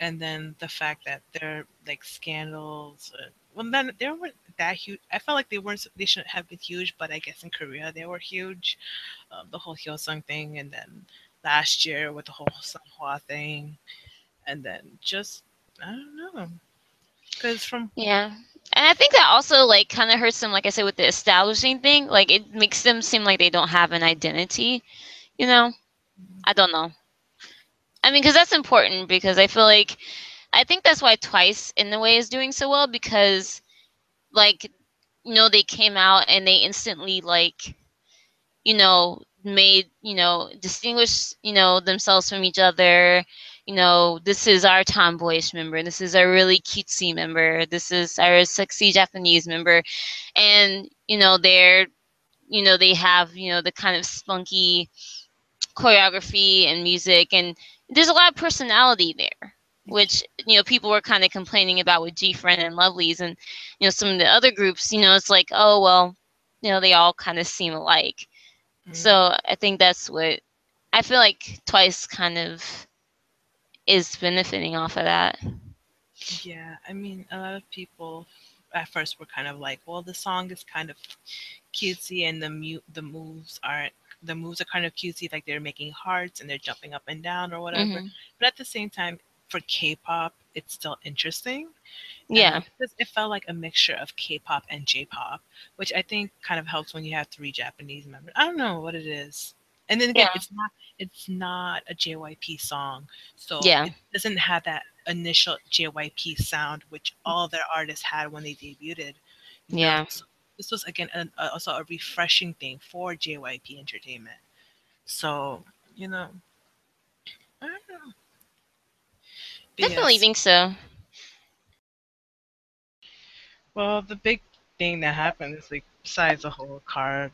and then the fact that they're like scandals. Uh, well, then they weren't that huge. I felt like they weren't. They shouldn't have been huge, but I guess in Korea they were huge. Um, the whole Hyosung thing, and then last year with the whole Sunhwa thing, and then just I don't know, because from
Yeah. And I think that also like kind of hurts them, like I said, with the establishing thing. Like it makes them seem like they don't have an identity, you know? I don't know. I mean, because that's important because I feel like I think that's why Twice in the way is doing so well because like you know they came out and they instantly like you know made you know distinguish you know themselves from each other you know this is our tomboyish member. This is our really cutesy member. This is our sexy japanese member. And you know they're you know they have you know the kind of spunky choreography and music. And there's a lot of personality there which you know people were kind of complaining about with GFriend and Lovelyz and you know some of the other groups. You know it's like oh well you know they all kind of seem alike. Mm-hmm. So I think that's what I feel like Twice kind of is benefiting off of that.
yeah, I mean, a lot of people at first were kind of like, well, the song is kind of cutesy, and the mu- the moves aren't. The moves are kind of cutesy, like they're making hearts and they're jumping up and down or whatever.
Mhm.
But at the same time, for K-pop, it's still interesting.
Yeah,
it felt like a mixture of K-pop and J-pop, which I think kind of helps when you have three Japanese members. I don't know what it is. And then again,
Yeah.
it's not it's not a JYP song, so
Yeah.
it doesn't have that initial JYP sound which all their artists had when they debuted.
Yeah.
So this was again an, also a refreshing thing for JYP Entertainment. So you know, I don't know. But
definitely
yes.
think so.
Well, the big thing that happened is like besides the whole Kara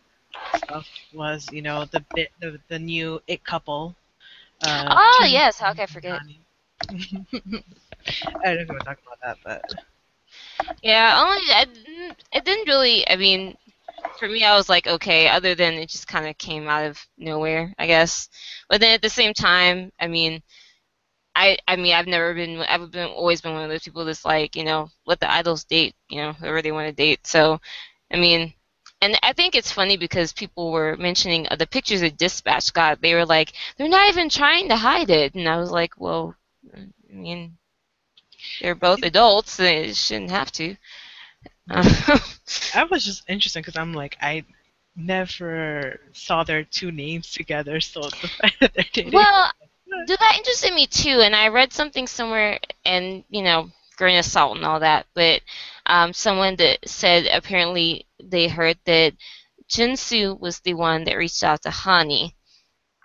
stuff was you know the bit the, the new it couple. Uh,
Oh
Jun-
yes, how could I forget? [LAUGHS]
I don't know if to talk about that, but
Yeah, only I didn't, it didn't really. I mean, for me, I was like, okay. Other than it just kind of came out of nowhere, I guess. But then at the same time, I mean, I I mean, I've never been. I've been always been one of those people that's like, you know, let the idols date, you know, whoever they want to date. So, I mean. And I think it's funny because people were mentioning uh, the pictures that Dispatch got. They were like, they're not even trying to hide it. And I was like, well, I mean, they're both adults. They shouldn't have to.
I was just interested because I'm like I never saw their two names together, so the [LAUGHS] fact that they're dating.
well, that interested me too, and I read something somewhere, and you know, grain of salt and all that, but um, someone that said apparently they heard that Junsu was the one that reached out to Hani.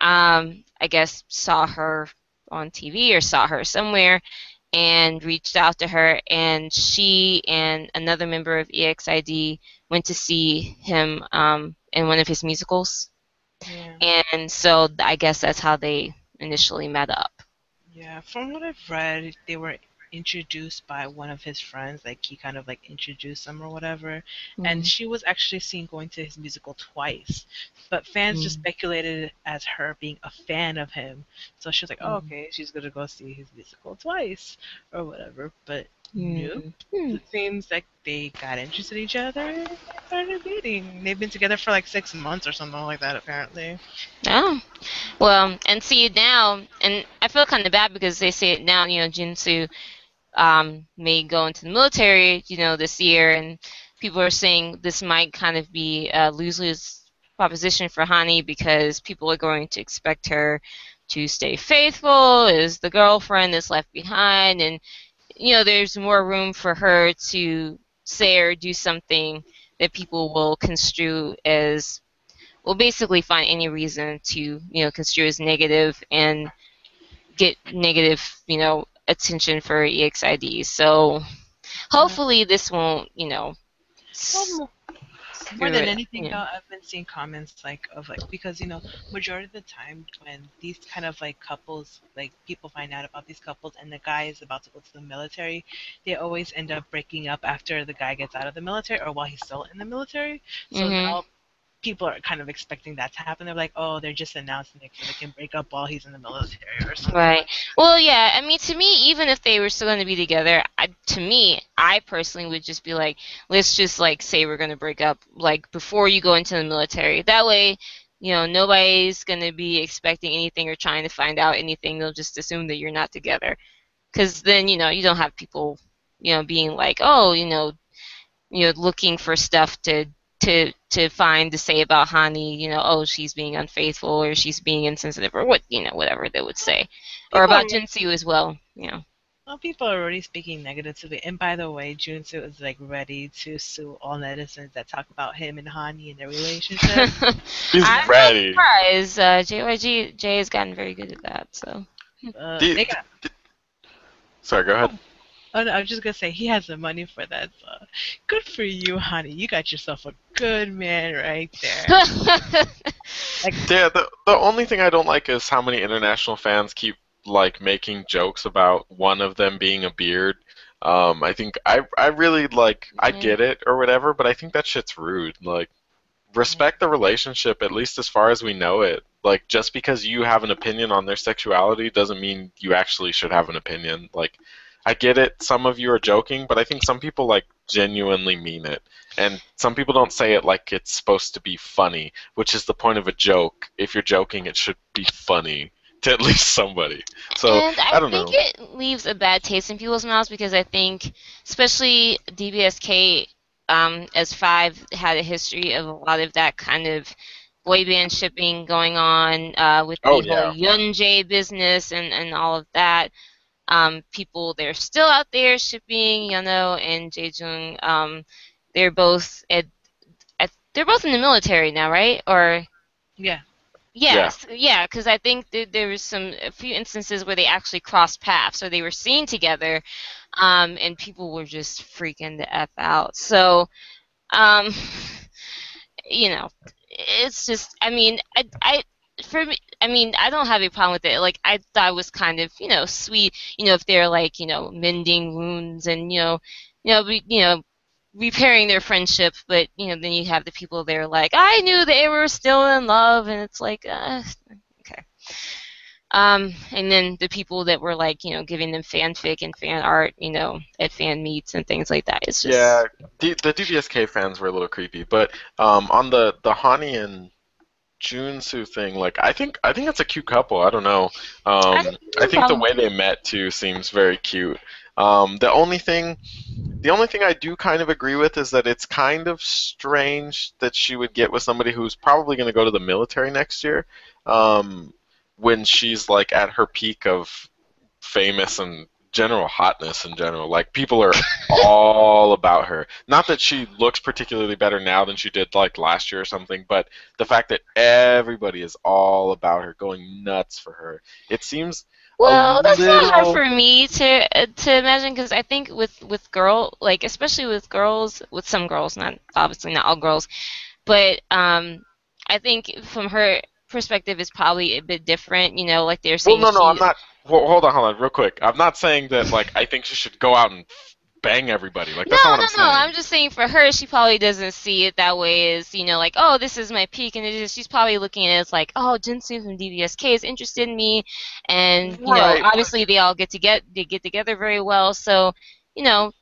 Um, I guess saw her on TV or saw her somewhere and reached out to her and she and another member of EXID went to see him um, in one of his musicals
Yeah.
and so I guess that's how they initially met up.
Yeah, from what I've read, they were introduced by one of his friends. Like he kind of like introduced them or whatever. And she was actually seen going to his musical twice. But fans just
Mm.
speculated as her being a fan of him. So she was like, oh,
Mm.
okay, she's gonna go see his musical twice or whatever. But nope.
Hmm.
It seems like they got interested in each other and started dating. They've been together for like six months or something like that, apparently.
Oh, well, and see now, and I feel kind of bad because they say it now. You know, Junsu um, may go into the military, you know, this year, and people are saying this might kind of be a lose-lose proposition for Hani because people are going to expect her to stay faithful as the girlfriend that's left behind, and you know, there's more room for her to say or do something that people will construe as will basically find any reason to you know construe as negative and get negative you know attention for EXID. So hopefully this won't you know
Well, more than
it,
anything
yeah.
though i've been seeing comments like of like because you know majority of the time when these kind of like couples like people find out about these couples and the guy is about to go to the military they always end up breaking up after the guy gets out of the military or while he's still in the military so
Mhm.
now people are kind of expecting that to happen they're like oh they're just announcing they can break up while he's in the military or something
Right. Well, yeah. I mean, to me, even if they were still going to be together, I, to me, I personally would just be like, let's just like say we're going to break up like before you go into the military. That way, you know, nobody's going to be expecting anything or trying to find out anything. They'll just assume that you're not together. Because then, you know, you don't have people, you know, being like, oh, you know, you know, looking for stuff to to to find to say about Hani, you know, oh, she's being unfaithful or she's being insensitive or what, you know, whatever they would say or about
are-
Junsu as well. You know.
Well, people are already speaking negatively. And by the way, Junsu is like ready to sue all netizens that talk about him and Hani and their relationship. [LAUGHS] [LAUGHS]
He's
I'm
ready.
not surprised. Uh, JYJ Jay has gotten very good at that. So.
Uh,
Do you-
they
Sorry, go ahead.
Oh, no, I was just gonna say he has the money for that. So good for you, honey. You got yourself a good man right there. [LAUGHS] [LAUGHS]
Yeah, the the only thing I don't like is how many international fans keep like making jokes about one of them being a beard. Um, I think I I really like I
Mhm.
get it or whatever, but I think that shit's rude. Like, respect the relationship at least as far as we know it. Like, just because you have an opinion on their sexuality doesn't mean you actually should have an opinion. Like, I get it. Some of you are joking, but I think some people like genuinely mean it. And some people don't say it like it's supposed to be funny, which is the point of a joke. If you're joking, it should be funny to at [LAUGHS] least somebody. So
and I,
I don't
think
know.
it leaves a bad taste in people's mouths because I think, especially DBSK, um, as Five had a history of a lot of that kind of boy band shipping going on uh, with the
Oh,
whole Yunjae business and, and all of that. Um, people they're still out there shipping Yunho and Jaejoong. Um, they're both at, at they're both in the military now, right? Or
yeah.
Yes, yeah, because I think there, there was some a few instances where they actually crossed paths, or they were seen together, um, and people were just freaking the f out. So, um, [LAUGHS] you know, it's just, I mean, I, I, for me, I mean, I don't have a problem with it. Like, I thought it was kind of, you know, sweet. You know, if they're like, you know, mending wounds and you know, you know, re, you know, repairing their friendship. But you know, then you have the people there like, I knew they were still in love, and it's like, uh, okay. Um, and then the people that were like, you know, giving them fanfic and fan art, you know, at fan meets and things like that. It's just,
Yeah, D- the DBSK fans were a little creepy, but um, on the the Hani and Junsu thing, like I think I think that's a cute couple. I don't know. Um,
think
I think the way they met too seems very cute. Um, the only thing, the only thing I do kind of agree with is that it's kind of strange that she would get with somebody who's probably going to go to the military next year, um, when she's like at her peak of famous and general hotness in general. Like people are all about her. Not that she looks particularly better now than she did like last year or something, but the fact that everybody is all about her, going nuts for her. It seems
Well, that's not hard for me to uh, to imagine because I think with with girl like especially with girls with some girls not obviously not all girls, but um I think from her perspective is probably a bit different. You know, like they're saying.
Well, no,
no,
I'm not. Well, hold on, hold on, real quick. I'm not saying that like I think she should go out and bang everybody. Like that's
no,
not
no,
what
no.
I'm saying.
I'm just saying for her, she probably doesn't see it that way. Is you know, like, oh, this is my peak, and it is, she's probably looking at it as like, oh, Junsu from DBSK is interested in me, and you
Right.
know, obviously they all get to get they get together very well. So, you know,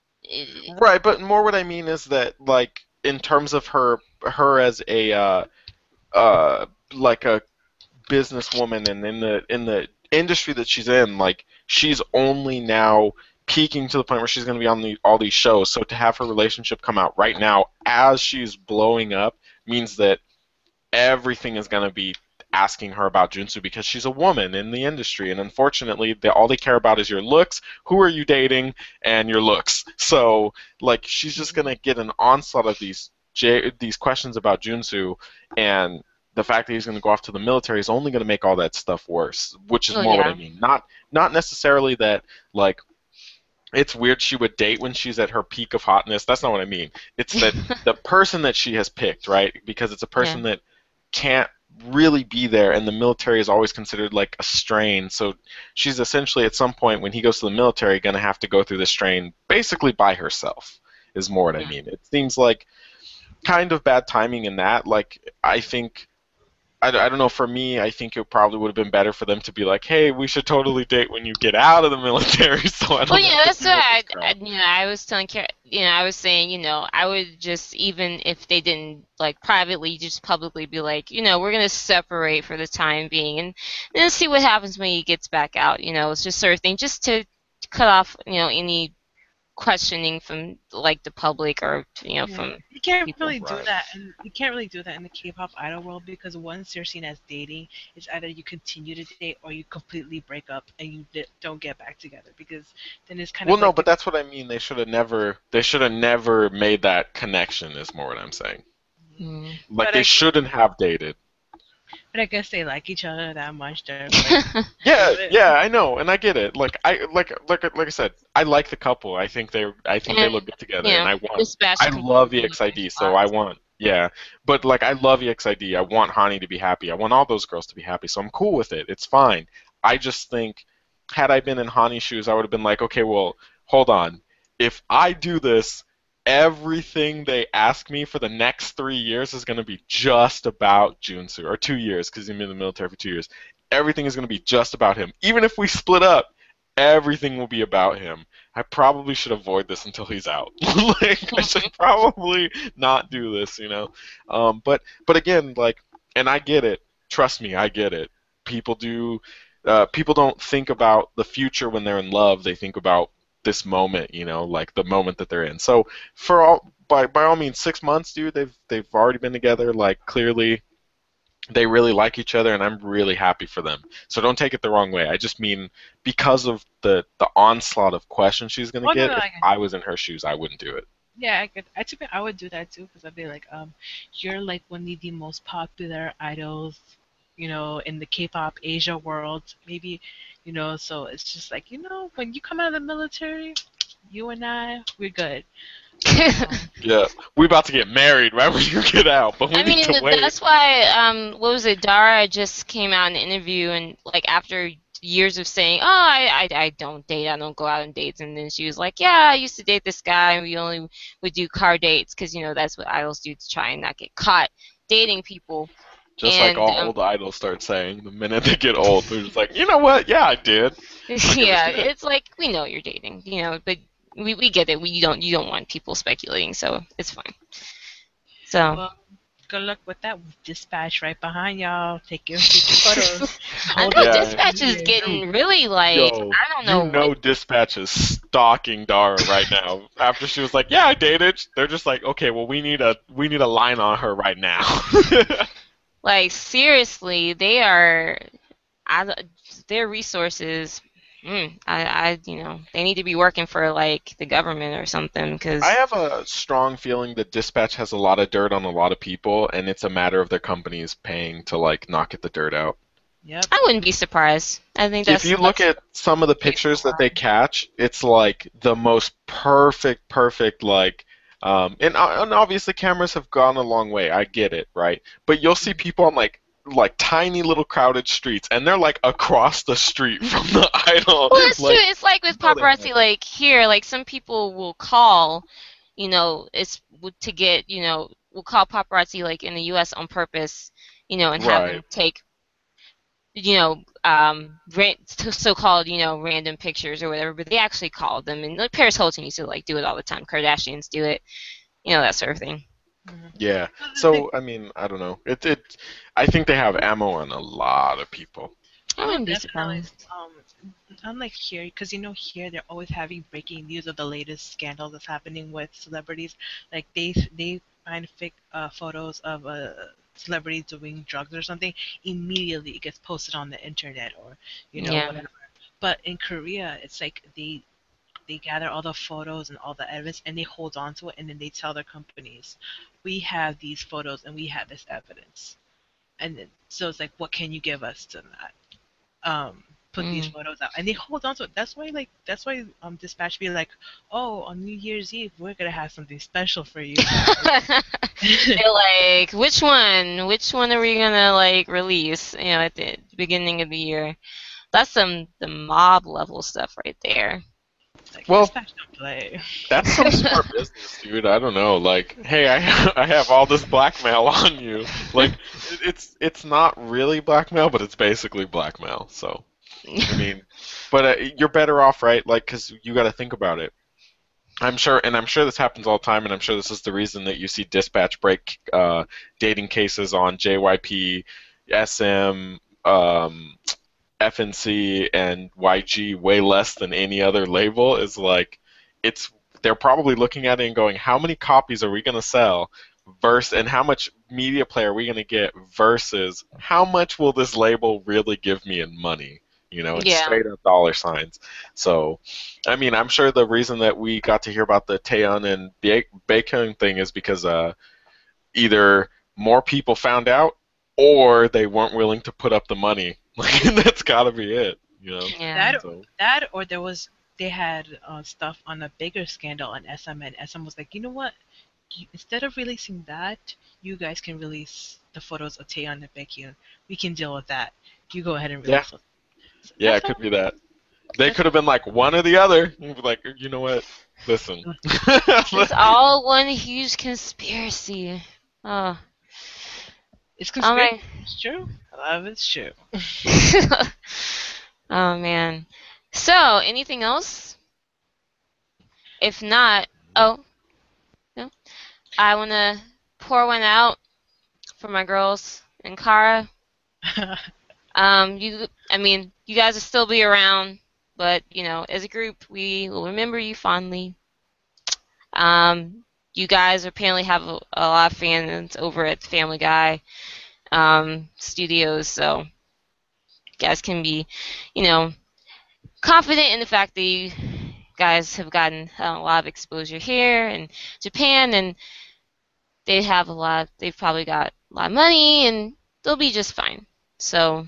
Right, but more what I mean is that like in terms of her her as a uh, uh, like a businesswoman and in the in the industry that she's in, like she's only now peaking to the point where she's going to be on the, all these shows. So to have her relationship come out right now as she's blowing up means that everything is going to be asking her about Junsu because she's a woman in the industry, and unfortunately, they, all they care about is your looks, who are you dating, and your looks. So, like, she's just gonna get an onslaught of these these questions about Junsu, and the fact that he's gonna go off to the military is only gonna make all that stuff worse. Which is
Oh,
more what. I mean. Not not necessarily that like. It's weird she would date when she's at her peak of hotness. That's not what I mean. It's that [LAUGHS] the person that she has picked, right? Because it's a person that can't really be there and the military is always considered like a strain so she's essentially at some point when he goes to the military going to have to go through the strain basically by herself is more what i mean it seems like kind of bad timing in that like i think I, I don't know for me i think it probably would have been better for them to be like hey we should totally date when you get out of the military [LAUGHS] so i don't
Well, yeah, that's what I, I, you know, I was telling Kara, you know, I was saying, you know, I would just even if they didn't like privately, just publicly be like, you know, we're gonna separate for the time being, and then see what happens when he gets back out. You know, it's just sort of thing, just to cut off, you know, any questioning from like the public or you know
Yeah.
from
You can't really do
right.
that, and you can't really do that in the K-pop idol world because once you're seen as dating, it's either you continue to date or you completely break up and you don't get back together because then it's kind
well
of well
no
like
but that's what i mean they should have never they should have never made that connection is more what i'm saying
mm,
like
But
they
I-
shouldn't have dated
But I guess they like each other that much. Like,
Yeah, [LAUGHS] yeah, I know, and I get it. Like I like like like I said, I like the couple. I think they I think they look good together,
you
and I want I love
the
EXID, so I want yeah. But like I love EXID. I want Hani to be happy. I want all those girls to be happy. So I'm cool with it. It's fine. I just think had I been in Hani's shoes, I would have been like, okay, well, hold on. If I do this, everything they ask me for the next three years is going to be just about Junsu, or two years, because he's been in the military for two years. Everything is going to be just about him. Even if we split up, everything will be about him. I probably should avoid this until he's out. [LAUGHS] like I should [LAUGHS] probably not do this, you know. Um, but but again, like, and I get it. Trust me, I get it. People do. Uh, people don't think about the future when they're in love. They think about this moment, you know, like the moment that they're in. So for all by by all means, six months, dude. They've they've already been together. Like clearly, they really like each other, and I'm really happy for them. So don't take it the wrong way. I just mean because of the the onslaught of questions she's gonna
Oh,
get.
no,
if
I
I was in her shoes, I wouldn't do it.
yeah, I could. I I would do that too because I'd be like, um, you're like one of the most popular idols, you know, in the K-pop Asia world. Maybe, you know, so it's just like, you know, when you come out of the military, you and I, we're good. [LAUGHS] Um,
Yeah, we're about to get married right when you get out, but we
I mean,
need to wait.
that's why. Um, what was it? Dara just came out in an interview, and like after years of saying, "Oh, I, I, I don't date. I don't go out on dates," and then she was like, "Yeah, I used to date this guy, and we only would do car dates because you know that's what idols do to try and not get caught dating people."
Just like all
um,
old idols start saying, the minute they get old, they're just like, you know what? Yeah, I did. [LAUGHS]
yeah, it's like we know you're dating, you know, but we, we get it. We you don't you don't want people speculating, so it's fine. So.
well, good luck with that. Dispatch right behind y'all. Take your, take your photos. [LAUGHS]
I know
Yeah.
dispatch is getting really like
Yo,
I don't know.
You know, Dispatch is stalking Dara right now. After she was like, "Yeah, I dated," they're just like, "Okay, well, we need a we need a line on her right now." [LAUGHS]
Like seriously, they are out of- their resources mm, I, I, you know, they need to be working for like the government or something because
I have a strong feeling that Dispatch has a lot of dirt on a lot of people, and it's a matter of their companies paying to like knock get the dirt out.
Yep.
I wouldn't be surprised. I think that's
if you look
that's-
at some of the pictures that they catch, it's like the most perfect, perfect like. Um, and, uh, and obviously cameras have gone a long way. I get it, right? But you'll see people on like like tiny little crowded streets, and they're like across the street [LAUGHS] from the idol.
Well, it's
like,
true. It's like with paparazzi, like here, like some people will call, you know, it's to get, you know, will call paparazzi like in the U.S. on purpose, you know, and have them take, you know, um, ran- so-called, you know, random pictures or whatever. But they actually call them, and like Paris Hilton used to like do it all the time. Kardashians do it, you know, that sort of thing.
Yeah. So I mean, I don't know. It it. I think they have ammo on a lot of people.
I wouldn't be
Definitely.
surprised.
Um, unlike here, because you know here they're always having breaking news of the latest scandal that's happening with celebrities. Like they they find fake uh, photos of a celebrity doing drugs or something, immediately it gets posted on the internet or you know
Yeah.
whatever. But in Korea, it's like they they gather all the photos and all the evidence and they hold on to it and then they tell their companies, we have these photos and we have this evidence. And then, so it's like, what can you give us to that? Um, put these
Mm.
photos out and they hold on to it. That's why like that's why um dispatch be like, oh on New Year's Eve we're gonna have something special for you. [LAUGHS]
They're like, which one? Which one are we gonna like release? You know, at the beginning of the year. That's some the mob level stuff right there.
like,
Well-
play. [LAUGHS]
That's some smart business, dude. I don't know. Like, hey, I I have all this blackmail [LAUGHS] on you. Like, it's it's not really blackmail, but it's basically blackmail. So, I mean, but uh, you're better off, right? Like, because you got to think about it. I'm sure, and I'm sure this happens all the time, and I'm sure this is the reason that you see dispatch break uh, dating cases on JYP, SM, um, FNC, and YG way less than any other label. Is like, it's they're probably looking at it and going, how many copies are we going to sell? Versus, and how much media play are we going to get? Versus, how much will this label really give me in money? You know, it's
Yeah.
straight up dollar signs. So, I mean, I'm sure the reason that we got to hear about the Taeyeon and Bae- Baekhyun thing is because uh, either more people found out or they weren't willing to put up the money. [LAUGHS] Like that's got to be it. You know.
Yeah.
That
So,
that or there was they had uh, stuff on a bigger scandal on SM and SM was like, you know what? You, instead of releasing that, you guys can release the photos of Taeyeon and Baekhyun. We can deal with that. You go ahead and
Yeah.
release. those.
Yeah, it could be that. They could have been like one or the other. Like, you know what? Listen. [LAUGHS]
It's all one huge conspiracy. Oh.
It's conspiracy.
right.
It's true. A lot of it's true. [LAUGHS]
oh man. So, anything else? If not, oh, no. I want to pour one out for my girls and Kara. [LAUGHS] Um, you, I mean, you guys will still be around, but you know, as a group, we will remember you fondly. Um, you guys apparently have a, a lot of fans over at Family Guy um, Studios, so you guys can be, you know, confident in the fact that you guys have gotten a lot of exposure here in Japan, and they have a lot. They've probably got a lot of money, and they'll be just fine. So.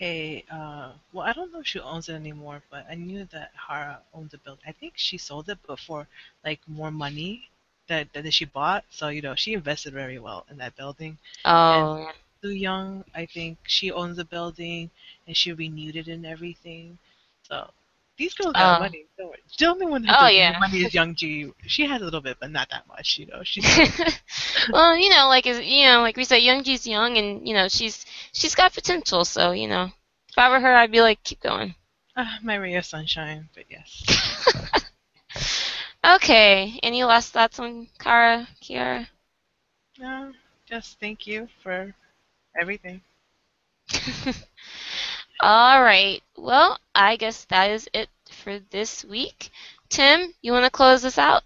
Hey, uh, well, I don't know if she owns it anymore, but I knew that Hara owned the building. I think she sold it, but for like more money that that she bought. So you know, she invested very well in that building.
Oh,
Su Young, I think she owns the building and she renewed it and everything. So these girls got
Oh.
money. Don't worry. The only one who
Oh, yeah.
money is Young Ji. She has a little bit, but not that much. You know, she's [LAUGHS]
well, you know, like you know, like we said, Young Youngji's young, and you know, she's she's got potential. So you know, if I were her, I'd be like, keep going.
uh, my ray of sunshine. But yes, [LAUGHS]
okay. Any last thoughts on Kara, Kiara?
no, just thank you for everything. [LAUGHS]
All right. Well, I guess that is it for this week. Tim, you want to close this out?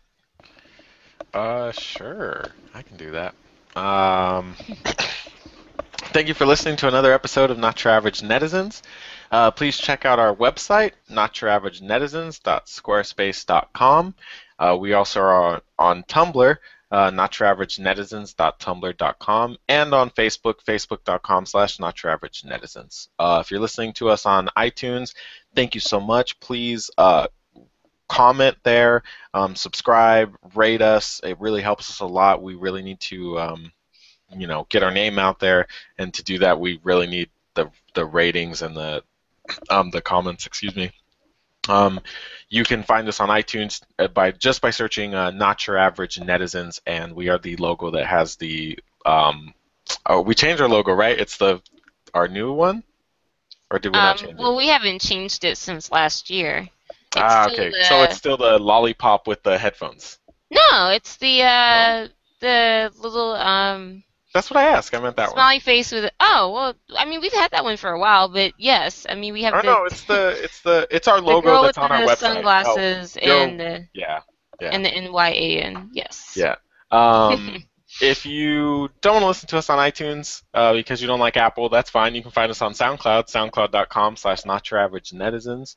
Uh, sure. I can do that. Um, [COUGHS] thank you for listening to another episode of Not Your Average Netizens. Uh, please check out our website, notyouraveragenetizens.squarespace.com. Uh, we also are on Tumblr, uh, notyouraveragenetizens.tumblr.com, and on Facebook, facebook.com slash not your notyouraveragenetizens. Uh, if you're listening to us on iTunes, thank you so much. Please uh, comment there, um, subscribe, rate us. It really helps us a lot. We really need to, um, you know, get our name out there, and to do that, we really need the the ratings and the um, the comments. Excuse me. Um, you can find us on iTunes uh, by just by searching uh, "Not Your Average Netizens," and we are the logo that has the. Um, oh, we changed our logo, right? It's the our new one, or did we not
Um,
change it?
well, we haven't changed it since last year. It's
ah, okay.
the-
So it's still the lollipop with the headphones.
No, it's the uh, the little um,
That's what I asked. I meant that one.
smiley face with. Oh well, I mean we've had that one for a while, but yes, I mean we have the,
no, it's the it's the it's our
the
logo
girl
that's
with
on our
the
website.
sunglasses
Oh, yo.
and the
yeah. Yeah.
and the NYAN. Yes.
Yeah. Um, [LAUGHS] if you don't want to listen to us on iTunes uh, because you don't like Apple, that's fine. You can find us on SoundCloud, soundcloud.com slash not your average netizens.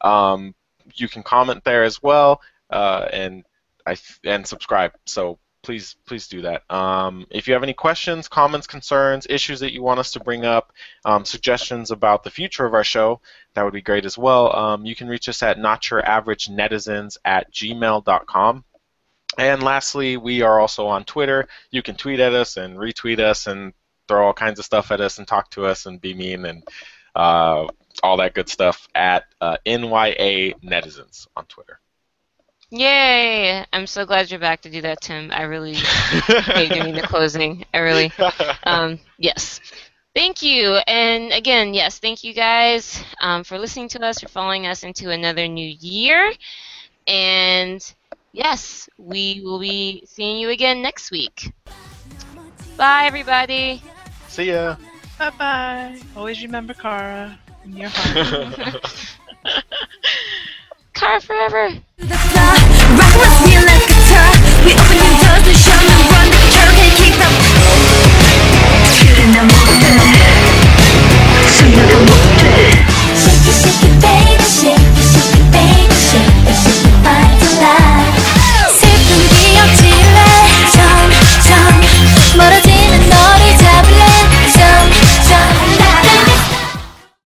Um, you can comment there as well uh, and I and subscribe. So please please do that. Um, if you have any questions, comments, concerns, issues that you want us to bring up, um, suggestions about the future of our show, that would be great as well. Um, you can reach us at notyouraveragenetizens at gmail.com. And lastly, we are also on Twitter. You can tweet at us and retweet us and throw all kinds of stuff at us and talk to us and be mean and uh, all that good stuff at uh, NYA Netizens on Twitter.
Yay! I'm so glad you're back to do that, Tim. I really hate doing the closing. I really. Um, yes. Thank you. And again, yes, thank you guys um, for listening to us, for following us into another new year. And yes, we will be seeing you again next week. Bye, everybody.
See ya.
Bye bye. Always remember Kara in your heart. [LAUGHS]
Kara forever.